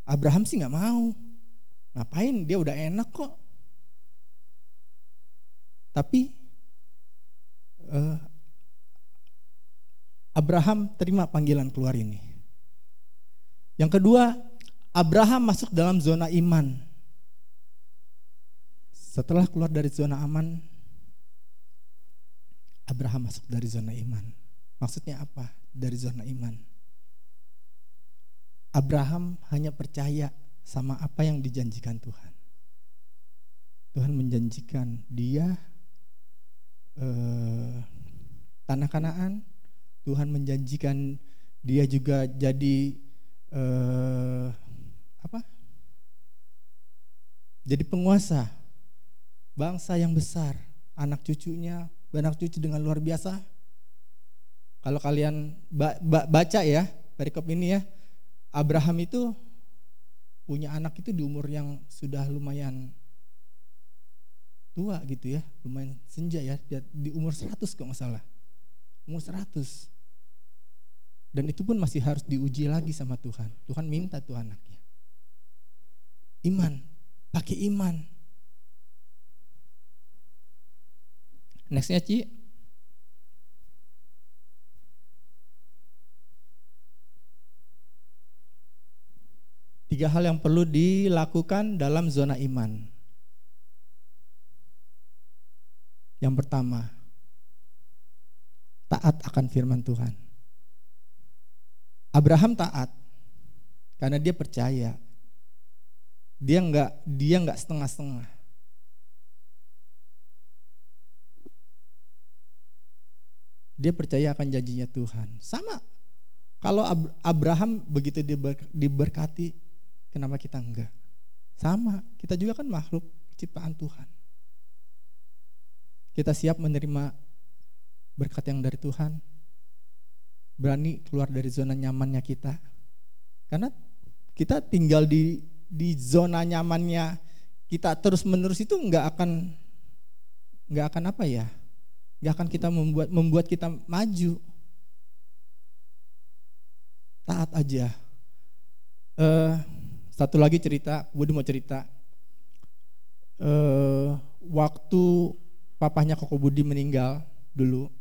Abraham sih nggak mau. Ngapain? Dia udah enak kok. Tapi uh, Abraham terima panggilan keluar ini. Yang kedua, Abraham masuk dalam zona iman. Setelah keluar dari zona aman, Abraham masuk dari zona iman. Maksudnya apa? Dari zona iman. Abraham hanya percaya sama apa yang dijanjikan Tuhan. Tuhan menjanjikan dia eh, tanah Kanaan. Tuhan menjanjikan dia juga jadi eh, apa? Jadi penguasa bangsa yang besar, anak cucunya, anak cucu dengan luar biasa. Kalau kalian baca ya perikop ini ya, Abraham itu punya anak itu di umur yang sudah lumayan tua gitu ya, lumayan senja ya, di umur 100 kok nggak salah. Umur 100. Dan itu pun masih harus diuji lagi sama Tuhan. Tuhan minta tuh anaknya. Iman, pakai iman. Nextnya Ci. Tiga hal yang perlu dilakukan dalam zona iman. Yang pertama, taat akan firman Tuhan. Abraham taat karena dia percaya. Dia nggak dia nggak setengah-setengah. Dia percaya akan janjinya Tuhan. Sama kalau Abraham begitu diberkati, kenapa kita enggak? Sama, kita juga kan makhluk ciptaan Tuhan. Kita siap menerima berkat yang dari Tuhan. Berani keluar dari zona nyamannya kita. Karena kita tinggal di di zona nyamannya kita terus menerus itu nggak akan nggak akan apa ya nggak akan kita membuat membuat kita maju taat aja uh, satu lagi cerita Budi mau cerita. Uh, waktu papahnya Koko Budi meninggal dulu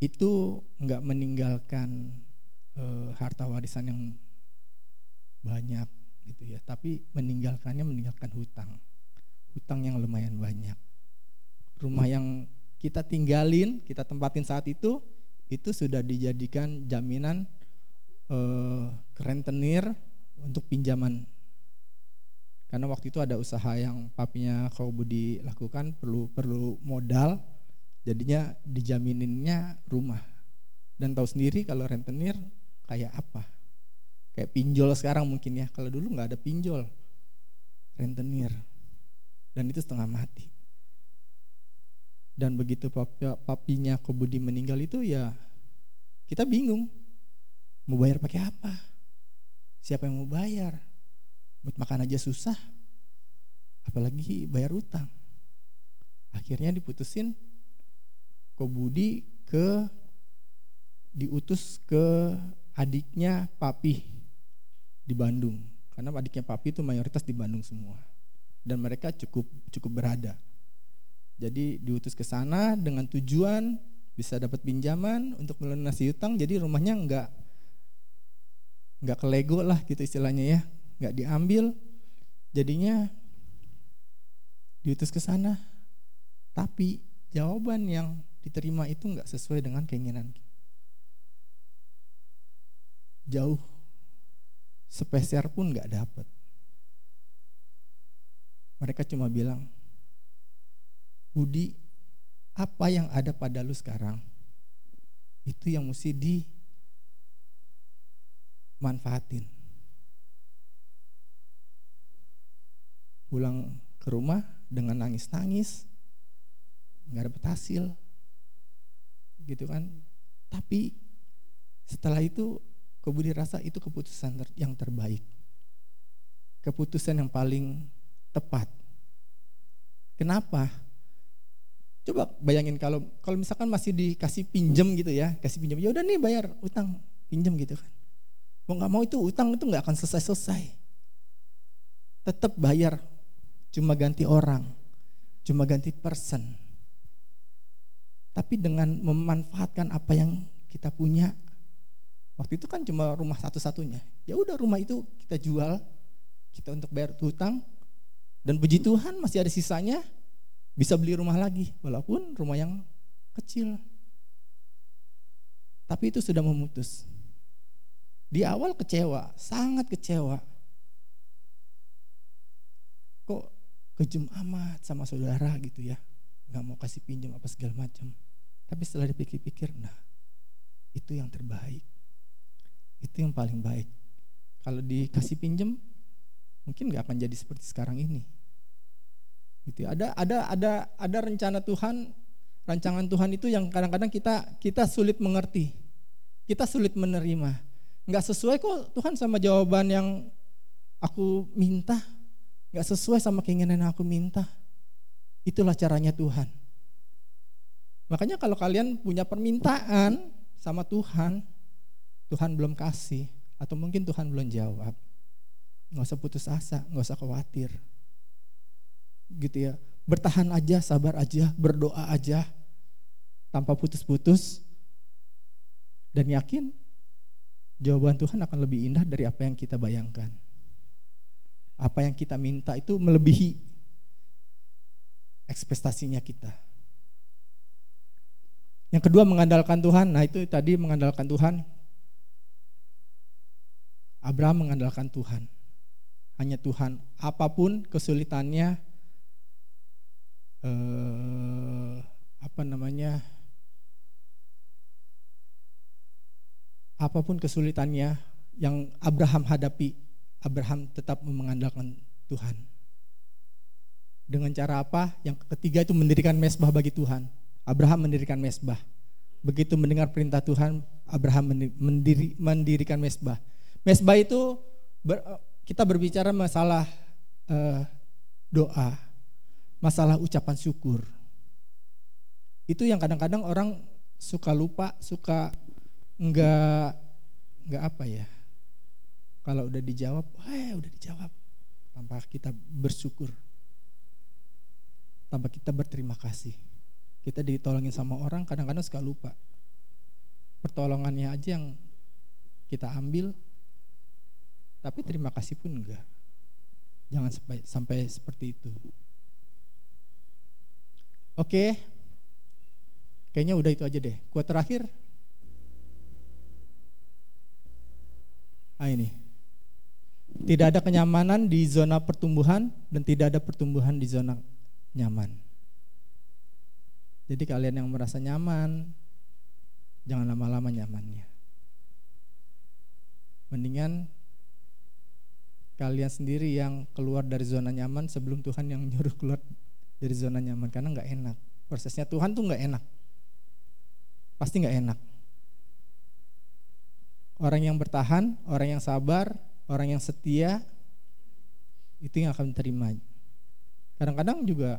itu nggak meninggalkan uh, harta warisan yang banyak gitu ya tapi meninggalkannya meninggalkan hutang. Hutang yang lumayan banyak. Rumah yang kita tinggalin kita tempatin saat itu itu sudah dijadikan jaminan eh, kerentenir untuk pinjaman karena waktu itu ada usaha yang papinya kau Budi lakukan perlu perlu modal jadinya dijamininnya rumah dan tahu sendiri kalau rentenir kayak apa Kayak pinjol sekarang mungkin ya. Kalau dulu nggak ada pinjol, rentenir. Dan itu setengah mati. Dan begitu papi, papinya Kobudi meninggal itu ya kita bingung. Mau bayar pakai apa? Siapa yang mau bayar? Buat makan aja susah. Apalagi bayar utang. Akhirnya diputusin Kobudi ke diutus ke adiknya papi di Bandung karena adiknya papi itu mayoritas di Bandung semua dan mereka cukup cukup berada jadi diutus ke sana dengan tujuan bisa dapat pinjaman untuk melunasi utang jadi rumahnya enggak enggak kelego lah gitu istilahnya ya. Enggak diambil jadinya diutus ke sana. Tapi jawaban yang diterima itu enggak sesuai dengan keinginan. Jauh. Sepeser pun nggak dapat. Mereka cuma bilang, Budi, apa yang ada pada lu sekarang itu yang mesti dimanfaatin. Pulang ke rumah dengan nangis-nangis, nggak dapet hasil, gitu kan. Tapi setelah itu kau budi rasa itu keputusan ter- yang terbaik. Keputusan yang paling tepat. Kenapa? Coba bayangin kalau kalau misalkan masih dikasih pinjem gitu ya, kasih pinjam, ya udah nih bayar utang, pinjam gitu kan. Mau nggak mau itu utang itu nggak akan selesai-selesai. Tetap bayar, cuma ganti orang, cuma ganti person. Tapi dengan memanfaatkan apa yang kita punya, waktu itu kan cuma rumah satu-satunya. Ya udah rumah itu kita jual, kita untuk bayar utang, dan puji Tuhan masih ada sisanya, bisa beli rumah lagi, walaupun rumah yang kecil. Tapi itu sudah memutus. Di awal kecewa, sangat kecewa. Kok kejam amat sama saudara gitu ya, nggak mau kasih pinjam apa segala macam. Tapi setelah dipikir-pikir, nah itu yang terbaik, itu yang paling baik. Kalau dikasih pinjam, mungkin nggak akan jadi seperti sekarang ini gitu ya. ada ada ada ada rencana Tuhan rancangan Tuhan itu yang kadang-kadang kita kita sulit mengerti kita sulit menerima nggak sesuai kok Tuhan sama jawaban yang aku minta. Nggak sesuai sama keinginan yang aku minta. Itulah caranya Tuhan. Makanya kalau kalian punya permintaan sama Tuhan Tuhan belum kasih atau mungkin Tuhan belum jawab nggak usah putus asa nggak usah khawatir. Gitu ya. Bertahan aja, sabar aja, berdoa aja tanpa putus-putus dan yakin jawaban Tuhan akan lebih indah dari apa yang kita bayangkan. Apa yang kita minta itu melebihi ekspektasinya kita. Yang kedua mengandalkan Tuhan. Nah, itu tadi mengandalkan Tuhan. Abraham mengandalkan Tuhan. Hanya Tuhan. Apa pun kesulitannya, eh, apa namanya apa pun kesulitannya yang Abraham hadapi Abraham tetap mengandalkan Tuhan. Dengan cara apa? Yang ketiga itu mendirikan mesbah bagi Tuhan. Abraham mendirikan mesbah. Begitu mendengar perintah Tuhan Abraham mendiri, mendirikan mesbah. Mesbah itu ber, kita berbicara masalah uh, doa masalah ucapan syukur. Itu yang kadang-kadang orang suka lupa, suka enggak enggak apa ya. Kalau udah dijawab, wah udah dijawab. Tanpa kita bersyukur. Tanpa kita berterima kasih. Kita ditolongin sama orang kadang-kadang suka lupa. Pertolongannya aja yang kita ambil, tapi terima kasih pun enggak. Jangan sampai, sampai seperti itu. Oke. Kayaknya udah itu aja deh. Kuat terakhir. Ah ini. Tidak ada kenyamanan di zona pertumbuhan dan tidak ada pertumbuhan di zona nyaman. Jadi kalian yang merasa nyaman, jangan lama-lama nyamannya. Mendingan kalian sendiri yang keluar dari zona nyaman sebelum Tuhan yang nyuruh keluar dari zona nyaman karena nggak enak. Prosesnya Tuhan tuh nggak enak. Pasti nggak enak. Orang yang bertahan, orang yang sabar, orang yang setia itu yang akan terima. Kadang-kadang juga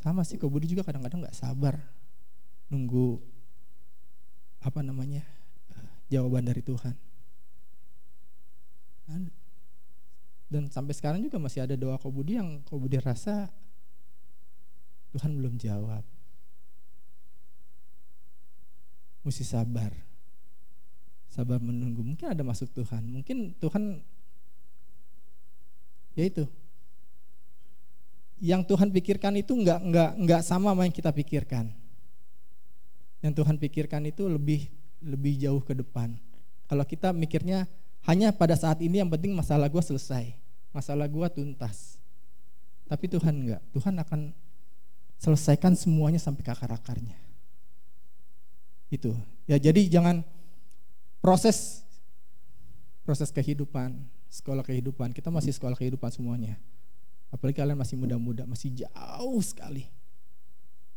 sama sih Kau Budi juga kadang-kadang nggak sabar nunggu apa namanya jawaban dari Tuhan. Dan sampai sekarang juga masih ada doa Kau Budi yang Kau Budi rasa Tuhan belum jawab. Mesti sabar. Sabar menunggu. Mungkin ada masuk Tuhan. Mungkin Tuhan ya itu. Yang Tuhan pikirkan itu enggak enggak enggak sama sama yang kita pikirkan. Yang Tuhan pikirkan itu lebih lebih jauh ke depan. Kalau kita mikirnya hanya pada saat ini yang penting masalah gue selesai, masalah gue tuntas. Tapi Tuhan enggak, Tuhan akan selesaikan semuanya sampai ke akar-akarnya. Itu. Ya jadi jangan proses proses kehidupan, sekolah kehidupan. Kita masih sekolah kehidupan semuanya. Apalagi kalian masih muda-muda, masih jauh sekali.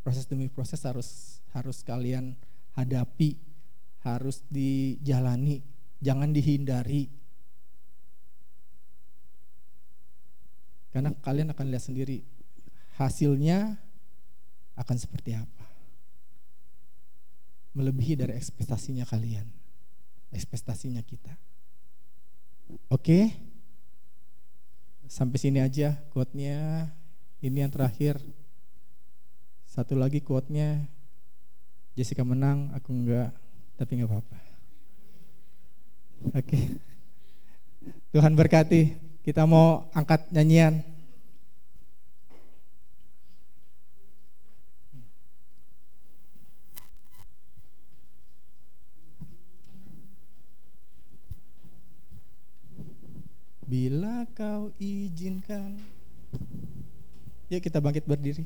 Proses demi proses harus harus kalian hadapi, harus dijalani, jangan dihindari. Karena kalian akan lihat sendiri hasilnya akan seperti apa. Melebihi dari ekspektasinya kalian, ekspektasinya kita. Oke, sampai sini aja quote-nya. Ini yang terakhir. Satu lagi quote-nya, Jessica menang, aku enggak, tapi enggak apa-apa. Oke, Tuhan berkati. Kita mau angkat nyanyian. Bila kau izinkan. Ya kita bangkit berdiri.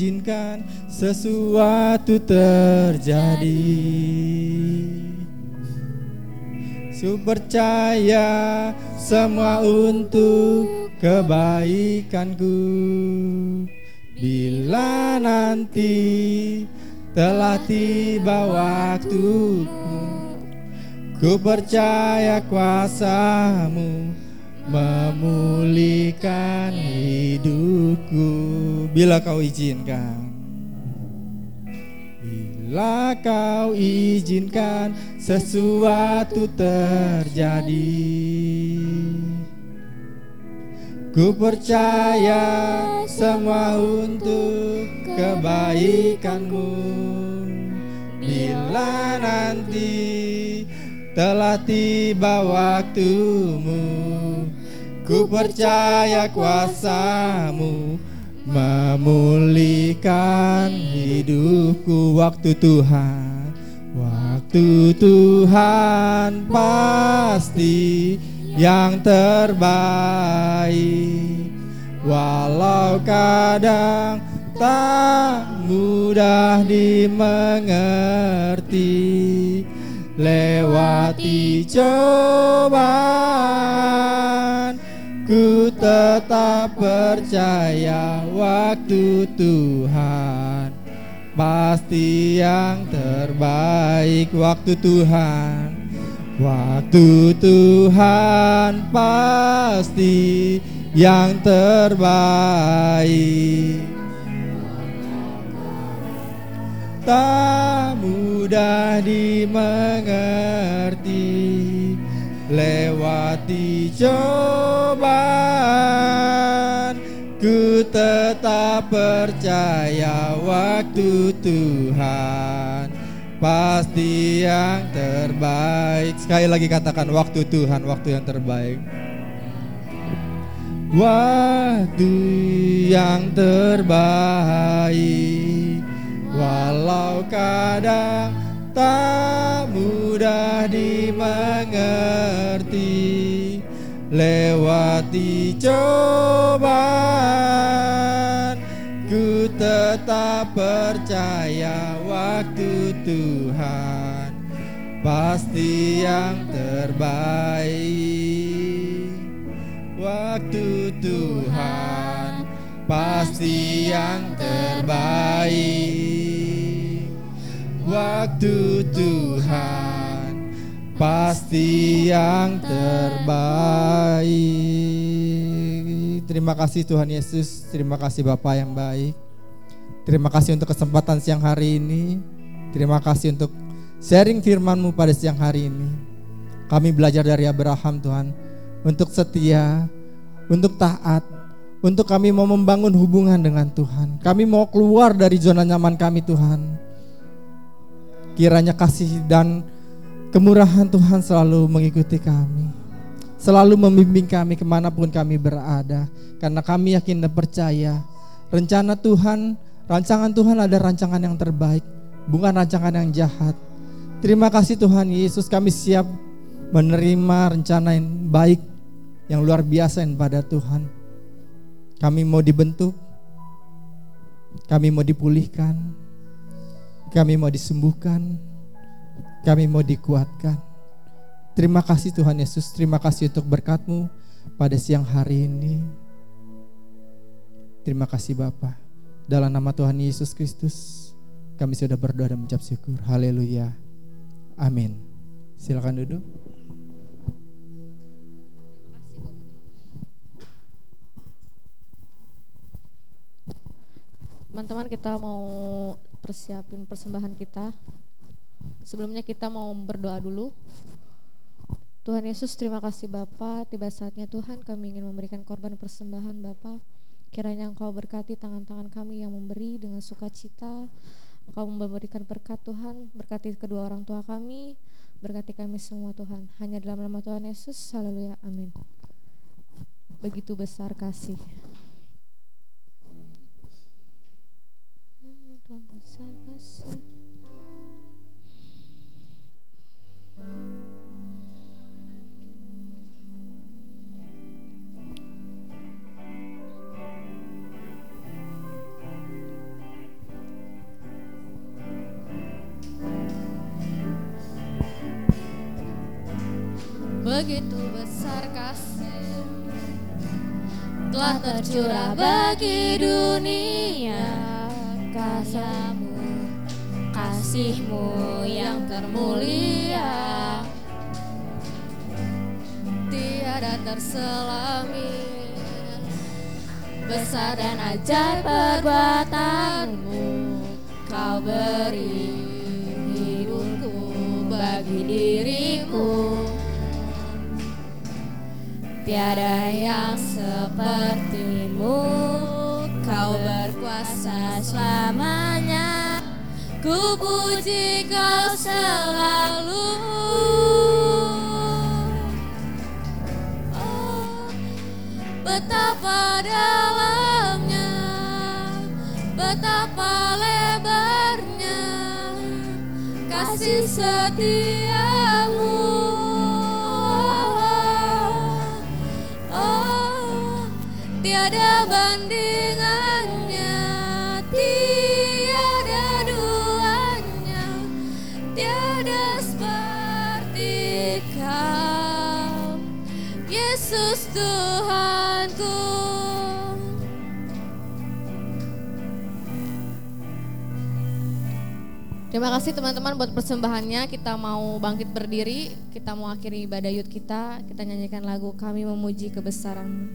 Izinkan sesuatu terjadi. Su percaya semua untuk kebaikanku. Bila nanti telah tiba waktuku Ku percaya kuasamu memulihkan hidupku. Bila kau izinkan. Bila kau izinkan sesuatu terjadi. Ku percaya semua untuk kebaikanmu. Bila nanti telah tiba waktumu Ku percaya kuasamu memulihkan hidupku waktu Tuhan. Waktu Tuhan pasti yang terbaik. Walau kadang tak mudah dimengerti Lewati cobaan Ku tetap percaya waktu Tuhan. Pasti yang terbaik waktu Tuhan. Waktu Tuhan pasti yang terbaik. Tak mudah dimengerti Lewati cobaan Ku tetap percaya waktu Tuhan. Pasti yang terbaik. Sekali lagi katakan waktu Tuhan, waktu yang terbaik. Waktu yang terbaik. Walau kadang tak mudah dimengerti. Lewati cobaan Ku tetap percaya waktu Tuhan Pasti yang terbaik. Waktu Tuhan pasti yang terbaik Waktu Tuhan pasti yang terbaik Terima kasih Tuhan Yesus Terima kasih Bapak yang baik Terima kasih untuk kesempatan siang hari ini Terima kasih untuk sharing firman-Mu pada siang hari ini Kami belajar dari Abraham Tuhan Untuk setia Untuk taat Untuk kami mau membangun hubungan dengan Tuhan. Kami mau keluar dari zona nyaman kami Tuhan. Kiranya kasih dan kemurahan Tuhan selalu mengikuti kami. Selalu membimbing kami ke mana pun kami berada. Karena kami yakin dan percaya rencana Tuhan, rancangan Tuhan ada rancangan yang terbaik. Bukan rancangan yang jahat. Terima kasih Tuhan Yesus kami siap menerima rencana yang baik yang luar biasa yang pada Tuhan. Kami mau dibentuk, kami mau dipulihkan, kami mau disembuhkan, kami mau dikuatkan. Terima kasih Tuhan Yesus, terima kasih untuk berkatmu pada siang hari ini. Terima kasih Bapa. Dalam nama Tuhan Yesus Kristus, kami sudah berdoa dan mengucap syukur. Haleluya. Amin. Silakan duduk. Teman-teman kita mau persiapin persembahan kita. Sebelumnya kita mau berdoa dulu. Tuhan Yesus terima kasih Bapa, tiba saatnya Tuhan kami ingin memberikan korban persembahan Bapa. Kiranya Engkau berkati tangan-tangan kami yang memberi dengan sukacita. Engkau memberikan berkat Tuhan, berkati kedua orang tua kami, berkati kami semua Tuhan. Hanya dalam nama Tuhan Yesus, haleluya, amin. Begitu besar kasih. Tuhan besar kasih. Begitu besar kasih telah tercurah bagi dunia. Kasihmu kasihmu yang termulia. Tiada terselami besar dan ajaib perbuatanmu. Kau beri hidupku bagi diriku. Tiada yang sepertimu Kau berkuasa selamanya Ku puji kau selalu. Oh, Betapa dalamnya Betapa lebarnya Kasih setiamu. Oh, tiada bandingannya, Terima kasih teman-teman buat persembahannya. Kita mau bangkit berdiri, kita mau akhiri ibadah yud kita. Kita nyanyikan lagu Kami Memuji Kebesaran.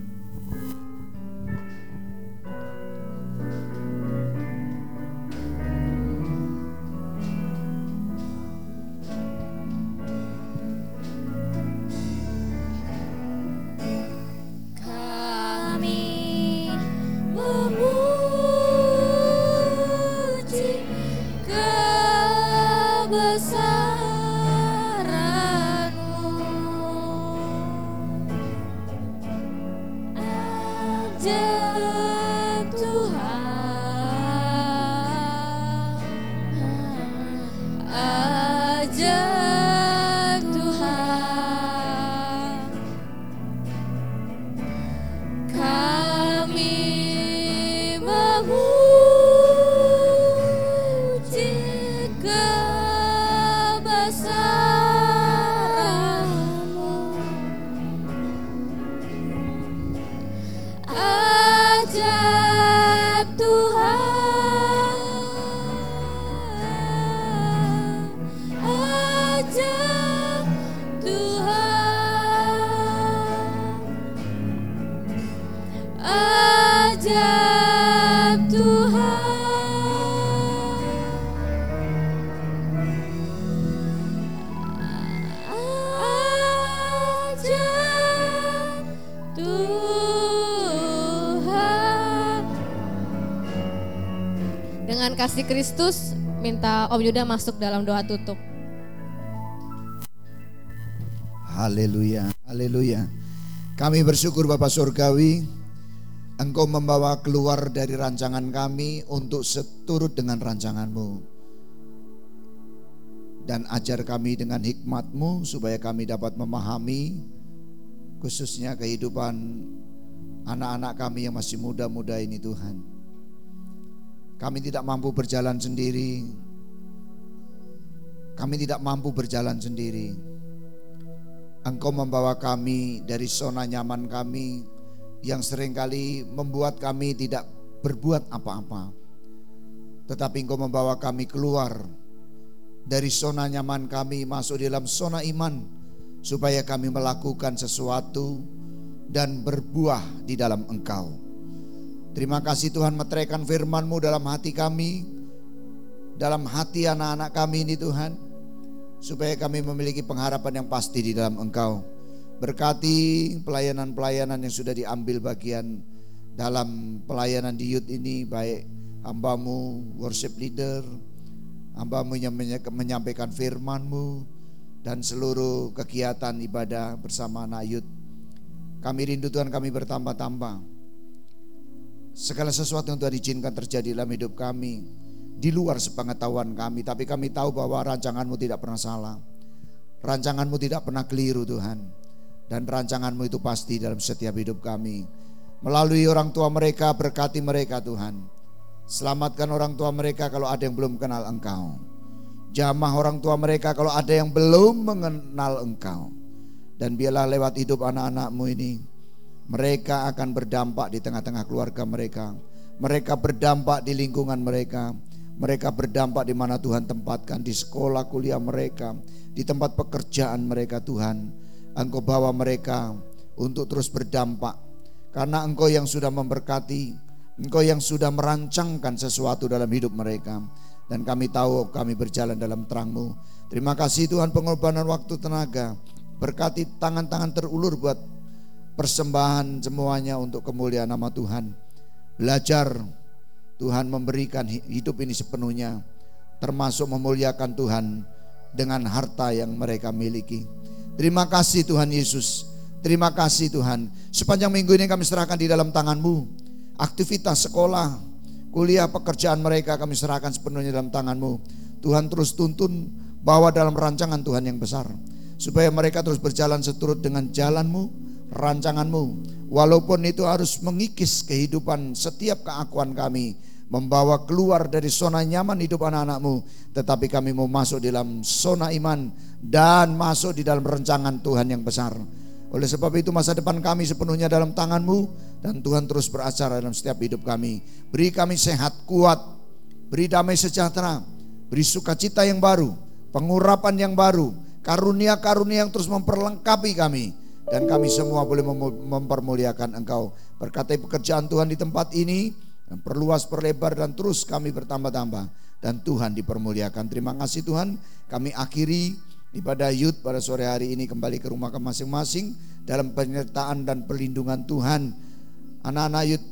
Kristus, minta Om Yuda masuk dalam doa tutup. Haleluya, haleluya. Kami bersyukur Bapak Surgawi, Engkau membawa keluar dari rancangan kami untuk seturut dengan rancanganmu. Dan ajar kami dengan hikmatmu supaya kami dapat memahami khususnya kehidupan anak-anak kami yang masih muda-muda ini Tuhan. Kami tidak mampu berjalan sendiri. Kami tidak mampu berjalan sendiri. Engkau membawa kami dari zona nyaman kami yang sering kali membuat kami tidak berbuat apa-apa. Tetapi Engkau membawa kami keluar dari zona nyaman kami masuk dalam zona iman supaya kami melakukan sesuatu dan berbuah di dalam Engkau. Terima kasih Tuhan meteraikan firman-Mu dalam hati kami, dalam hati anak-anak kami ini Tuhan, supaya kami memiliki pengharapan yang pasti di dalam Engkau. Berkati pelayanan-pelayanan yang sudah diambil bagian dalam pelayanan di youth ini, baik hambamu, worship leader, hambamu yang menyampaikan firman-Mu, dan seluruh kegiatan ibadah bersama anak youth. Kami rindu Tuhan kami bertambah-tambah Segala sesuatu yang Tuhan izinkan terjadi dalam hidup kami di luar sepengetahuan kami, tapi kami tahu bahwa rancanganmu tidak pernah salah. Rancanganmu tidak pernah keliru Tuhan. Dan rancanganmu itu pasti dalam setiap hidup kami. Melalui orang tua mereka, berkati mereka Tuhan. Selamatkan orang tua mereka kalau ada yang belum kenal Engkau. Jamah orang tua mereka kalau ada yang belum mengenal Engkau. Dan biarlah lewat hidup anak-anakmu ini, mereka akan berdampak di tengah-tengah keluarga mereka. Mereka berdampak di lingkungan mereka. Mereka berdampak di mana Tuhan tempatkan di sekolah kuliah mereka, di tempat pekerjaan mereka Tuhan. Engkau bawa mereka untuk terus berdampak karena Engkau yang sudah memberkati, Engkau yang sudah merancangkan sesuatu dalam hidup mereka. Dan kami tahu kami berjalan dalam terangmu. Terima kasih Tuhan pengorbanan waktu tenaga. Berkati tangan-tangan terulur buat persembahan semuanya untuk kemuliaan nama Tuhan. Belajar Tuhan memberikan hidup ini sepenuhnya termasuk memuliakan Tuhan dengan harta yang mereka miliki. Terima kasih Tuhan Yesus. Terima kasih Tuhan. Sepanjang minggu ini kami serahkan di dalam tanganmu. Aktivitas sekolah, kuliah, pekerjaan mereka kami serahkan sepenuhnya dalam tanganmu. Tuhan terus tuntun bawa dalam rancangan Tuhan yang besar. Supaya mereka terus berjalan seturut dengan jalanmu rancanganmu. Walaupun itu harus mengikis kehidupan setiap keakuan kami. Membawa keluar dari zona nyaman hidup anak-anakmu. Tetapi kami mau masuk di dalam zona iman. Dan masuk di dalam rancangan Tuhan yang besar. Oleh sebab itu masa depan kami sepenuhnya dalam tanganmu. Dan Tuhan terus beracara dalam setiap hidup kami. Beri kami sehat, kuat. Beri damai sejahtera. Beri sukacita yang baru. Pengurapan yang baru. Karunia-karunia yang terus memperlengkapi kami dan kami semua boleh mempermuliakan Engkau. Berkati pekerjaan Tuhan di tempat ini, perluas, perlebar dan terus kami bertambah-tambah dan Tuhan dipermuliakan. Terima kasih Tuhan. Kami akhiri ibadah Yud pada sore hari ini kembali ke rumah masing-masing dalam penyertaan dan perlindungan Tuhan. Anak-anak Yud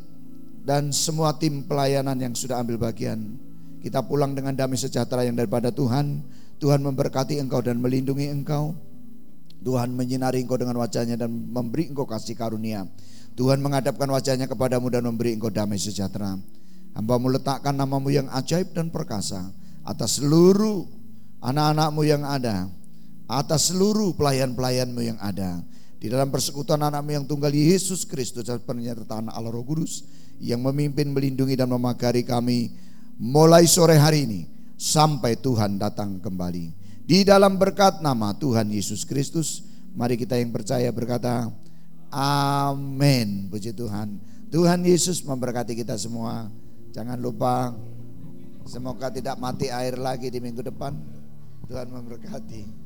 dan semua tim pelayanan yang sudah ambil bagian. Kita pulang dengan damai sejahtera yang daripada Tuhan. Tuhan memberkati engkau dan melindungi engkau. Tuhan menyinari engkau dengan wajahnya dan memberi engkau kasih karunia. Tuhan menghadapkan wajahnya kepadamu dan memberi engkau damai sejahtera. Hambamu letakkan namamu yang ajaib dan perkasa atas seluruh anak-anakmu yang ada, atas seluruh pelayan-pelayanmu yang ada. Di dalam persekutuan anakmu yang tunggal Yesus Kristus dan penyertaan Allah Roh Kudus yang memimpin, melindungi dan memagari kami mulai sore hari ini sampai Tuhan datang kembali. Di dalam berkat nama Tuhan Yesus Kristus, mari kita yang percaya berkata, Amin. Puji Tuhan. Tuhan Yesus memberkati kita semua. Jangan lupa, semoga tidak mati air lagi di minggu depan. Tuhan memberkati.